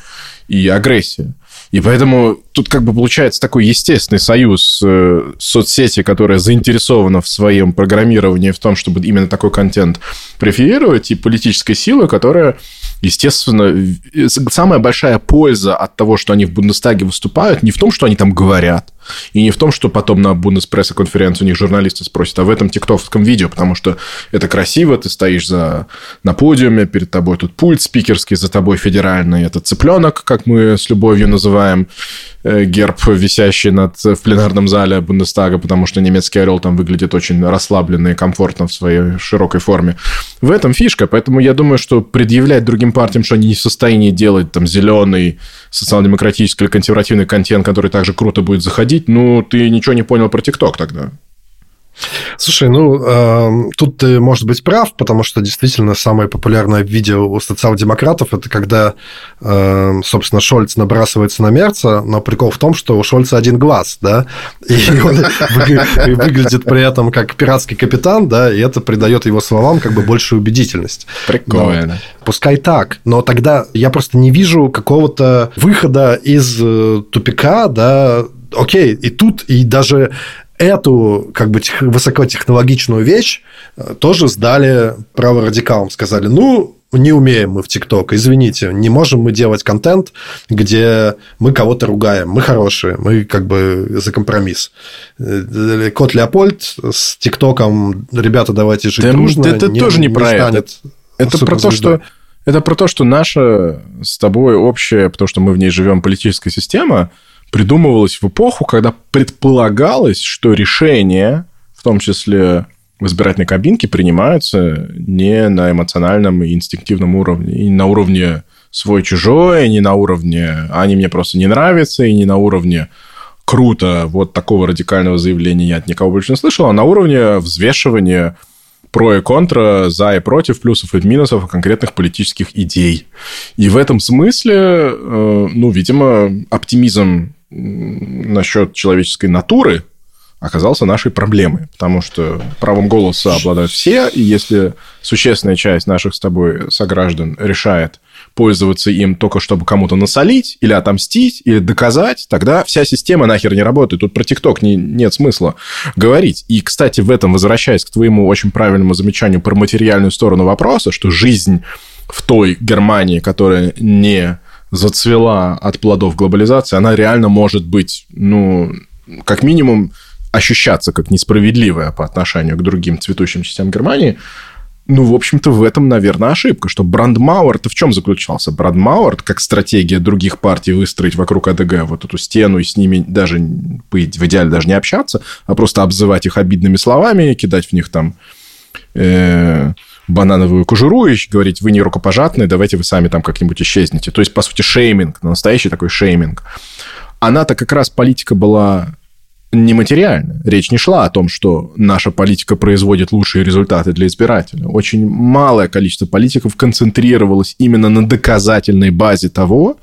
и агрессия. И поэтому тут как бы получается такой естественный союз э, соцсети, которая заинтересована в своем программировании, в том, чтобы именно такой контент преферировать, и политической силы, которая, естественно, в- самая большая польза от того, что они в Бундестаге выступают, не в том, что они там говорят, и не в том, что потом на Бундеспресс-конференции у них журналисты спросят, а в этом тиктоковском видео, потому что это красиво, ты стоишь за, на подиуме, перед тобой тут пульт спикерский, за тобой федеральный, это цыпленок, как мы с любовью называем, герб, висящий над, в пленарном зале Бундестага, потому что немецкий орел там выглядит очень расслабленно и комфортно в своей широкой форме. В этом фишка, поэтому я думаю, что предъявлять другим партиям, что они не в состоянии делать там зеленый, социал-демократический или консервативный контент, который также круто будет заходить, ну, ты ничего не понял про ТикТок тогда. Слушай, ну, эм, тут ты, может быть, прав, потому что действительно самое популярное видео у социал-демократов это когда, эм, собственно, Шольц набрасывается на Мерца, но прикол в том, что у Шольца один глаз, да, и он вы- выглядит при этом как пиратский капитан, да, и это придает его словам как бы большую убедительность. Прикольно. Пускай так, но тогда я просто не вижу какого-то выхода из э, тупика, да, окей, и тут, и даже эту как бы тех- высокотехнологичную вещь э, тоже сдали праворадикалам, сказали, ну, не умеем мы в ТикТок, извините, не можем мы делать контент, где мы кого-то ругаем. Мы хорошие, мы как бы за компромисс. Э, Кот Леопольд с ТикТоком, ребята, давайте жить Да, дружно. это тоже не про это. Это про то, что это про то, что наша с тобой общая, потому что мы в ней живем, политическая система придумывалась в эпоху, когда предполагалось, что решения, в том числе в избирательной кабинке, принимаются не на эмоциональном и инстинктивном уровне, и на уровне свой-чужой, не на уровне «они мне просто не нравятся», и не на уровне круто, вот такого радикального заявления я от никого больше не слышал, а на уровне взвешивания про и контра, за и против, плюсов и минусов конкретных политических идей. И в этом смысле, э, ну, видимо, оптимизм насчет человеческой натуры оказался нашей проблемой, потому что правом голоса обладают все, и если существенная часть наших с тобой сограждан решает пользоваться им только чтобы кому-то насолить, или отомстить, или доказать, тогда вся система нахер не работает. Тут про ТикТок не, нет смысла говорить. И, кстати, в этом, возвращаясь к твоему очень правильному замечанию про материальную сторону вопроса, что жизнь в той Германии, которая не зацвела от плодов глобализации, она реально может быть, ну, как минимум, ощущаться как несправедливая по отношению к другим цветущим частям Германии, ну, в общем-то, в этом, наверное, ошибка, что Брандмауэр-то в чем заключался? Брандмауэр, как стратегия других партий выстроить вокруг АДГ вот эту стену и с ними даже, в идеале, даже не общаться, а просто обзывать их обидными словами, кидать в них там э, банановую кожуру и говорить, вы не рукопожатные, давайте вы сами там как-нибудь исчезнете. То есть, по сути, шейминг, настоящий такой шейминг. Она-то как раз политика была нематериальная. Речь не шла о том, что наша политика производит лучшие результаты для избирателя. Очень малое количество политиков концентрировалось именно на доказательной базе того,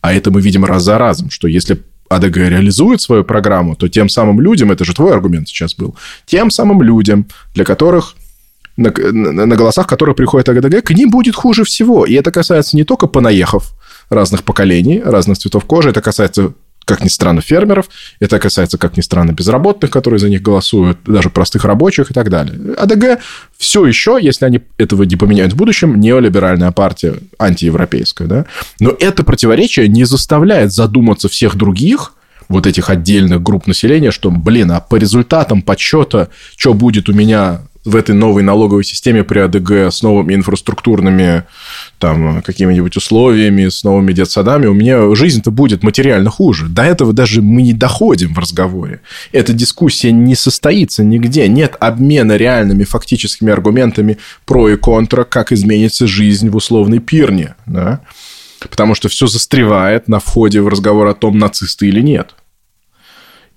а это мы видим раз за разом, что если АДГ реализует свою программу, то тем самым людям, это же твой аргумент сейчас был, тем самым людям, для которых на, на, на голосах которых приходит АДГ, к ним будет хуже всего. И это касается не только понаехав разных поколений, разных цветов кожи, это касается как ни странно, фермеров. Это касается, как ни странно, безработных, которые за них голосуют, даже простых рабочих и так далее. АДГ все еще, если они этого не поменяют в будущем, неолиберальная партия, антиевропейская. Да? Но это противоречие не заставляет задуматься всех других, вот этих отдельных групп населения, что, блин, а по результатам подсчета, что будет у меня в этой новой налоговой системе при АДГ с новыми инфраструктурными там, какими-нибудь условиями, с новыми детсадами, у меня жизнь-то будет материально хуже. До этого даже мы не доходим в разговоре. Эта дискуссия не состоится нигде. Нет обмена реальными фактическими аргументами про и контра, как изменится жизнь в условной пирне. Да? Потому что все застревает на входе в разговор о том, нацисты или нет.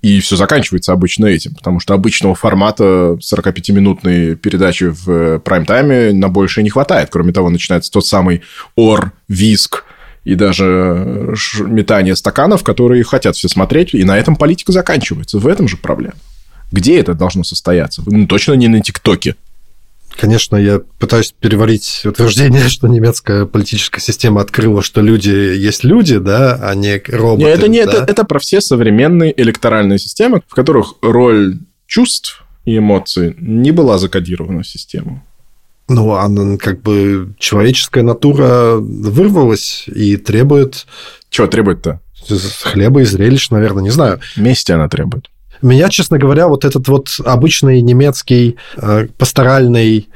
И все заканчивается обычно этим, потому что обычного формата 45-минутной передачи в прайм-тайме на больше не хватает. Кроме того, начинается тот самый ор, виск и даже метание стаканов, которые хотят все смотреть, и на этом политика заканчивается. В этом же проблема. Где это должно состояться? Ну, точно не на ТикТоке. Конечно, я пытаюсь переварить утверждение, что немецкая политическая система открыла, что люди есть люди, да, а не роботы. Нет, это не да? это, это про все современные электоральные системы, в которых роль чувств и эмоций не была закодирована в систему. Ну, она как бы человеческая натура вырвалась и требует... Чего требует-то? Хлеба и зрелищ, наверное, не знаю. Мести она требует. Меня, честно говоря, вот этот вот обычный немецкий э, пасторальный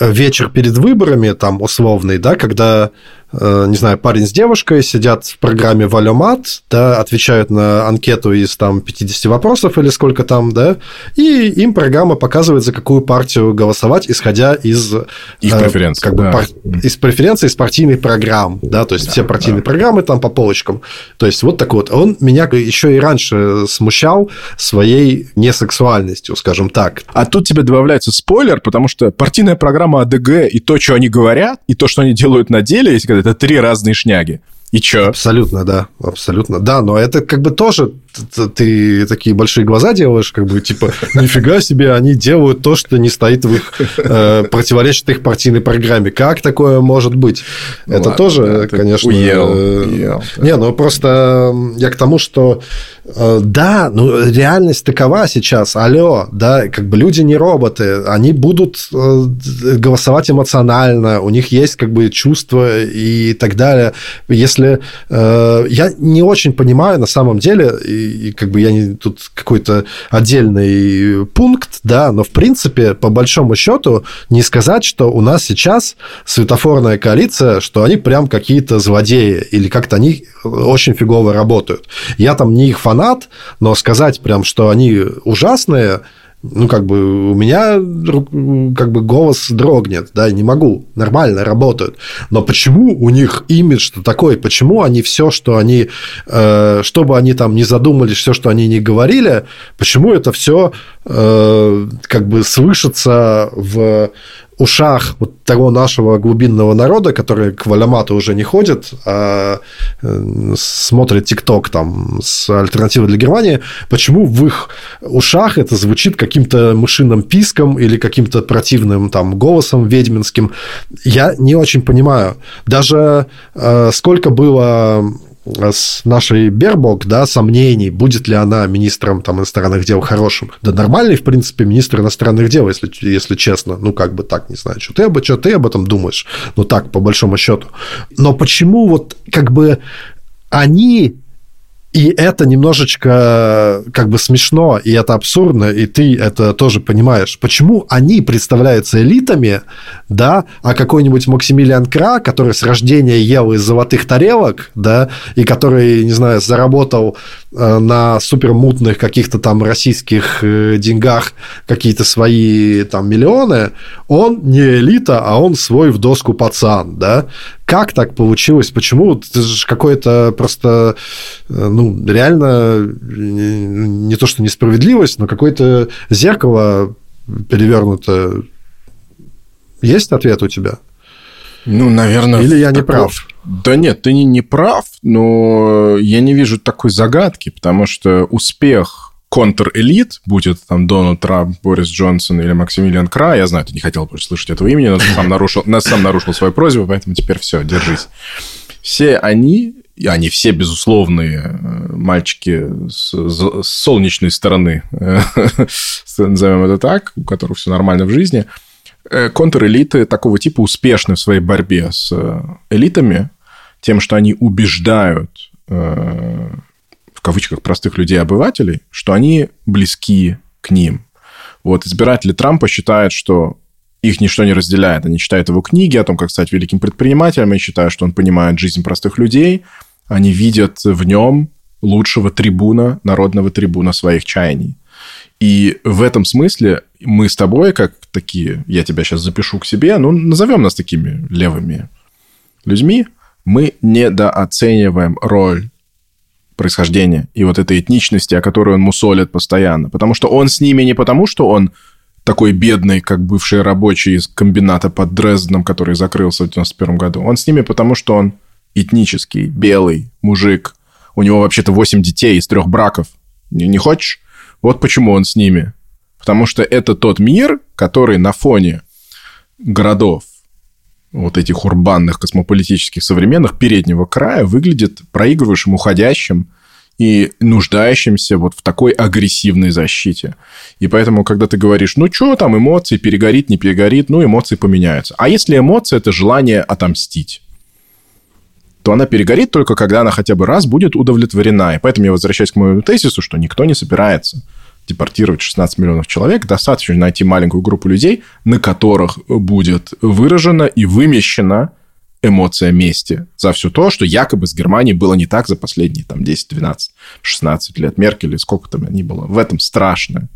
вечер перед выборами, там, условный, да, когда, э, не знаю, парень с девушкой сидят в программе «Валюмат», да, отвечают на анкету из, там, 50 вопросов или сколько там, да, и им программа показывает, за какую партию голосовать, исходя из... Их э, преференций, Как бы, да. пар- из преференций, из партийных программ, да, то есть Да, все партийные да. программы там по полочкам. То есть вот так вот. Он меня еще и раньше смущал своей несексуальностью, скажем так. А тут тебе добавляется спойлер, потому что партийная программа АДГ и то, что они говорят, и то, что они делают на деле, если это три разные шняги. И чё? Абсолютно, да, абсолютно. Да, но это как бы тоже ты такие большие глаза делаешь, как бы, типа, нифига себе, они делают то, что не стоит в их, э, противоречит их партийной программе. Как такое может быть? Ну, Это ладно, тоже, да, конечно... Уел, э, уел, да. Не, ну просто я к тому, что Э, да, ну реальность такова сейчас. Алло, да, как бы люди не роботы, они будут э, голосовать эмоционально, у них есть как бы чувства и так далее. Если э, я не очень понимаю на самом деле, и, как бы я не тут какой-то отдельный пункт, да, но в принципе по большому счету не сказать, что у нас сейчас светофорная коалиция, что они прям какие-то злодеи или как-то они очень фигово работают. Я там не их фанат, но сказать прям, что они ужасные, ну, как бы у меня как бы голос дрогнет, да, не могу, нормально работают. Но почему у них имидж такой? Почему они все, что они, э, что бы они там не задумались, все, что они не говорили, почему это все э, как бы слышится в ушах вот того нашего глубинного народа, который к Валямату уже не ходит, а э, смотрит ТикТок там с альтернативой для Германии, почему в их ушах это звучит каким-то мышиным писком или каким-то противным там голосом ведьминским, я не очень понимаю. Даже э, сколько было с нашей Бербок, да, сомнений, будет ли она министром там, иностранных дел хорошим. Да нормальный, в принципе, министр иностранных дел, если, если честно. Ну, как бы так, не знаю, что ты, об, что ты об этом думаешь. Ну, так, по большому счету. Но почему вот как бы они и это немножечко как бы смешно, и это абсурдно, и ты это тоже понимаешь. Почему они представляются элитами, да, а какой-нибудь Максимилиан Кра, который с рождения ел из золотых тарелок, да, и который, не знаю, заработал э, на супермутных каких-то там российских э, деньгах какие-то свои там миллионы, он не элита, а он свой в доску пацан, да, как так получилось? Почему? Это же какое-то просто, э, ну, реально не то, что несправедливость, но какое-то зеркало перевернуто. Есть ответ у тебя? Ну, наверное... Или я не прав? Да нет, ты не, не прав, но я не вижу такой загадки, потому что успех контр-элит, будь это там Дональд Трамп, Борис Джонсон или Максимилиан Кра, я знаю, ты не хотел больше слышать этого имени, но ты сам нарушил, нас сам нарушил свою просьбу, поэтому теперь все, держись. Все они, и они все безусловные э, мальчики с, с солнечной стороны, назовем это так, у которых все нормально в жизни, э, контр-элиты такого типа успешны в своей борьбе с э, элитами тем, что они убеждают в кавычках, простых людей-обывателей, что они близки к ним. Вот избиратели Трампа считают, что их ничто не разделяет. Они читают его книги о том, как стать великим предпринимателем, и считают, что он понимает жизнь простых людей. Они видят в нем лучшего трибуна, народного трибуна своих чаяний. И в этом смысле мы с тобой, как такие, я тебя сейчас запишу к себе, ну, назовем нас такими левыми людьми, мы недооцениваем роль происхождения и вот этой этничности, о которой он мусолит постоянно. Потому что он с ними не потому, что он такой бедный, как бывший рабочий из комбината под Дрезденом, который закрылся в 91 году. Он с ними потому, что он этнический, белый мужик. У него вообще-то 8 детей из трех браков. Не, не хочешь? Вот почему он с ними. Потому что это тот мир, который на фоне городов, вот этих урбанных, космополитических, современных, переднего края выглядит проигрывающим, уходящим и нуждающимся вот в такой агрессивной защите. И поэтому, когда ты говоришь, ну, что там, эмоции, перегорит, не перегорит, ну, эмоции поменяются. А если эмоция – это желание отомстить? то она перегорит только когда она хотя бы раз будет удовлетворена. И поэтому я возвращаюсь к моему тезису, что никто не собирается депортировать 16 миллионов человек, достаточно найти маленькую группу людей, на которых будет выражена и вымещена эмоция мести за все то, что якобы с Германией было не так за последние там 10, 12, 16 лет Меркель, сколько там ни было. В этом страшное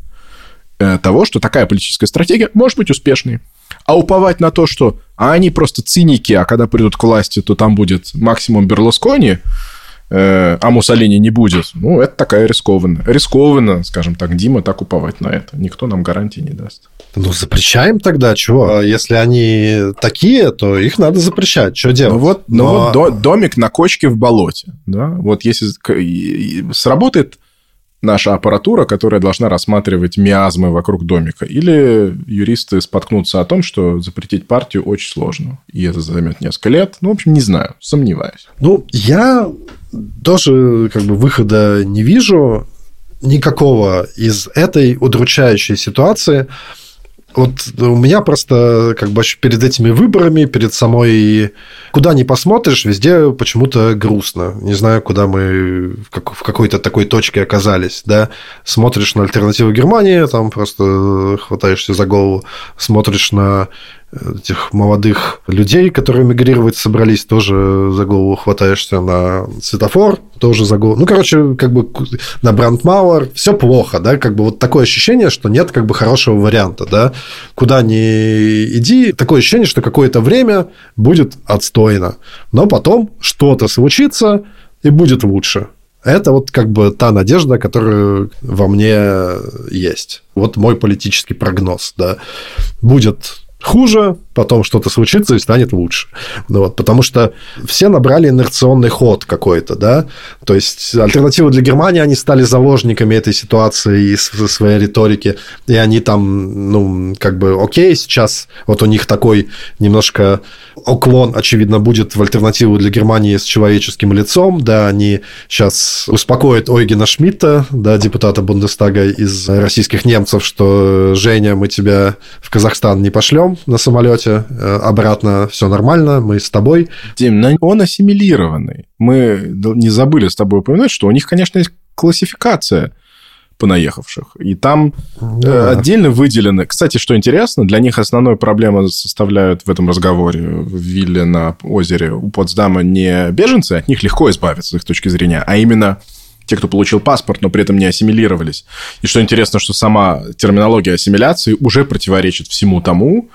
э, того, что такая политическая стратегия может быть успешной. А уповать на то, что а они просто циники, а когда придут к власти, то там будет максимум Берлускони, Э, а Муссолини не будет. Ну, это такая рискованно. Рискованно, скажем так, Дима так уповать на это. Никто нам гарантии не даст. Ну, запрещаем тогда, чего? А если они такие, то их надо запрещать. Что делать? Ну, вот, ну, Но... вот домик на кочке в болоте. Да? Вот если сработает наша аппаратура, которая должна рассматривать миазмы вокруг домика. Или юристы споткнутся о том, что запретить партию очень сложно. И это займет несколько лет. Ну, в общем, не знаю, сомневаюсь. Ну, я тоже как бы выхода не вижу никакого из этой удручающей ситуации. Вот у меня просто как бы перед этими выборами, перед самой... Куда ни посмотришь, везде почему-то грустно. Не знаю, куда мы в, в какой-то такой точке оказались, да. Смотришь на альтернативу Германии, там просто хватаешься за голову. Смотришь на этих молодых людей, которые мигрировать собрались, тоже за голову хватаешься на светофор, тоже за голову. Ну, короче, как бы на Брандмауэр все плохо, да, как бы вот такое ощущение, что нет как бы хорошего варианта, да. Куда ни иди, такое ощущение, что какое-то время будет отстойно, но потом что-то случится и будет лучше. Это вот как бы та надежда, которая во мне есть. Вот мой политический прогноз, да. Будет хуже, потом что-то случится и станет лучше. Ну, вот, потому что все набрали инерционный ход какой-то, да, то есть альтернативы для Германии, они стали заложниками этой ситуации и своей риторики, и они там, ну, как бы, окей, сейчас вот у них такой немножко уклон, очевидно, будет в альтернативу для Германии с человеческим лицом, да, они сейчас успокоят Ойгена Шмидта, да, депутата Бундестага из российских немцев, что Женя, мы тебя в Казахстан не пошлем на самолете, э, обратно все нормально, мы с тобой. Дим, он ассимилированный. Мы не забыли с тобой упомянуть, что у них, конечно, есть классификация понаехавших. И там э, да. отдельно выделены... Кстати, что интересно, для них основную проблему составляют в этом разговоре в вилле на озере у Потсдама не беженцы, от них легко избавиться с их точки зрения, а именно те, кто получил паспорт, но при этом не ассимилировались. И что интересно, что сама терминология ассимиляции уже противоречит всему тому,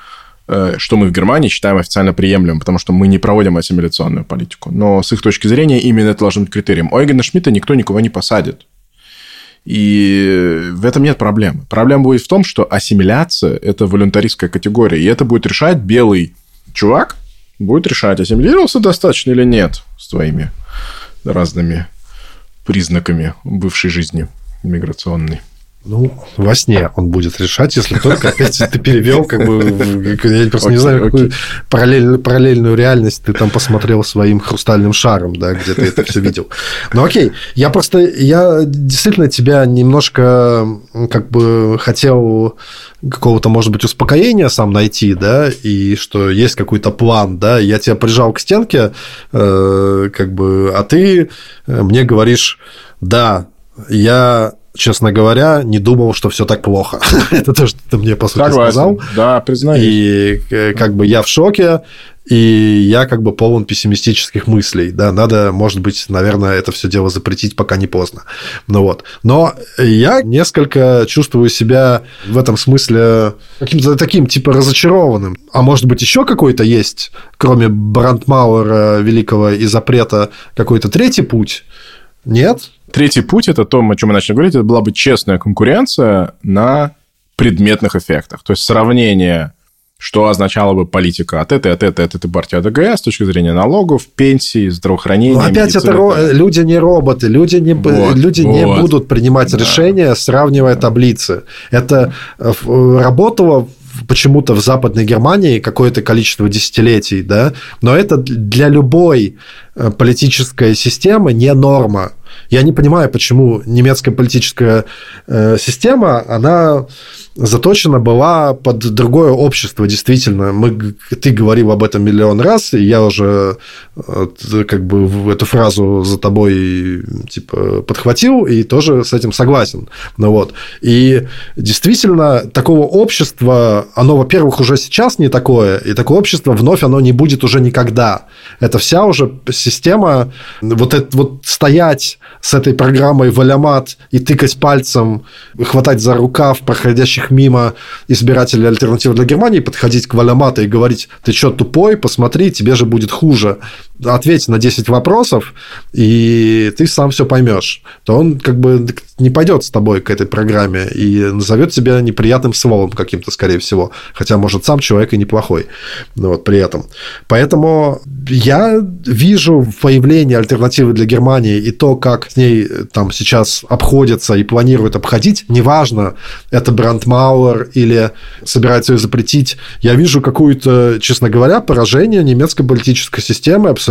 что мы в Германии считаем официально приемлемым, потому что мы не проводим ассимиляционную политику. Но с их точки зрения именно это должен быть критерием. Ойгена Шмидта никто никого не посадит. И в этом нет проблемы. Проблема будет в том, что ассимиляция – это волюнтаристская категория, и это будет решать белый чувак, будет решать, ассимилировался достаточно или нет с твоими разными признаками бывшей жизни миграционной. Ну, во сне он будет решать, если только опять ты перевел, как бы, я просто не знаю, какую параллель, параллельную реальность ты там посмотрел своим хрустальным шаром, да, где ты это все видел. Ну, окей, я просто, я действительно тебя немножко как бы хотел какого-то, может быть, успокоения сам найти, да, и что есть какой-то план, да, я тебя прижал к стенке, э, как бы, а ты мне говоришь, да, я честно говоря, не думал, что все так плохо. Это то, что ты мне, по сути, Согласен. сказал. Да, признаюсь. И э, как бы я в шоке, и я как бы полон пессимистических мыслей. Да, надо, может быть, наверное, это все дело запретить, пока не поздно. Ну вот. Но я несколько чувствую себя в этом смысле каким-то таким, типа, разочарованным. А может быть, еще какой-то есть, кроме Брандмауэра великого и запрета, какой-то третий путь? Нет? Третий путь – это то, о чем мы начали говорить, это была бы честная конкуренция на предметных эффектах. То есть сравнение, что означала бы политика от этой, от этой, от этой партии АДГ с точки зрения налогов, пенсий, здравоохранения. Но опять это ро- люди не роботы, люди не, вот, люди вот. не будут принимать да. решения, сравнивая да. таблицы. Это э, работало почему-то в Западной Германии какое-то количество десятилетий, да, но это для любой э, политической системы не норма. Я не понимаю, почему немецкая политическая э, система, она заточена была под другое общество, действительно. Мы, ты говорил об этом миллион раз, и я уже э, как бы эту фразу за тобой типа подхватил и тоже с этим согласен. Ну вот. И действительно, такого общества, оно, во-первых, уже сейчас не такое, и такое общество вновь оно не будет уже никогда. Это вся уже система, вот, это, вот стоять с этой программой валямат и тыкать пальцем, хватать за рукав проходящих мимо избирателей альтернативы для Германии, подходить к валямату и говорить, ты что, тупой, посмотри, тебе же будет хуже. Ответь на 10 вопросов, и ты сам все поймешь, то он как бы не пойдет с тобой к этой программе и назовет тебя неприятным словом каким-то, скорее всего. Хотя, может, сам человек и неплохой ну, вот, при этом. Поэтому я вижу появление альтернативы для Германии и то, как с ней там сейчас обходятся и планируют обходить, неважно, это Брандмауэр или собирается ее запретить, я вижу какую-то, честно говоря, поражение немецкой политической системы абсолютно.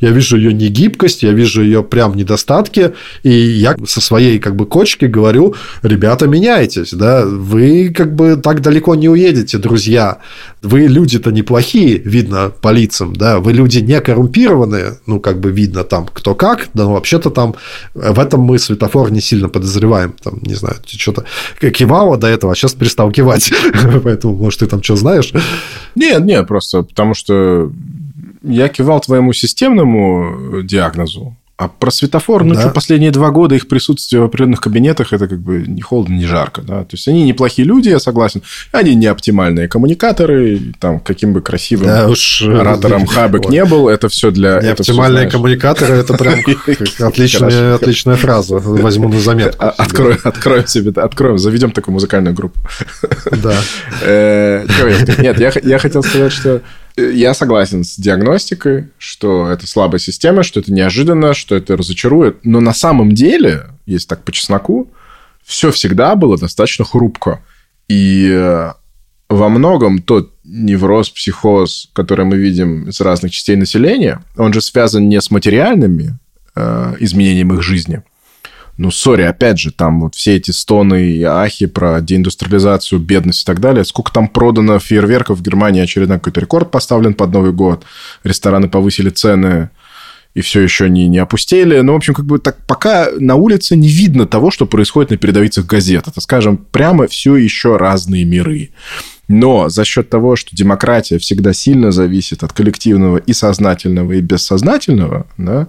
Я вижу ее негибкость, я вижу ее прям недостатки, и я со своей как бы кочки говорю, ребята, меняйтесь, да, вы как бы так далеко не уедете, друзья, вы люди-то неплохие, видно по лицам, да, вы люди не коррумпированные, ну, как бы видно там кто как, но вообще-то там в этом мы светофор не сильно подозреваем, там, не знаю, что-то кивало до этого, а сейчас перестал кивать, поэтому, может, ты там что знаешь? Нет, нет, просто потому что я кивал твоему системному диагнозу, а про светофор, ну да. что, последние два года их присутствие в определенных кабинетах, это как бы не холодно, не жарко. Да? То есть, они неплохие люди, я согласен. Они не оптимальные коммуникаторы, там, каким бы красивым да уж, оратором Хабек не был, это все для... Не оптимальные коммуникаторы, это прям отличная, отличная фраза. Возьму на заметку. А, откроем, откроем себе, откроем, заведем такую музыкальную группу. Да. Э, нет, я хотел сказать, что я согласен с диагностикой, что это слабая система, что это неожиданно, что это разочарует. Но на самом деле, если так по чесноку, все всегда было достаточно хрупко. И э, во многом тот невроз, психоз, который мы видим из разных частей населения, он же связан не с материальными э, изменениями их жизни – ну, сори, опять же, там вот все эти стоны и ахи про деиндустриализацию, бедность и так далее. Сколько там продано фейерверков в Германии, очередной какой-то рекорд поставлен под Новый год. Рестораны повысили цены и все еще не, не опустели. Ну, в общем, как бы так пока на улице не видно того, что происходит на передовицах газет. Это, скажем, прямо все еще разные миры. Но за счет того, что демократия всегда сильно зависит от коллективного и сознательного, и бессознательного, да,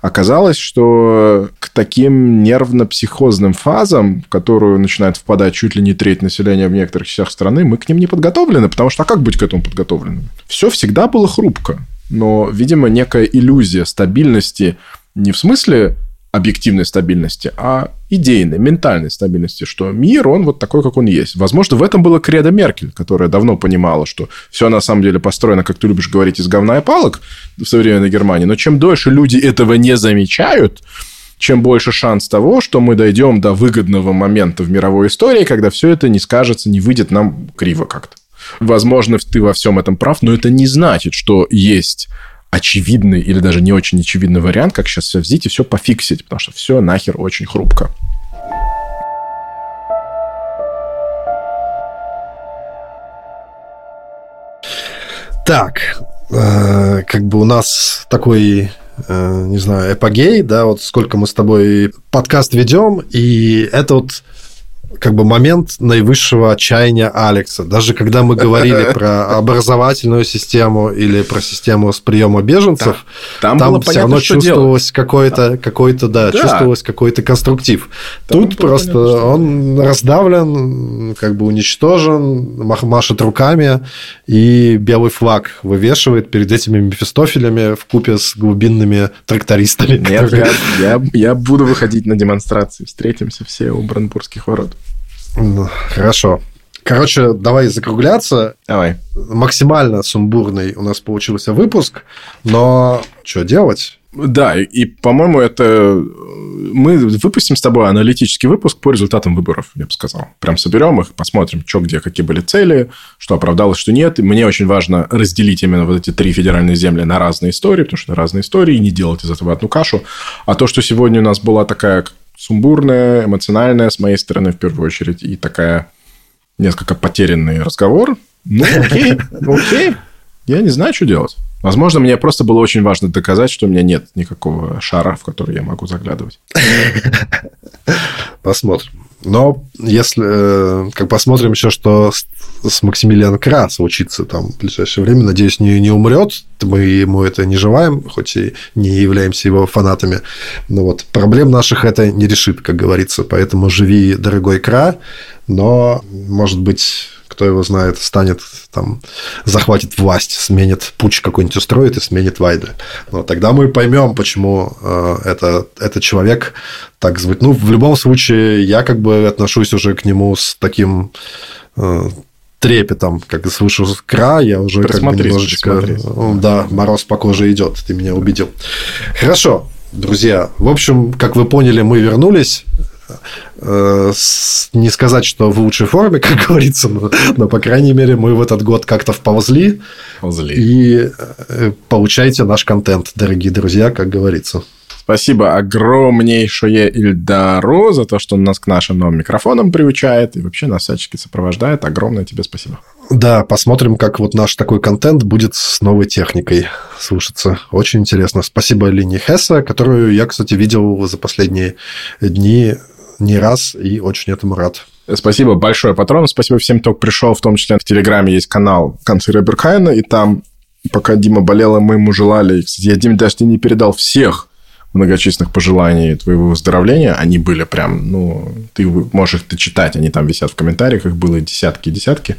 оказалось, что к таким нервно-психозным фазам, в которую начинает впадать чуть ли не треть населения в некоторых частях страны, мы к ним не подготовлены, потому что а как быть к этому подготовленным? Все всегда было хрупко, но, видимо, некая иллюзия стабильности не в смысле объективной стабильности, а идейной, ментальной стабильности, что мир, он вот такой, как он есть. Возможно, в этом было кредо Меркель, которая давно понимала, что все на самом деле построено, как ты любишь говорить, из говна и палок в современной Германии. Но чем дольше люди этого не замечают, чем больше шанс того, что мы дойдем до выгодного момента в мировой истории, когда все это не скажется, не выйдет нам криво как-то. Возможно, ты во всем этом прав, но это не значит, что есть очевидный или даже не очень очевидный вариант, как сейчас все взять и все пофиксить, потому что все нахер очень хрупко. Так, э, как бы у нас такой э, не знаю, эпогей, да, вот сколько мы с тобой подкаст ведем, и это вот как бы момент наивысшего отчаяния Алекса. Даже когда мы говорили про образовательную систему или про систему с приема беженцев, там, там, там все понятно, равно чувствовалось какой-то, какой-то, да, да, чувствовалось какой-то конструктив. Там Тут просто понятно, он раздавлен, как бы уничтожен, машет руками и белый флаг вывешивает перед этими мефистофелями в купе с глубинными трактористами. Нет, которые... я, я, я буду выходить на демонстрации. Встретимся все у Брандбургских ворот. Ну, хорошо. Короче, давай закругляться. Давай. Максимально сумбурный у нас получился выпуск, но что делать? Да, и, по-моему, это мы выпустим с тобой аналитический выпуск по результатам выборов, я бы сказал. Прям соберем их, посмотрим, что где, какие были цели, что оправдалось, что нет. И мне очень важно разделить именно вот эти три федеральные земли на разные истории, потому что разные истории, и не делать из этого одну кашу. А то, что сегодня у нас была такая сумбурная, эмоциональная с моей стороны в первую очередь, и такая несколько потерянный разговор. Ну, окей, окей. Я не знаю, что делать. Возможно, мне просто было очень важно доказать, что у меня нет никакого шара, в который я могу заглядывать. Посмотрим. Но если э, как посмотрим еще, что с Максимилиан Кра случится там в ближайшее время, надеюсь, не, не умрет, мы ему это не желаем, хоть и не являемся его фанатами. Но вот проблем наших это не решит, как говорится. Поэтому живи, дорогой Кра, но, может быть, кто его знает, станет там, захватит власть, сменит путь какой-нибудь устроит и сменит Вайды. Но тогда мы поймем, почему э, это, этот человек так звучит. Ну, в любом случае, я как бы отношусь уже к нему с таким э, трепетом, как слышу кра, я уже как бы немножечко... Да, мороз по коже идет, ты меня убедил. Хорошо, друзья. В общем, как вы поняли, мы вернулись. Э, не сказать, что в лучшей форме, как говорится, но, но по крайней мере, мы в этот год как-то вползли. Ползли. И э, получайте наш контент, дорогие друзья, как говорится. Спасибо огромнейшее Ильдару за то, что он нас к нашим новым микрофонам приучает и вообще нас всячески сопровождает. Огромное тебе спасибо. Да, посмотрим, как вот наш такой контент будет с новой техникой слушаться. Очень интересно. Спасибо Лине Хесса, которую я, кстати, видел за последние дни не раз и очень этому рад. Спасибо большое, патрон. Спасибо всем, кто пришел. В том числе в Телеграме есть канал канцлера Беркайна, и там, пока Дима болела, мы ему желали. Кстати, я Диме даже не передал всех многочисленных пожеланий твоего выздоровления, они были прям, ну, ты можешь их читать, они там висят в комментариях, их было десятки и десятки.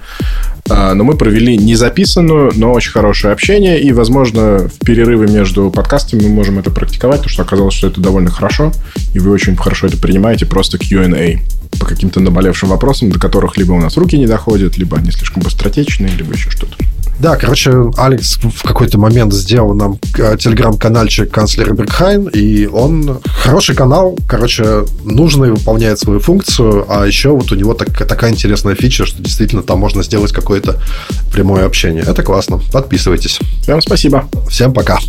А, но мы провели незаписанную, но очень хорошее общение, и, возможно, в перерывы между подкастами мы можем это практиковать, потому что оказалось, что это довольно хорошо, и вы очень хорошо это принимаете, просто Q&A по каким-то наболевшим вопросам, до которых либо у нас руки не доходят, либо они слишком быстротечные, либо еще что-то. Да, короче, Алекс в какой-то момент сделал нам э, телеграм-канальчик канцлера Бергхайн, и он хороший канал, короче, нужный, выполняет свою функцию, а еще вот у него так, такая интересная фича, что действительно там можно сделать какое-то прямое общение. Это классно. Подписывайтесь. Всем спасибо. Всем пока.